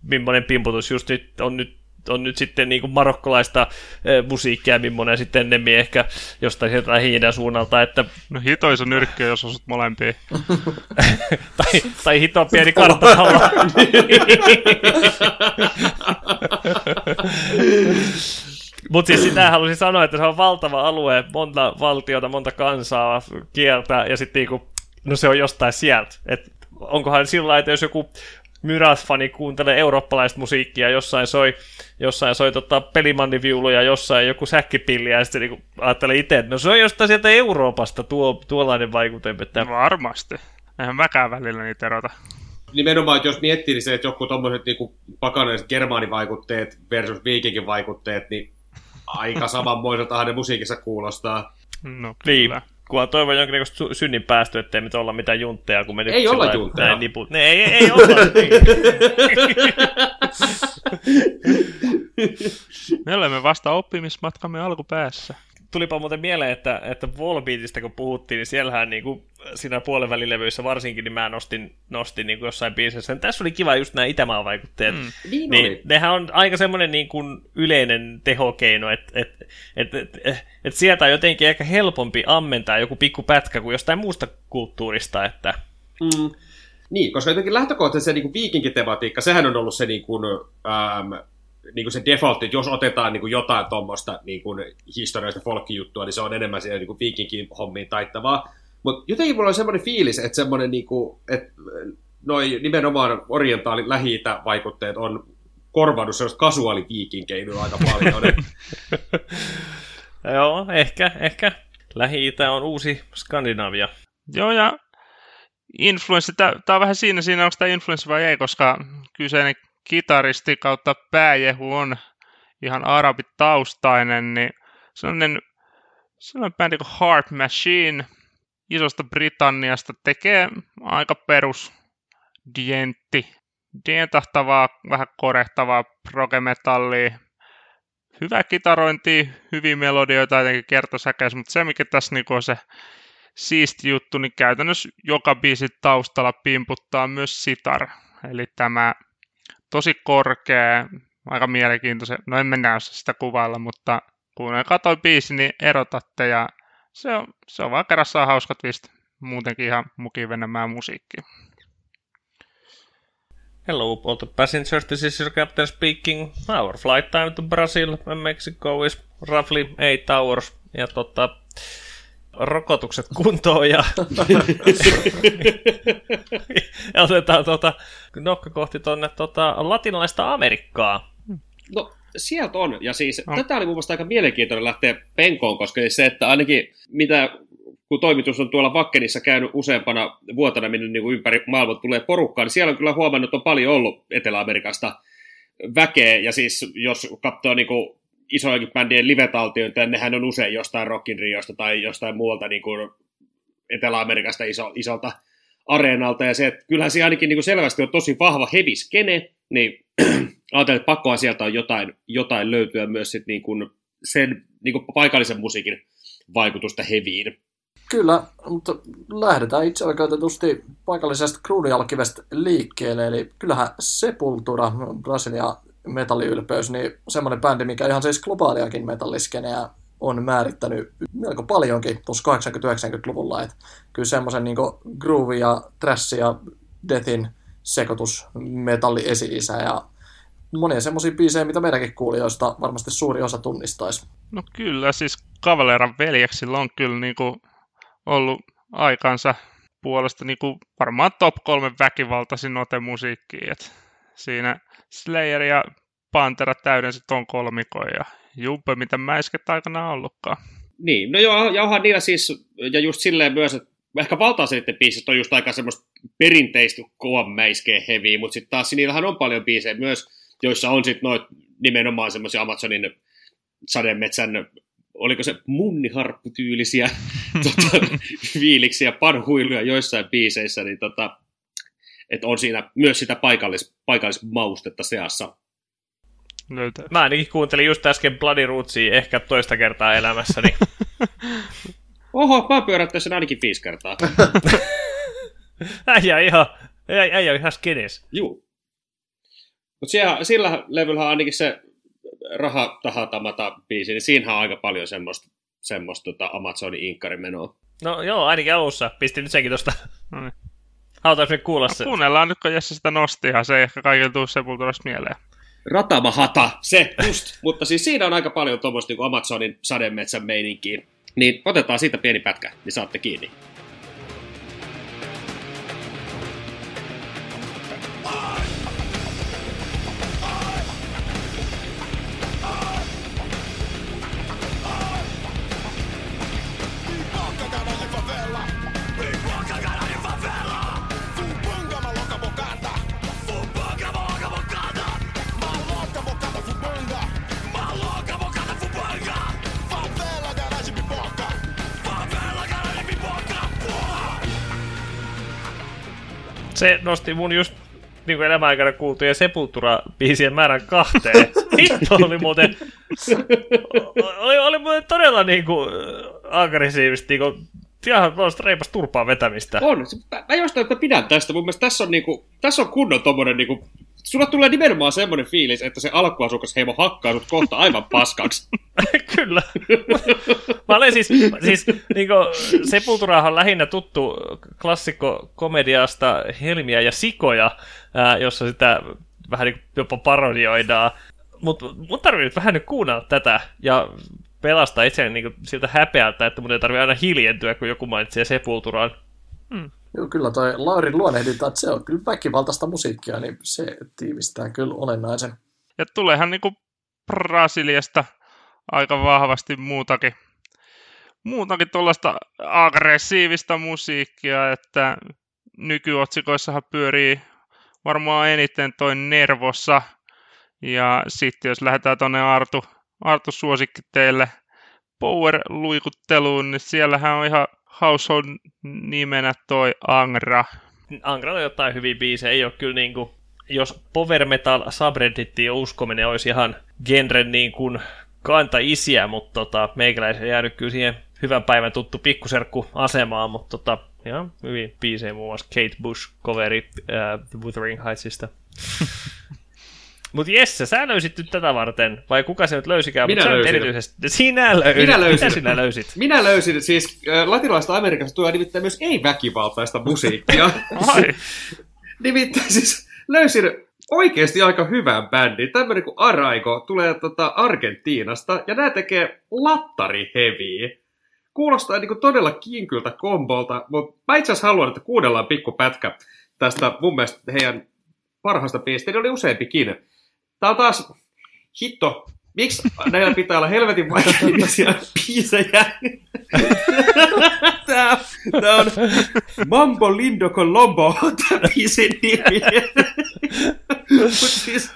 millainen pimputus just nyt on nyt on nyt sitten niin kuin marokkolaista e, musiikkia, millainen sitten ennemmin ehkä jostain sieltä lähi suunnalta. Että... No hitoisa nyrkki, jos osut molempia. tai, tai hito pieni karttapallo. Mutta siis sitä halusin sanoa, että se on valtava alue, monta valtiota, monta kansaa, kieltä, ja sitten niinku, no se on jostain sieltä. Et onkohan sillä lailla, että jos joku Myras-fani kuuntelee eurooppalaista musiikkia, jossain soi, jossain soi tota pelimanniviuluja, jossain joku säkkipilli, ja sitten niinku ajattelee itse, että no se on jostain sieltä Euroopasta tuo, tuollainen vaikute. Että... Varmasti. Eihän mäkään välillä niitä erota. Nimenomaan, että jos miettii, niin se, että joku tuommoiset niinku pakanaiset germaanivaikutteet versus viikinkin vaikutteet, niin aika samanmoiseltahan ne musiikissa kuulostaa. No Niin, kyllä. Kunhan toivon jonkinnäköistä sy- synnin päästö, ettei nyt olla mitään juntteja, kun me nyt Ei olla juntteja. näin Niput. Ne, ei, ei olla. niin. Me olemme vasta oppimismatkamme alkupäässä. Tulipa muuten mieleen, että, että Volbeatista kun puhuttiin, niin siellähän niin kuin, siinä puolivälilevyissä varsinkin, niin mä nostin, nostin niin kuin jossain biisissä. Tässä oli kiva just nämä Itämaan vaikutteet. Mm. Niin, Niin, oli. nehän on aika semmoinen niin kuin yleinen tehokeino, että et, et, et, et, et sieltä on jotenkin ehkä helpompi ammentaa joku pikku pätkä kuin jostain muusta kulttuurista, että Mm. Niin, koska jotenkin lähtökohtaisesti se niin viikinkitematiikka, sehän on ollut se, niin kuin, ähm, niin kuin se default, että jos otetaan niin kuin jotain tuommoista niin kuin historiallista folkkijuttua, niin se on enemmän siihen niin viikinkin hommiin taittavaa. Mutta jotenkin mulla on semmoinen fiilis, että semmoinen, niin kuin, että noi nimenomaan orientaali lähi vaikutteet on korvannut sellaista kasuaaliviikinkeilyä aika paljon. Joo, ehkä, ehkä Lähi-Itä on uusi Skandinavia. Joo, ja influenssi, tämä on vähän siinä, siinä onko tämä influenssi vai ei, koska kyseinen kitaristi kautta pääjehu on ihan arabitaustainen, niin sellainen, sellainen bändi kuin Heart Machine isosta Britanniasta tekee aika perus dientti, dientahtavaa, vähän korehtavaa progemetallia, hyvä kitarointi, hyviä melodioita jotenkin kertosäkeys, mutta se mikä tässä niinku on se siisti juttu, niin käytännössä joka biisin taustalla pimputtaa myös sitar. Eli tämä tosi korkea, aika mielenkiintoinen, no en mennä sitä kuvailla, mutta kuunnelkaa toi biisi, niin erotatte ja se on, se on vaan kerrassaan hauska twist. Muutenkin ihan mukivenemään musiikki. Hello, all the passengers, this is your captain speaking. Our flight time to Brazil and Mexico is roughly 8 hours. Ja tota, rokotukset kuntoon ja, ja otetaan tota, nokka kohti tuonne tota, latinalaista Amerikkaa. No, sieltä on. Ja siis No. tätä oli mun mielestä aika mielenkiintoinen lähteä penkoon, koska se, että ainakin mitä kun toimitus on tuolla Vakkenissa käynyt useampana vuotena, minne niin kuin ympäri maailmaa tulee porukkaa, niin siellä on kyllä huomannut, että on paljon ollut Etelä-Amerikasta väkeä, ja siis jos katsoo niin kuin isojenkin bändien live-taltioita, nehän on usein jostain Rock in Riosta tai jostain muualta niin kuin Etelä-Amerikasta iso, isolta areenalta, ja se, että kyllähän se ainakin niin kuin selvästi on tosi vahva heavy skene, niin ajattelin, että pakkoa sieltä on jotain, jotain löytyä myös sit niin kuin sen niin kuin paikallisen musiikin vaikutusta heviin. Kyllä, mutta lähdetään itse oikeutetusti paikallisesta kruununjalkivestä liikkeelle, eli kyllähän Sepultura, Brasilia metalliylpeys, niin semmoinen bändi, mikä ihan siis globaaliakin metalliskeneä on määrittänyt melko paljonkin tuossa 80-90-luvulla, että kyllä semmoisen niin groove ja trash ja deathin sekoitus metalli esi-isä ja monia semmoisia biisejä, mitä meidänkin kuulijoista varmasti suuri osa tunnistaisi. No kyllä, siis Kavaleran veljeksillä on kyllä niinku ollut aikansa puolesta niinku varmaan top kolme väkivaltaisin ote musiikkiin. Et siinä Slayer ja Pantera täydensi ton kolmikon ja Jumpe, mitä mäisket aikana ollutkaan. Niin, no joo, ja onhan niillä siis, ja just silleen myös, että ehkä valtaosa niiden biisistä on just aika semmoista perinteistä kovan mäiskeä heviä, mutta sitten taas niillähän on paljon biisejä myös, joissa on sitten noit nimenomaan semmoisia Amazonin sademetsän, oliko se munniharpputyylisiä tota, fiiliksi ja panhuiluja joissain biiseissä, niin tota, että on siinä myös sitä paikallis, paikallismaustetta seassa. Löytää. Mä ainakin kuuntelin just äsken Bloody Rootsia ehkä toista kertaa elämässäni. Oho, mä pyörättäisin sen ainakin viisi kertaa. äijä ihan, äijä, äijä on ihan skenes. Juu. Mutta sillä levyllä ainakin se raha tahatamata biisi, niin siinähän on aika paljon semmoista, semmoista tota Amazonin inkkarimenoa. No joo, ainakin alussa. Pistin nyt senkin tosta. No niin. Halutaan me kuulla se. Kuunnellaan nyt, kun Jesse sitä nosti, ja se ei ehkä kaikille tuu Sepulturasta mieleen. Ratamahata, se just. Mutta siis siinä on aika paljon tuommoista niin Amazonin sademetsän meininkiä. Niin otetaan siitä pieni pätkä, niin saatte kiinni. Se nosti mun just niin kuin elämän aikana kuultujen Sepultura-biisien määrän kahteen. Hitto oli muuten, oli, oli muuten todella niin kuin, aggressiivisesti niin kuin, ihan reipas turpaa vetämistä. On. Mä, mä jostain, että pidän tästä. Mun mielestä tässä on, niinku, tässä on kunnon tommonen niinku, sulla tulee nimenomaan semmoinen fiilis, että se alkuasukas heimo hakkaa sut kohta aivan paskaksi. Kyllä. Mä olen siis, siis niin Sepulturahan on lähinnä tuttu klassikko komediasta Helmiä ja Sikoja, ää, jossa sitä vähän niin kuin jopa parodioidaan. Mutta mun tarvii nyt vähän nyt kuunnella tätä ja pelastaa itseäni niin siltä häpeältä, että mun ei tarvitse aina hiljentyä, kun joku mainitsee Sepulturan. Joo, kyllä toi Laurin luonnehdinta, että se on kyllä väkivaltaista musiikkia, niin se tiivistää kyllä olennaisen. Ja tuleehan niinku Brasiliasta aika vahvasti muutakin, muutakin tuollaista aggressiivista musiikkia, että nykyotsikoissahan pyörii varmaan eniten toi Nervossa. Ja sitten jos lähdetään tuonne Artu, Artu suosikki teille Power-luikutteluun, niin siellähän on ihan household nimenä toi Angra. Angra on jotain hyviä biisejä, ei ole kyllä niinku, jos power metal subreddittiin uskominen olisi ihan genren niin kuin kanta isiä, mutta tota, meikäläisen jäänyt kyllä siihen hyvän päivän tuttu pikkuserkku asemaan, mutta tota, ihan hyvin biisejä muun muassa Kate Bush coveri uh, The Wuthering Heightsista. Mutta Jesse, sä löysit nyt tätä varten, vai kuka se nyt löysikään? Minä löysin. Erityisesti. Sinä löysit. Minä löysin. Mitä sinä löysit? Minä löysin, siis äh, latinalaisesta Amerikasta tulee nimittäin myös ei-väkivaltaista musiikkia. Ai, nimittäin siis löysin oikeasti aika hyvän bändin. Tämmöinen kuin Araiko tulee tota Argentiinasta, ja nämä tekee lattariheviä. Kuulostaa niin kuin todella kinkyltä kombolta, mutta mä itse asiassa haluan, että kuunnellaan pikku pätkä tästä mun mielestä heidän parhaasta biisistä. Oli useampikin. Tää on taas, hitto, miksi näillä pitää olla helvetin vaikeita biisejä? Tää, tää on Mambo Lindo Colombo, tää biisin nimi. Mut siis,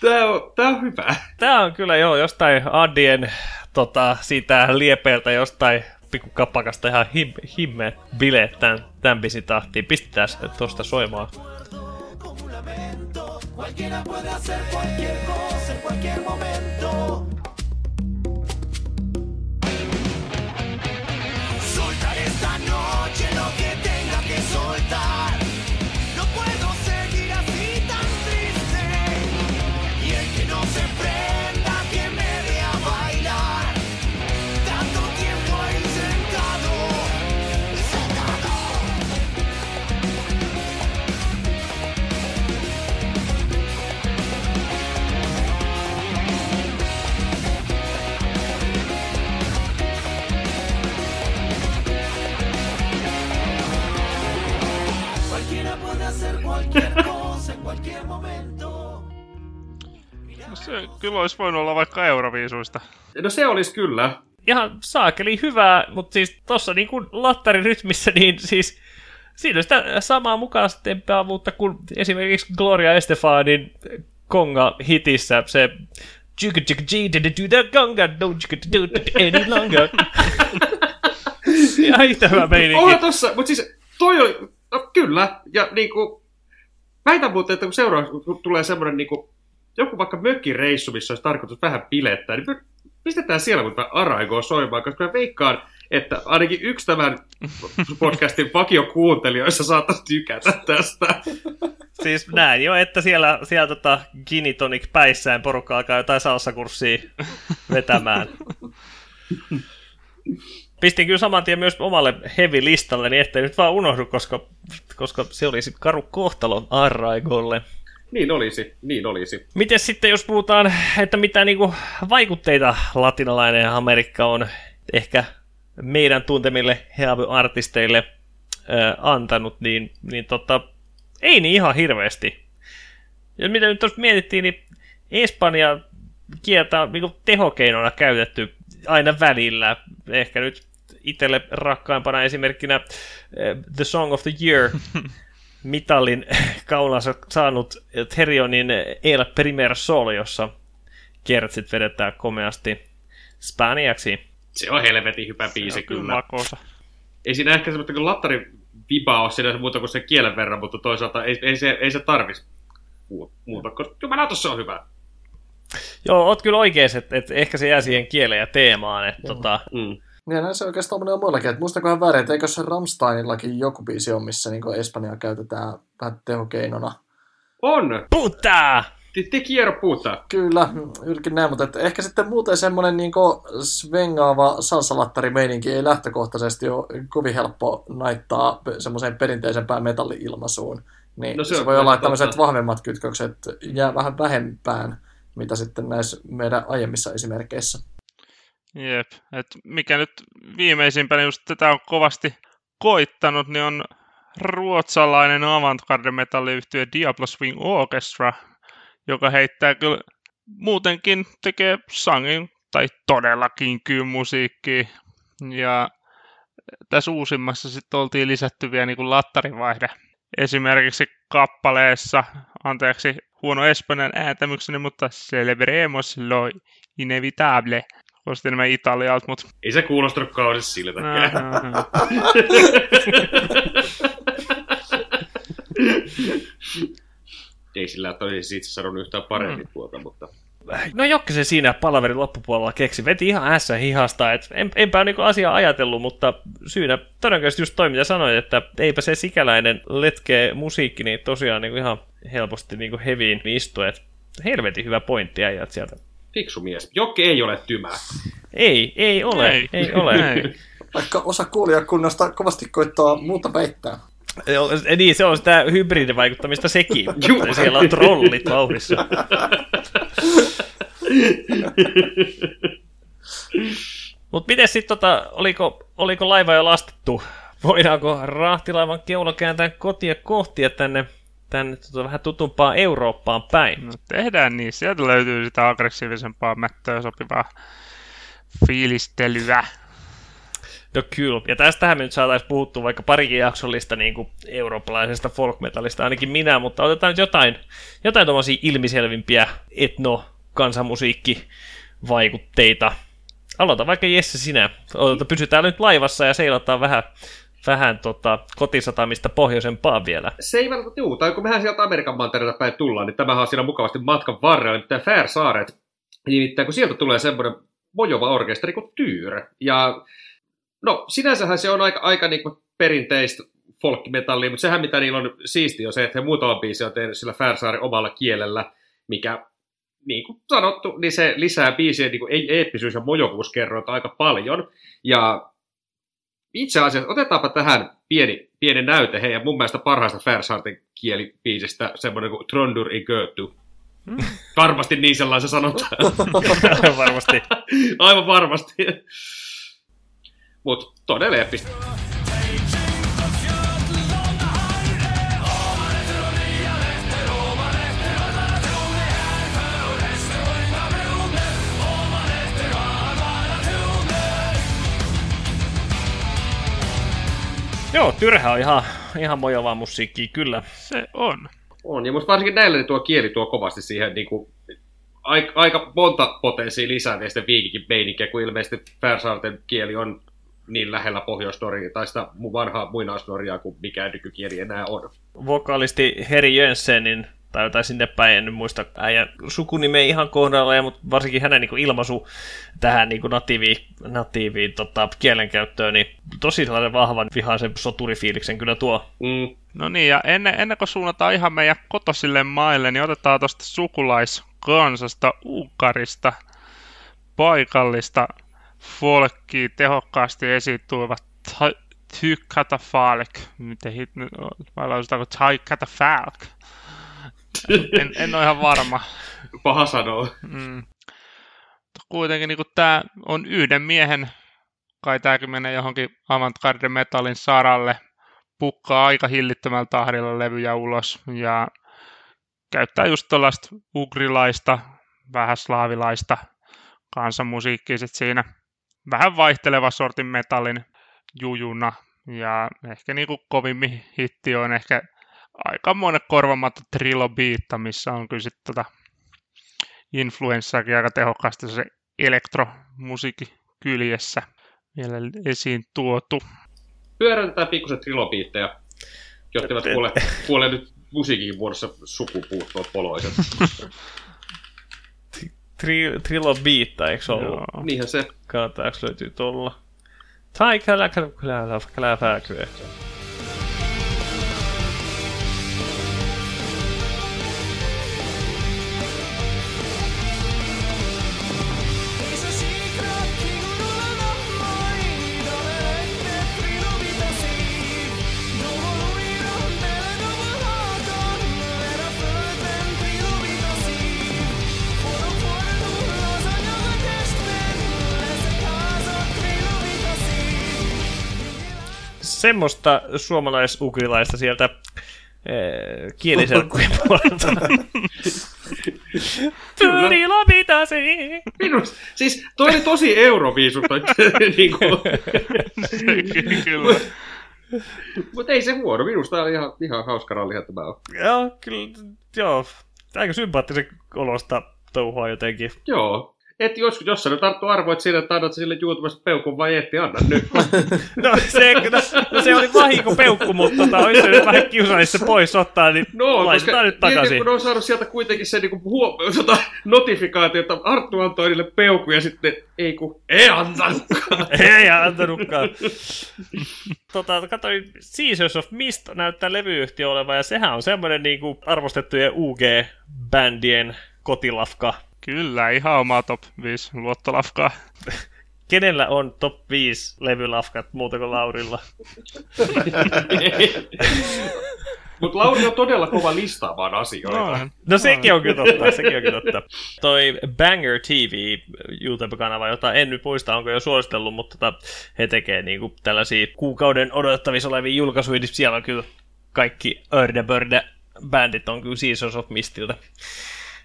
tää on, tää on hyvä. Tää on kyllä joo, jostain Addien tota, siitä liepeiltä jostain pikkukapakasta ihan him, himmeen bileet tämän, tämän bisin tahtiin. Pistetään tosta soimaan. Cualquiera puede hacer cualquier cosa en cualquier momento. Soltar esta noche lo que tenga que soltar. No se kyllä olisi voinut olla vaikka Euroviisuista. No se olisi kyllä. Ihan saakeli hyvää, mutta siis tossa niin kuin lattarirytmissä, niin siis siinä on sitä samaa mukaan tempeavuutta kuin esimerkiksi Gloria Estefanin konga-hitissä se Jigga jigga jee, did it do the conga, don't you get to do it any longer. Ihan yhtä hyvä meininki. Onhan tossa, mutta siis toi oli, no kyllä, ja niinku, väitän muuten, että kun seuraavaksi kun tulee semmoinen niinku, joku vaikka mökkireissu, missä olisi tarkoitus vähän bilettää, niin pistetään siellä mutta Araigoa soimaan, koska mä veikkaan, että ainakin yksi tämän podcastin vakiokuuntelijoissa saattaisi tykätä tästä. Siis näin jo, että siellä, siellä tota Ginitonic päissään porukka alkaa jotain salsakurssia vetämään. Pistin kyllä saman tien myös omalle heavy-listalle, niin ettei nyt vaan unohdu, koska, koska se olisi karu kohtalo Arraigolle. Niin olisi, niin olisi. Miten sitten, jos puhutaan, että mitä niinku vaikutteita latinalainen Amerikka on ehkä meidän tuntemille heavy-artisteille antanut, niin, niin tota, ei niin ihan hirveästi. Ja mitä nyt tuossa mietittiin, niin Espanja kieltä on niin tehokeinona käytetty aina välillä. Ehkä nyt itselle rakkaimpana esimerkkinä eh, The Song of the Year mitallin kaulansa saanut Therionin El Primer Sol, jossa kertsit vedetään komeasti spaniaksi. Se on helvetin hyvä biisi kyllä. Makosa. Ei siinä ehkä semmoista kuin lattari viba ole siinä muuta kuin sen kielen verran, mutta toisaalta ei, ei se, ei se tarvis muuta, koska jumalauta se on hyvä. Joo, oot kyllä oikees, että et ehkä se jää siihen kieleen ja teemaan. Että tota, Mm. Niin, näin se oikeastaan on muillakin. Että muistakohan väärin, että eikö se Rammsteinillakin joku biisi on, missä niin Espanjaa käytetään vähän tehokeinona. On! puta! Te, te quiero puta. Kyllä, yrkin näin, mutta että ehkä sitten muuten semmoinen niin svengaava salsalattarimeininki ei lähtökohtaisesti ole kovin helppo naittaa semmoiseen perinteisempään metalli-ilmaisuun. Niin No se se, voi olla, että tämmöiset vahvemmat kytkökset jää vähän vähempään, mitä sitten näissä meidän aiemmissa esimerkkeissä. Jep. Et mikä nyt viimeisimpänä just tätä on kovasti koittanut, niin on ruotsalainen avantgarde-metalliyhtiö Diablo Swing Orchestra, joka heittää kyllä muutenkin tekee sangin tai todellakin kyllä musiikkia. Ja tässä uusimmassa sitten oltiin lisätty vielä niin lattarivaihde. Esimerkiksi kappaleessa, anteeksi huono espanjan ääntämykseni, mutta celebremos lo inevitable. Kuulosti enemmän italialta, mutta... Ei se kuulostanut kauheasti siltäkään. Ei sillä olisi itse sanonut yhtään paremmin Mm. tuota, mutta... No Jokke se siinä palaverin loppupuolella keksi. Veti ihan ässä hihasta. Et en, enpä ole niinku asiaa ajatellut, mutta syynä todennäköisesti just toi, mitä sanoit, että eipä se sikäläinen letkeä musiikki, niin tosiaan niinku ihan helposti niinku heviin istu. Et helvetin hyvä pointti äijät sieltä. Fiksu mies. Jokke ei ole tymää. Ei, ei ole, ei, ei ole. Ei. Vaikka osa kuulijakunnasta kovasti koittaa muuta väittää. Joo, Niin, se on sitä hybridivaikuttamista sekin. Juu. Siellä on trollit vauhdissa. Mutta miten sitten, tota, oliko, oliko laiva jo lastettu? Voidaanko rahtilaivan keula kääntää kotia kohti ja tänne, tänne tota, vähän tutumpaa Eurooppaan päin? No tehdään niin, sieltä löytyy sitä aggressiivisempaa mättöä sopivaa fiilistelyä. No kyllä, ja tästähän me nyt saataisiin puhuttua vaikka parikin jaksollista niin kuin eurooppalaisesta folkmetallista, ainakin minä, mutta otetaan nyt jotain, jotain tuommoisia ilmiselvimpiä etno-kansanmusiikki-vaikutteita. Aloita vaikka Jesse sinä. Ota, pysytään nyt laivassa ja seilataan vähän, vähän tota, kotisatamista pohjoisempaan vielä. Se ei välttämättä, juu, tai kun mehän sieltä Amerikan mantereelta päin tullaan, niin tämähän on siinä mukavasti matkan varrella, nimittäin Färsaaret. Nimittäin kun sieltä tulee semmoinen mojova orkesteri kuin Tyr. Ja no sinänsähän se on aika, aika niin kuin perinteistä folkkimetallia, mutta sehän mitä niillä on siistiä on se, että he muutama biisi on tehnyt sillä Färsaaren omalla kielellä, mikä niin kuin sanottu, niin se lisää biisien niin kuin eeppisyys- ja mojovuuskerrointa aika paljon. Ja itse asiassa otetaanpa tähän pieni, pieni näyte heidän mun mielestä parhaista Färsartin kielibiisistä, semmoinen kuin Trondur i Götu. Varmasti niin sellainen se sanotaan. Varmasti. Aivan varmasti. Mutta todella eeppistä. Joo, Tyrhä on ihan, ihan mojovaa musiikkia, kyllä. Se on. On, ja musta varsinkin näillä niin tuo kieli tuo kovasti siihen niin kuin, aika, aika monta potenssia lisää teistä viikikin meininkiä, kun ilmeisesti Färsaarten kieli on niin lähellä pohjoisnoria tai sitä mu- vanhaa muinaisnorjaa kuin mikä nykykieli enää on. Vokaalisti Heri Jönsenin tai jotain sinne päin, en nyt muista äijän sukunimeä ihan kohdalla, mutta varsinkin hänen niin ilmaisu tähän niin natiiviin, natiiviin tota, kielenkäyttöön, niin tosi sellainen vahvan vihaisen soturifiiliksen kyllä tuo. Mm. No niin, ja ennen, ennen kuin suunnataan ihan meidän kotosille maille, niin otetaan tuosta sukulaiskansasta Unkarista paikallista folkkia tehokkaasti esituivat Tykatafalk. Miten hit? Vai lausutaanko Tykatafalk? En, en ole ihan varma. Paha sanoa. Mm. Kuitenkin niin tämä on yhden miehen, kai tämäkin menee johonkin avantgarde metallin saralle, pukkaa aika hillittömällä tahdilla levyjä ulos ja käyttää just tuollaista ugrilaista, vähän slaavilaista kansanmusiikkia sit siinä. Vähän vaihteleva sortin metallin jujuna ja ehkä niinku kovimmin hitti on ehkä aikamoinen korvamaton trilobiitta, missä on kyllä sitten tota influenssaakin aika tehokkaasti se elektromusiikki kyljessä vielä esiin tuotu. Pyörätetään pikkusen trilobiitteja, jotta eivät kuule, kuule nyt musiikin muodossa sukupuuttoa poloiset. Tri- Trilobiitta, eikö se ollut? Joo. Niinhän se. Katsotaanko löytyy tuolla. Tai kyllä, kyllä, kyllä, kyllä, kyllä, kyllä. Semmoista suomalais-ugrilaista sieltä eh, kieliselkkujen puolelta. Trilobitasi! Minus, siis toi oli tosi euroviisu, niin kuin, Kyllä. mutta ei se huono. Minusta on ihan, ihan hauska rallihan tämä on. Joo, kyllä, joo. Aika sympaattisen olosta touhua jotenkin. Joo. Et jos, jos sä nyt Arttu arvoit siinä, että annat sille YouTubesta peukun vai etti, anna nyt. No se, no, no se oli vahinko peukku, mutta tota, olisi se nyt vähän kiusallista se pois ottaa, niin No, laitetaan nyt mietin, takaisin. kun ne on saanut sieltä kuitenkin se niinku huo, sota, notifikaatio, että Arttu antoi niille peukun ja sitten ei kun ei antanutkaan. Ei antanutkaan. tota, katsoin, Seasons of Mist näyttää levyyhtiö olevan, ja sehän on semmoinen niin kuin arvostettujen UG-bändien kotilafka. Kyllä, ihan oma top 5 luottolafkaa. Kenellä on top 5 levylafkat muuta kuin Laurilla? Mutta Lauri on todella kova listaamaan asioita. No, No sekin on kyllä totta, sekin on kyllä totta. Toi Banger TV YouTube-kanava, jota en nyt muista, onko jo suositellut, mutta tota, he tekee niinku tällaisia kuukauden odotettavissa olevia julkaisuja, niin siellä on kyllä kaikki Ördebörde bändit on kyllä Seasons of Mistiltä.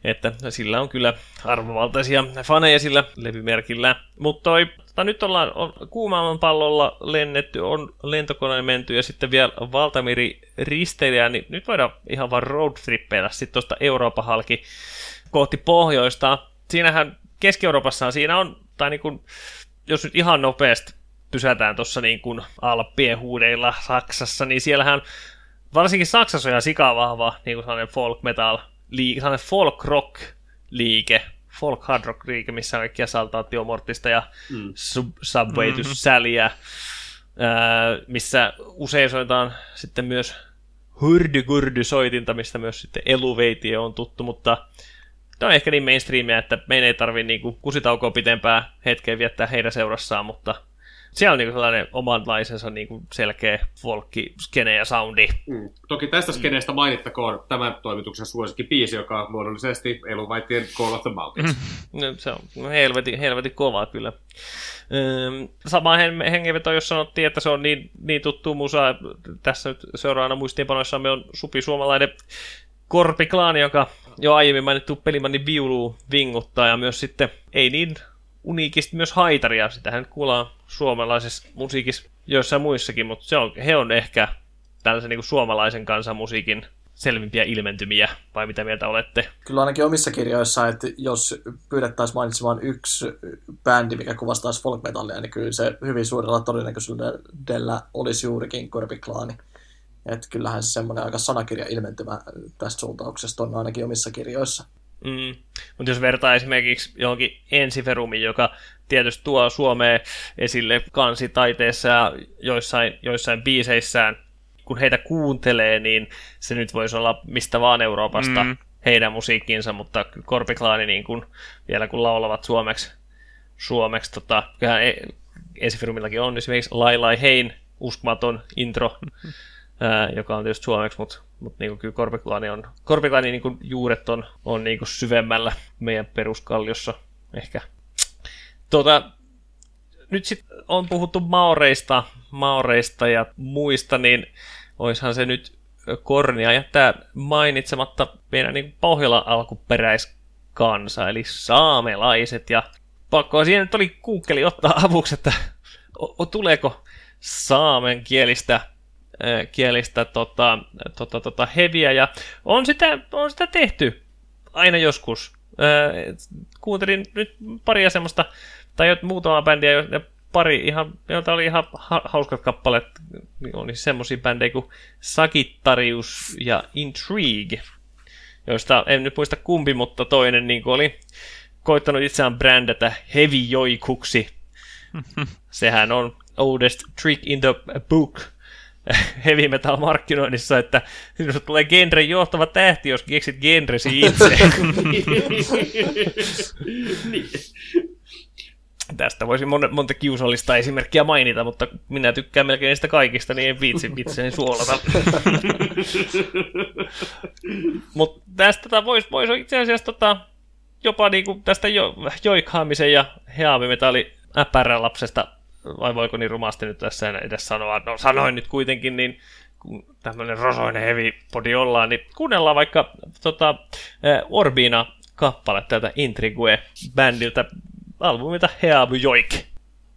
Että sillä on kyllä arvovaltaisia faneja sillä levymerkillä. Mutta toi, tota, nyt ollaan on, kuumaaman pallolla lennetty, on lentokoneen menty ja sitten vielä valtamiri risteilijä, niin nyt voidaan ihan vaan roadtrippeillä sitten tuosta Euroopan halki kohti pohjoista. Siinähän Keski-Euroopassa siinä on, tai niin kuin, jos nyt ihan nopeasti pysätään tuossa niin kuin Alppien huudeilla Saksassa, niin siellähän varsinkin Saksassa on ihan sikavahva niin kuin sellainen folk metal, liike, sellainen folk rock liike, folk hard rock liike, missä on kaikkia Saltatio Mortista ja mm. Sub- Subway to Sallyä, ää, missä usein soitaan sitten myös hurdy soitinta, mistä myös sitten Eluveitio on tuttu, mutta ne on ehkä niin mainstreamia, että meidän ei tarvi niinku kusitaukoa pitempää hetkeä viettää heidän seurassaan, mutta siellä on niinku sellainen omanlaisensa niinku selkeä folkki, skene ja soundi. Mm. Toki tästä skeneestä mainittakoon tämän toimituksen suosikki biisi, joka on luonnollisesti Eluvaittien Call of the Mountains. No, se on no, helvetin, helvetin kova kyllä. Öm, Sama hen- hengenveto, jos sanottiin, että se on niin, niin tuttu musa. Tässä nyt seuraavana muistiinpanoissamme on supi suomalainen Korpiklaani, joka jo aiemmin mainittu pelimanni viulu vinguttaa ja myös sitten ei niin uniikisti myös haitaria. Sitähän kuullaan suomalaisessa musiikissa joissain muissakin, mutta se on, he on ehkä tällaisen niin kuin suomalaisen kansanmusiikin selvimpiä ilmentymiä, vai mitä mieltä olette? Kyllä ainakin omissa kirjoissa, että jos pyydettäisiin mainitsemaan yksi bändi, mikä kuvastaisi folk metallia, niin kyllä se hyvin suurella todennäköisyydellä olisi juurikin Korpiklaani. Että kyllähän se semmoinen aika sanakirja ilmentymä tästä suuntauksesta on ainakin omissa kirjoissa. Mm. Mutta jos vertaa esimerkiksi johonkin Ensiferumiin, joka tietysti tuo Suomeen esille kansitaiteessa ja joissain, joissain biiseissään, kun heitä kuuntelee, niin se nyt voisi olla mistä vaan Euroopasta mm. heidän musiikkinsa, mutta Korpiklaani niin kun, vielä kun laulavat suomeksi, suomeksi tota, kyllähän e- Ensiferumillakin on esimerkiksi Lailai Hein uskomaton intro, ää, joka on tietysti suomeksi, mutta mut niinku kyllä Korpiklaani on, Korpiklaani niinku juuret on, on niinku syvemmällä meidän peruskalliossa ehkä. Tota, nyt sitten on puhuttu maoreista, maoreista ja muista, niin oishan se nyt kornia jättää mainitsematta meidän niin Pohjola alkuperäiskansa, eli saamelaiset. Ja pakko siinä nyt oli Google ottaa avuksi, että o, o, tuleeko saamen kielistä kielistä tota, tota, tota, heviä, ja on sitä, on sitä tehty aina joskus. Kuuntelin nyt paria semmoista, tai muutama bändiä, ja pari ihan, joilta oli ihan hauskat kappaleet, niin oli semmoisia bändejä kuin Sagittarius ja Intrigue, joista en nyt muista kumpi, mutta toinen niin oli koittanut itseään brändätä Heavy Joikuksi. Sehän on oldest trick in the book – heavy metal markkinoinnissa, että sinusta tulee genren johtava tähti, jos keksit genresi itse. niin. Tästä voisi monta, monta kiusallista esimerkkiä mainita, mutta minä tykkään melkein niistä kaikista, niin en viitsi itseäni suolata. mutta tästä tota, voisi vois itse asiassa tota, jopa niinku tästä jo, joikhaamisen ja heavimetalli äpärälapsesta vai voiko niin rumasti nyt tässä edes sanoa, no sanoin nyt kuitenkin, niin kun tämmöinen rosoinen heavy podi ollaan, niin kuunnellaan vaikka tota, Orbina kappale tältä Intrigue-bändiltä albumilta Heabu Joik.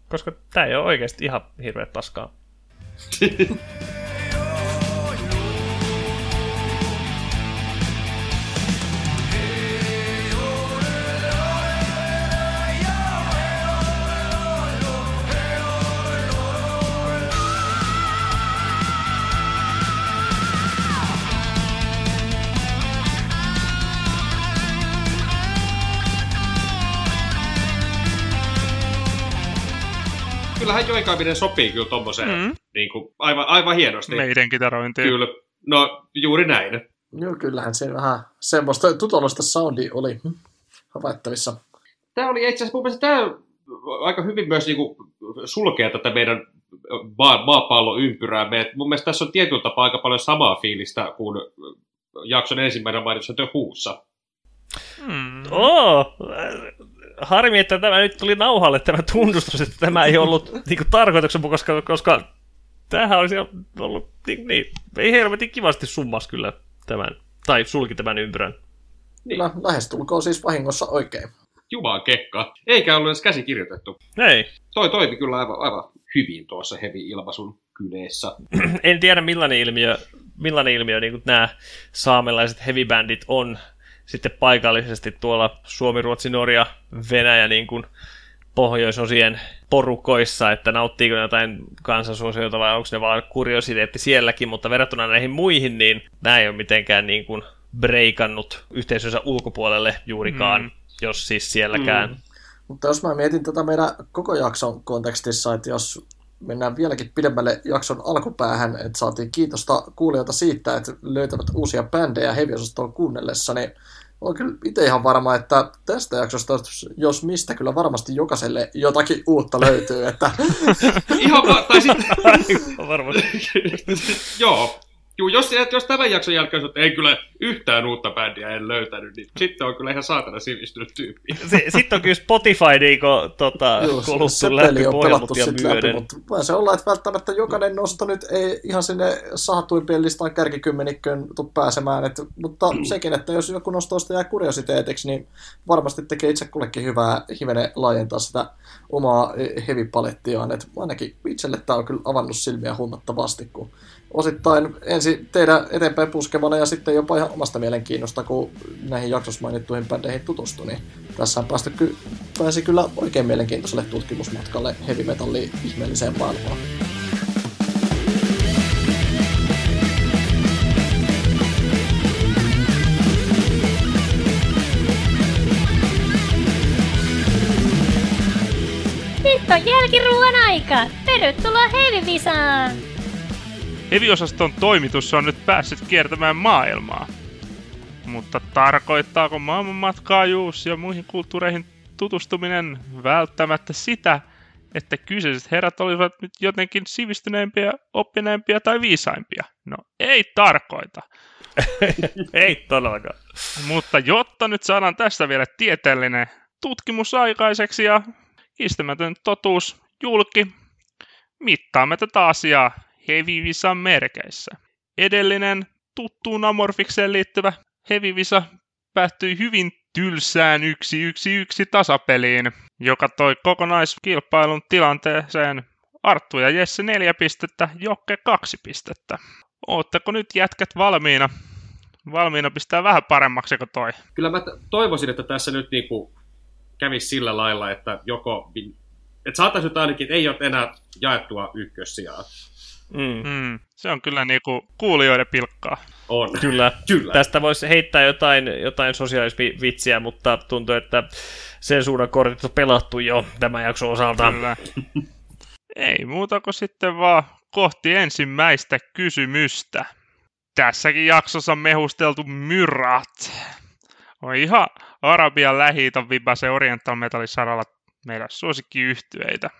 Koska tää ei ole oikeasti ihan hirveet paskaa. kyllähän joikaaminen sopii kyllä tommoseen mm. niin kuin, aivan, aivan hienosti. Meidän kitarointiin. Kyllä, no juuri näin. Joo, kyllähän se vähän semmoista tutollista soundi oli havaittavissa. Tämä oli itse asiassa mun mielestä tämä aika hyvin myös niin kuin, sulkea tätä meidän maa, maapallon ympyrää. Me, mun mielestä tässä on tietyllä tapaa aika paljon samaa fiilistä kuin jakson ensimmäinen mainitsi The Huussa. Hmm. Oh, harmi, että tämä nyt tuli nauhalle tämä tunnustus, että tämä ei ollut niin tarkoituksen koska, koska tämähän olisi ollut niin, niin ei helvetin kivasti summas kyllä tämän, tai sulki tämän ympyrän. Niin. No, lähestulkoon siis vahingossa oikein. Jumaan kekka. Eikä ollut edes käsikirjoitettu. Ei. Toi toimi kyllä aivan, aivan hyvin tuossa heavy-ilmaisun kyneessä. en tiedä millainen ilmiö, millainen ilmiö niin nämä saamelaiset heavy-bändit on sitten paikallisesti tuolla Suomi, Ruotsi, Norja, Venäjä niin kuin pohjoisosien porukoissa, että nauttiiko ne jotain kansansuosiota vai onko ne vaan kuriositeetti sielläkin, mutta verrattuna näihin muihin, niin nämä ei ole mitenkään niin kuin breikannut yhteisönsä ulkopuolelle juurikaan, mm. jos siis sielläkään. Mm. Mutta jos mä mietin tätä meidän koko jakson kontekstissa, että jos mennään vieläkin pidemmälle jakson alkupäähän, että saatiin kiitosta kuulijoilta siitä, että löytävät uusia bändejä heavy kuunnellessa, niin olen kyllä itse ihan varma, että tästä jaksosta, jos mistä, kyllä varmasti jokaiselle jotakin uutta löytyy. Että... ihan va- tai sitten... varmasti. Joo, Juu, jos, jos tämän jakson jälkeen että ei kyllä yhtään uutta bändiä en löytänyt, niin sitten on kyllä ihan saatana sivistynyt tyyppi. Sitten on kyllä Spotify niin kun, tota, Joo, koluttu läpi on pelattu ja myöden. Läpi, mutta voi se olla, että välttämättä jokainen nosto nyt ei ihan sinne saatuimpien listan kärkikymmenikköön tule pääsemään. Et, mutta sekin, että jos joku nostoista jää kuriositeetiksi, niin varmasti tekee itse kullekin hyvää hivenen laajentaa sitä omaa heavy-palettiaan. Et ainakin itselle tämä on kyllä avannut silmiä huomattavasti, kun osittain ensin tehdä eteenpäin puskevana ja sitten jopa ihan omasta mielenkiinnosta, kun näihin jaksossa mainittuihin bändeihin tutustui, niin tässä on päästy ky- pääsi kyllä oikein mielenkiintoiselle tutkimusmatkalle heavy metalliin ihmeelliseen maailmaan. Nyt on jälkiruuan aika! Tervetuloa Heavy-visaan! Heviosaston toimitus on nyt päässyt kiertämään maailmaa. Mutta tarkoittaako maailmanmatkaajuus ja muihin kulttuureihin tutustuminen välttämättä sitä, että kyseiset herrat olisivat nyt jotenkin sivistyneempiä, oppineempia tai viisaimpia? No ei tarkoita. Ei todellakaan. Mutta jotta nyt saadaan tästä vielä tieteellinen tutkimus aikaiseksi ja kistämätön totuus julki, mittaamme tätä asiaa Heavy-visan merkeissä. Edellinen tuttuun amorfikseen liittyvä Heavy-visa päättyi hyvin tylsään 1-1-1 tasapeliin, joka toi kokonaiskilpailun tilanteeseen Arttu ja Jesse 4 pistettä, Jokke 2 pistettä. Ootteko nyt jätkät valmiina? Valmiina pistää vähän paremmaksi kuin toi. Kyllä mä toivoisin, että tässä nyt niinku kävisi sillä lailla, että joko... Että saataisiin nyt ainakin, että ei ole enää jaettua ykkössijaa. Mm. Mm, se on kyllä niinku kuulijoiden pilkkaa. On. Kyllä. Kyllä. Tästä voisi heittää jotain, jotain sosiaalisvitsiä, mutta tuntuu, että sen suunnan kortit on pelattu jo tämän jakson osalta. Kyllä. Ei muuta kuin sitten vaan kohti ensimmäistä kysymystä. Tässäkin jaksossa on mehusteltu myrat. On ihan Arabian lähi vibase Oriental Metallin saralla meidän suosikkiyhtyeitä.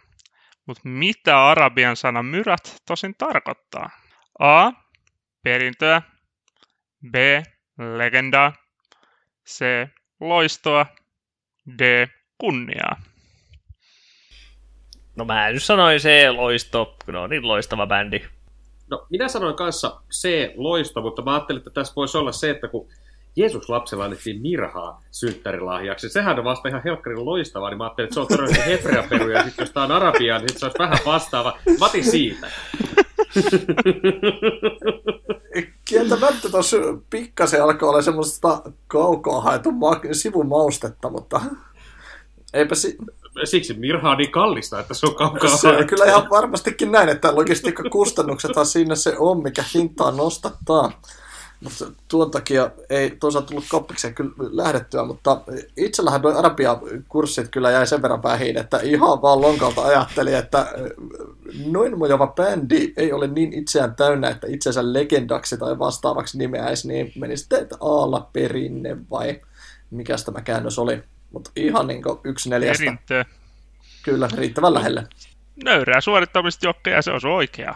Mutta mitä arabian sana myrät tosin tarkoittaa? A. Perintöä. B. Legendaa. C. Loistoa. D. Kunniaa. No mä nyt sanoin se loisto, kun on niin loistava bändi. No, minä sanoin kanssa C loisto, mutta mä ajattelin, että tässä voisi olla se, että kun Jeesus lapsella annettiin mirhaa synttärilahjaksi. Sehän on vasta ihan helkkarin loistavaa, niin mä ajattelin, että se on todennäköisesti hebrea peru, ja sitten jos tää on arabiaa, niin sit se olisi vähän vastaava. Mä otin siitä. Kieltämättä tuossa pikkasen alkoi olla semmoista kaukaa haetun ma- sivumaustetta, mutta eipä si- Siksi mirha on niin kallista, että se on kaukaa se on kyllä ihan varmastikin näin, että logistiikkakustannuksethan siinä se on, mikä hintaa nostattaa. Mutta tuon takia ei toisaalta tullut koppikseen kyllä lähdettyä, mutta itsellähän nuo Arabia-kurssit kyllä jäi sen verran vähin, että ihan vaan lonkalta ajattelin, että noin mojava bändi ei ole niin itseään täynnä, että itsensä legendaksi tai vastaavaksi nimeäisi, niin meni sitten, että Aalla perinne vai mikäs tämä käännös oli. Mutta ihan niin yksi neljästä. Perintö. Kyllä, riittävän lähelle. Nöyrää suorittamista jokkeja, se on oikea.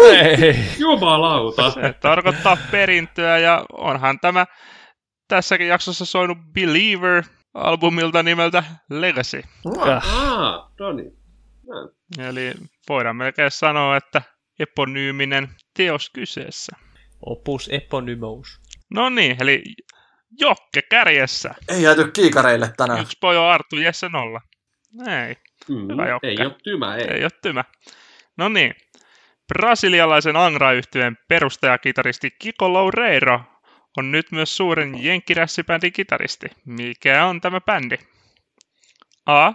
Ei. Jumalauta. Se tarkoittaa perintöä ja onhan tämä tässäkin jaksossa soinut Believer-albumilta nimeltä Legacy. Ah, no niin. Eli voidaan melkein sanoa, että eponyyminen teos kyseessä. Opus eponymous. No niin, eli Jokke kärjessä. Ei jääty kiikareille tänään. Yksi pojo Arttu, Jesse nolla. Ei, Mm, Hyvä Jokke. ei ole tymä, ei. ei ole tymä. No niin, brasilialaisen angra yhtyeen perustajakitaristi Kiko Loureiro on nyt myös suuren jenkkirässibändin kitaristi. Mikä on tämä bändi? A.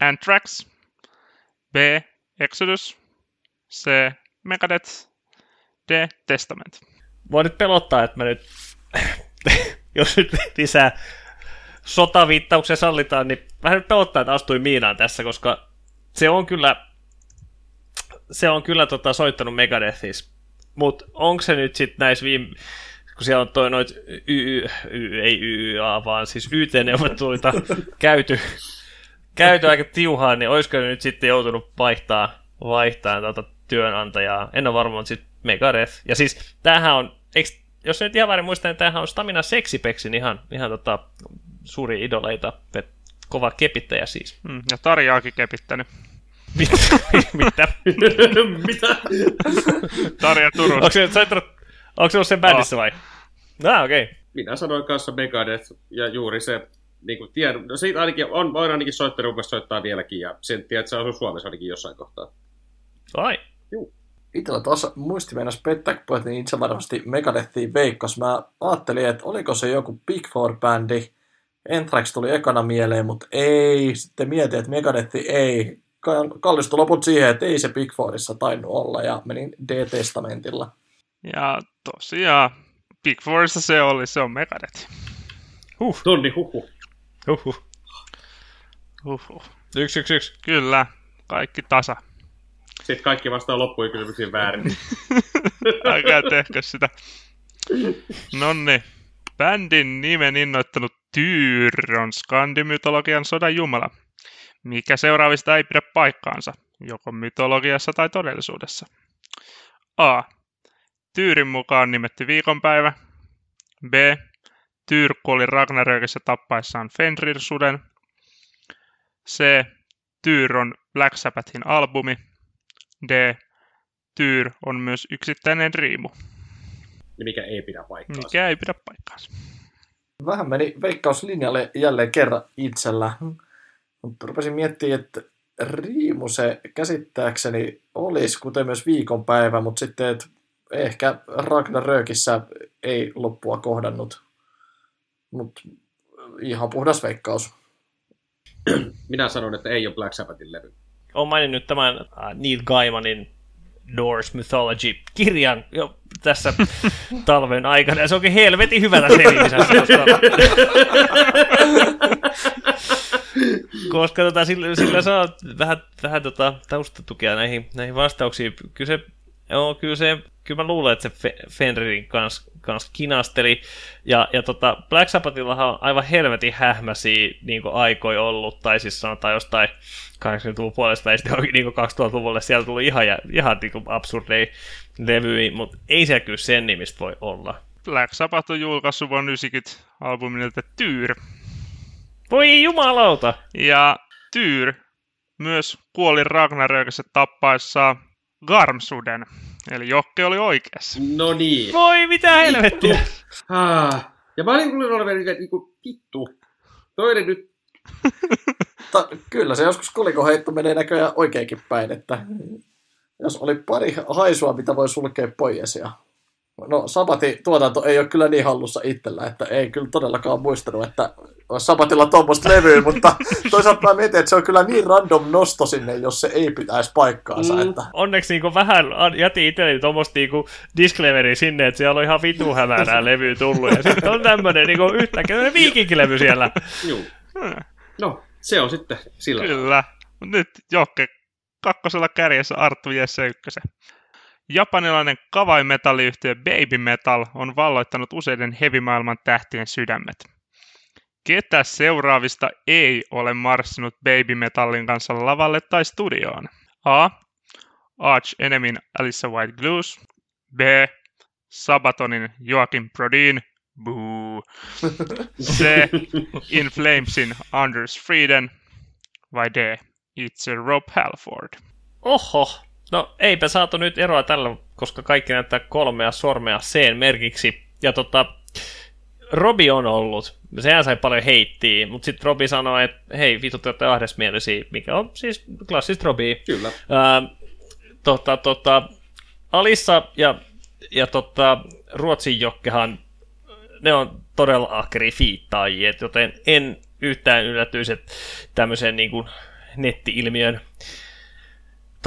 Anthrax. B. Exodus. C. Megadeth. D. Testament. Voi nyt pelottaa, että mä nyt, jos nyt lisää sotaviittauksia sallitaan, niin vähän nyt pelottaa, että astuin miinaan tässä, koska se on kyllä, se on kyllä tota, soittanut Megadethis. Mutta onko se nyt sitten näissä viime, kun siellä on toi noit y, y, ei YYA, vaan siis YT-neuvotteluita käyty, käyty aika tiuhaan, niin olisiko ne nyt sitten joutunut vaihtaa, vaihtaa tota työnantajaa. En ole varma, mutta sitten Megadeth. Ja siis tämähän on, eikö, jos nyt ihan väärin muistan, niin tämähän on Stamina Sexipexin ihan, ihan tota, suuri idoleita, kova kepittäjä siis. Hmm, ja Tarjaakin kepittänyt. Mitä? Mitä? Mitä? Tarja Turusta. Onko se, soittanut, onko se ollut sen bändissä vai? No, okei. Okay. Minä sanoin kanssa Megadeth ja juuri se, niin kuin tiedän, no siitä ainakin on, on ainakin soittanut, rupesi soittaa vieläkin ja sen tiedät, että se asuu Suomessa ainakin jossain kohtaa. Ai. Juu. itsellä taas muisti meinas pettää, kun puhuttiin itse varmasti Megadethiin veikkas. Mä ajattelin, että oliko se joku Big Four-bändi. Anthrax tuli ekana mieleen, mutta ei. Sitten mietin, että Megadethi ei. Kallistui loput siihen, että ei se Big Fourissa tainnut olla ja menin D-testamentilla. Ja tosiaan, Big Fourissa se oli, se on Megadeth. Huh, Tonni huhu. huh, huh. Uhuh. Yksi, yksi, yksi. Kyllä, kaikki tasa. Sitten kaikki vastaa loppuun kysymyksiin väärin. Älkää tehkö sitä. Nonni. Bändin nimen innoittanut Tyr on skandimytologian sodan jumala. Mikä seuraavista ei pidä paikkaansa, joko mytologiassa tai todellisuudessa? A. Tyyrin mukaan nimetty viikonpäivä. B. Tyr kuoli Ragnarökissä tappaessaan Fenrir-suden. C. Tyr on Black Sabbathin albumi. D. Tyr on myös yksittäinen riimu, Ja mikä ei pidä paikkaansa. mikä ei pidä paikkaansa. Vähän meni veikkauslinjalle jälleen kerran itsellä. Mutta rupesin miettimään, että riimu se käsittääkseni olisi, kuten myös viikonpäivä, mutta sitten, että ehkä Ragnarökissä ei loppua kohdannut. Mutta ihan puhdas veikkaus. Minä sanon, että ei ole Black Sabbathin levy. Olen maininnut tämän äh, Neil Gaimanin Norse Mythology-kirjan jo tässä talven aikana, ja se onkin helvetin hyvä tässä koska, tota, sillä, sillä saa vähän, vähän tota, taustatukea näihin, näihin vastauksiin. Kyllä se, joo, kyllä se kyllä mä luulen, että se Fe- Fenririn kanssa kans kinasteli. Ja, ja tota, Black Sabbathillahan on aivan helvetin hähmäisiä niin aikoja ollut, tai siis sanotaan jostain 80-luvun puolesta välistä johonkin niin 2000-luvulle, siellä tuli ihan, ihan niin absurdeja levyjä, mutta ei se kyllä sen nimistä voi olla. Black Sabbath on julkaissut vuonna 90 albumilta Tyr. Voi jumalauta! Ja Tyr myös kuoli Ragnarökissä tappaessa Garmsuden. Eli Jokke oli oikeassa. No niin. Voi mitä helvettiä! Ah. Ja mä olin kuullut olevan niinku, vittu. Toinen nyt Ta- kyllä se joskus kolikoheitto menee näköjään oikeinkin päin, että jos oli pari haisua, mitä voi sulkea pois ja No Sabatin tuotanto ei ole kyllä niin hallussa itsellä, että ei kyllä todellakaan muistanut, että olisi Sabatilla tuommoista levyä, mutta toisaalta mä mietin, että se on kyllä niin random nosto sinne, jos se ei pitäisi paikkaansa. Mm. Että... Onneksi niinku vähän jätin itselleni tuommoista niinku disclaimeri sinne, että siellä on ihan vitu hämärää levyä tullut. Ja sitten on tämmönen niinku yhtäkkiä viikinkilevy siellä. Juu. Hmm. No, se on sitten sillä. Kyllä. Mut nyt Jokke kakkosella kärjessä Arttu Jesse ykkösen. Japanilainen kavaimetalliyhtiö Baby Metal on valloittanut useiden heavy-maailman tähtien sydämet. Ketä seuraavista ei ole marssinut Baby Metallin kanssa lavalle tai studioon? A. Arch Enemyn Alyssa White Blues. B. Sabatonin Joakim Prodin. Boo. C. In Flamesin Anders Frieden. Vai D. Itse Rob Halford. Oho, no eipä saatu nyt eroa tällä, koska kaikki näyttää kolmea sormea C merkiksi. Ja tota, Robi on ollut. Sehän sai paljon heittiä, mutta sitten Robi sanoi, että hei, vitut, te olette mikä on siis klassista Robia. Kyllä. Ää, tota, tota, Alissa ja, ja tota, Ruotsin Jokkehan, ne on todella ahkeria fiittaajia, joten en yhtään yllätyisi, että tämmöisen niin kuin netti-ilmiön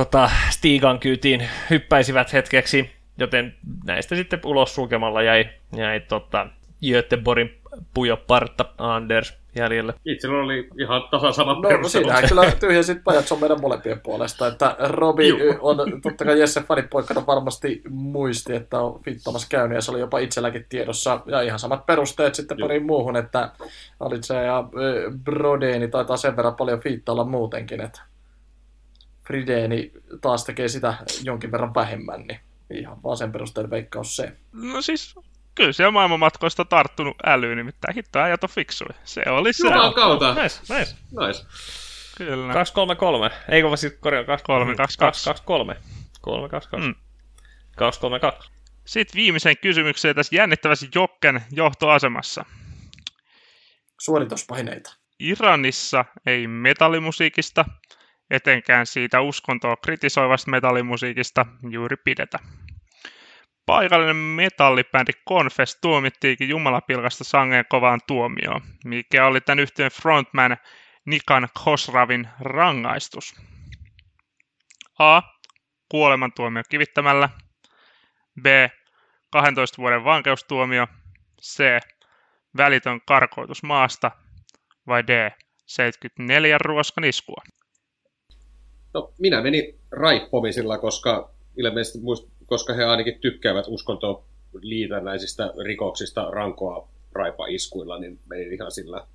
tota, Stigan kyytiin hyppäisivät hetkeksi, joten näistä sitten ulos sulkemalla jäi, jäi tota, Göteborgin Pujo Parta Anders jäljelle. Itsellä oli ihan tasan samat No perustelut. siinähän kyllä tyhjensit pajat on meidän molempien puolesta, että Robi Juu. on totta kai Jesse fanipoikana varmasti muisti, että on fittamassa käynyt ja se oli jopa itselläkin tiedossa ja ihan samat perusteet sitten Juu. pariin muuhun, että Alitse ja Brodeeni taitaa sen verran paljon fiittailla muutenkin, että Frideeni taas tekee sitä jonkin verran vähemmän, niin ihan vaan sen perusteella veikkaus se. No siis, kyllä siellä maailmanmatkoista tarttunut älyyn, nimittäin hitto äijät on fiksui. Se oli se. Jumalan kautta. Nice, nice. Nice. Kyllä. 233. Eikö vaan sitten korjaa 2 Kolme, kaksi, kaksi. 3 3 2 2. Mm. 2 3 2. Sitten viimeiseen kysymykseen tässä jännittävässä Jokken johtoasemassa. Suorituspaineita. Iranissa ei metallimusiikista etenkään siitä uskontoa kritisoivasta metallimusiikista juuri pidetä. Paikallinen metallibändi Confess tuomittiinkin Jumalapilkasta sangeen kovaan tuomioon, mikä oli tämän yhteen frontman Nikan Khosravin rangaistus. A. Kuolemantuomio kivittämällä. B. 12 vuoden vankeustuomio. C. Välitön karkoitus maasta. Vai D. 74 ruoskaniskua. No, minä menin raippomisilla, koska ilmeisesti muist, koska he ainakin tykkäävät uskontoon liitännäisistä rikoksista rankoa raipaiskuilla, niin menin ihan sillä.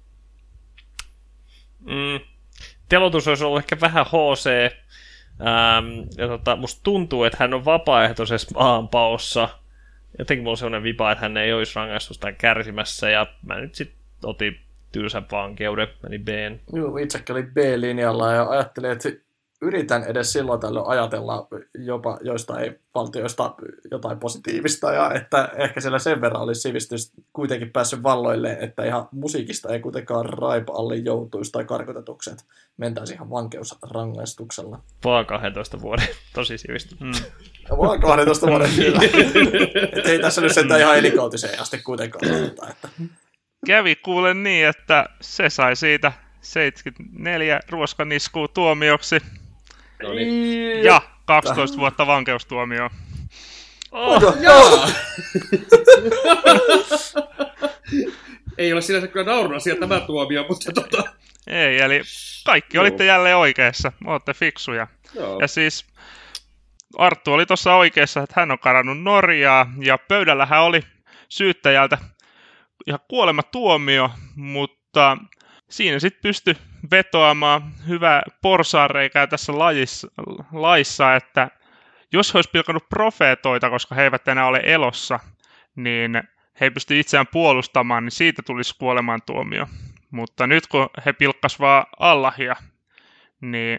Mm. Telotus olisi ollut ehkä vähän HC. Ähm, ja tota, musta tuntuu, että hän on vapaaehtoisessa maanpaossa. Jotenkin mulla on sellainen vipa, että hän ei olisi rangaistusta kärsimässä. Ja mä nyt sitten otin tylsän vankeuden, meni Bn. Joo, itsekin oli B-linjalla ja ajattelin, että yritän edes silloin tällöin ajatella jopa joistain valtioista jotain positiivista ja että ehkä siellä sen verran olisi sivistys kuitenkin päässyt valloille, että ihan musiikista ei kuitenkaan raipa alle joutuisi tai karkotetuksi, että mentäisiin ihan vankeusrangaistuksella. Vaan 12 vuoden, tosi sivistä. Mm. Vaan 12 vuoden kyllä. että ei tässä nyt sentään ihan elikautiseen asti kuitenkaan oteta, että Kävi kuulen niin, että se sai siitä 74 ruoskaniskua tuomioksi No niin. ja 12 vuotta vankeustuomioon. Oh! Ei ole sinänsä kyllä naurun asia tämä tuomio, mutta tota... Ei, eli kaikki Joo. olitte jälleen oikeassa. Olette fiksuja. Joo. Ja siis Arttu oli tuossa oikeassa, että hän on karannut Norjaa ja pöydällähän oli syyttäjältä ihan kuolematuomio, mutta siinä sitten pysty vetoamaan hyvää porsaanreikää tässä lajissa, laissa, että jos he olisi pilkannut profeetoita, koska he eivät enää ole elossa, niin he ei pysty itseään puolustamaan, niin siitä tulisi kuolemantuomio. Mutta nyt kun he pilkkas vaan Allahia, niin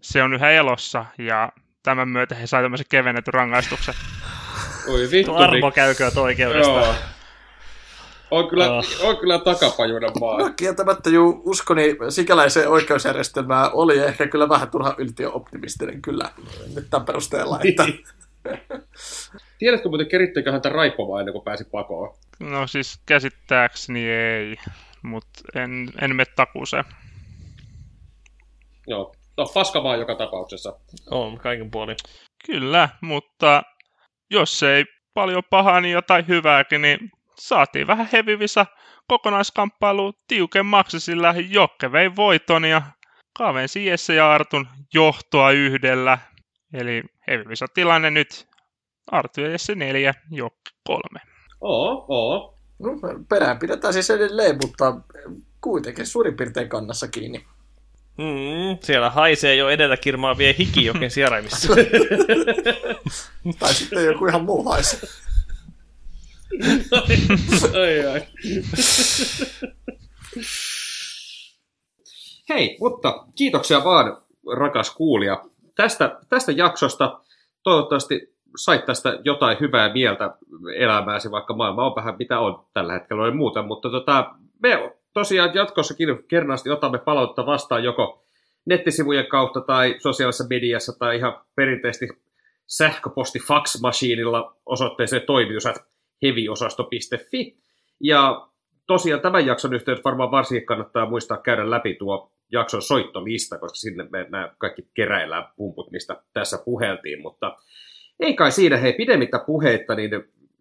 se on yhä elossa ja tämän myötä he sai tämmöisen kevennetyn rangaistuksen. Oi vittu. Tuo armo käykööt oikeudesta. Joo. On kyllä, Ah. on kyllä takapajuna No vaan. kieltämättä juu, uskoni sikäläiseen oikeusjärjestelmään oli ehkä kyllä vähän turha yltiöoptimistinen kyllä nyt tämän perusteella, että Tiedätkö muuten, kerittikö häntä raippomaan ennen kuin pääsi pakoon? No siis käsittääkseni ei, mutta en, en mene takuuseen. Joo. No, paska vaan joka tapauksessa. On, kaiken puolin. Kyllä, mutta jos ei paljon pahaa, niin jotain hyvääkin, niin saatiin vähän hevivisa kokonaiskamppailu tiukemmaksi, sillä Jokke vei voiton ja kavensi Jesse ja Artun johtoa yhdellä. Eli hevivisa tilanne nyt Artu ja Jesse neljä, Jokke kolme. Oo, oo. no, perään pidetään siis edelleen, mutta kuitenkin suurin piirtein kannassa kiinni. Mm, siellä haisee jo edellä kirmaa vie hikijoken sieraimissa. Tai sitten joku ihan muu haisi. Ai, ai. Hei, mutta kiitoksia vaan, rakas kuulija, tästä, tästä jaksosta. Toivottavasti sait tästä jotain hyvää mieltä elämääsi, vaikka maailma on vähän mitä on tällä hetkellä ja muuta, mutta tota, me tosiaan jatkossakin kernaasti otamme palautetta vastaan joko nettisivujen kautta tai sosiaalisessa mediassa tai ihan perinteisesti sähköposti fax-masiinilla osoitteeseen toimitus heviosasto.fi. Ja tosiaan tämän jakson yhteydessä varmaan varsinkin kannattaa muistaa käydä läpi tuo jakson soittolista, koska sinne me nämä kaikki keräillään pumput, mistä tässä puheltiin, mutta ei kai siinä, hei, pidemmittä puheitta, niin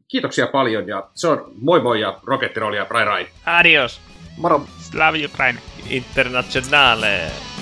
kiitoksia paljon ja se on moi moi ja rockettirollia, rai rai. Adios, Love Ukraine. internationale.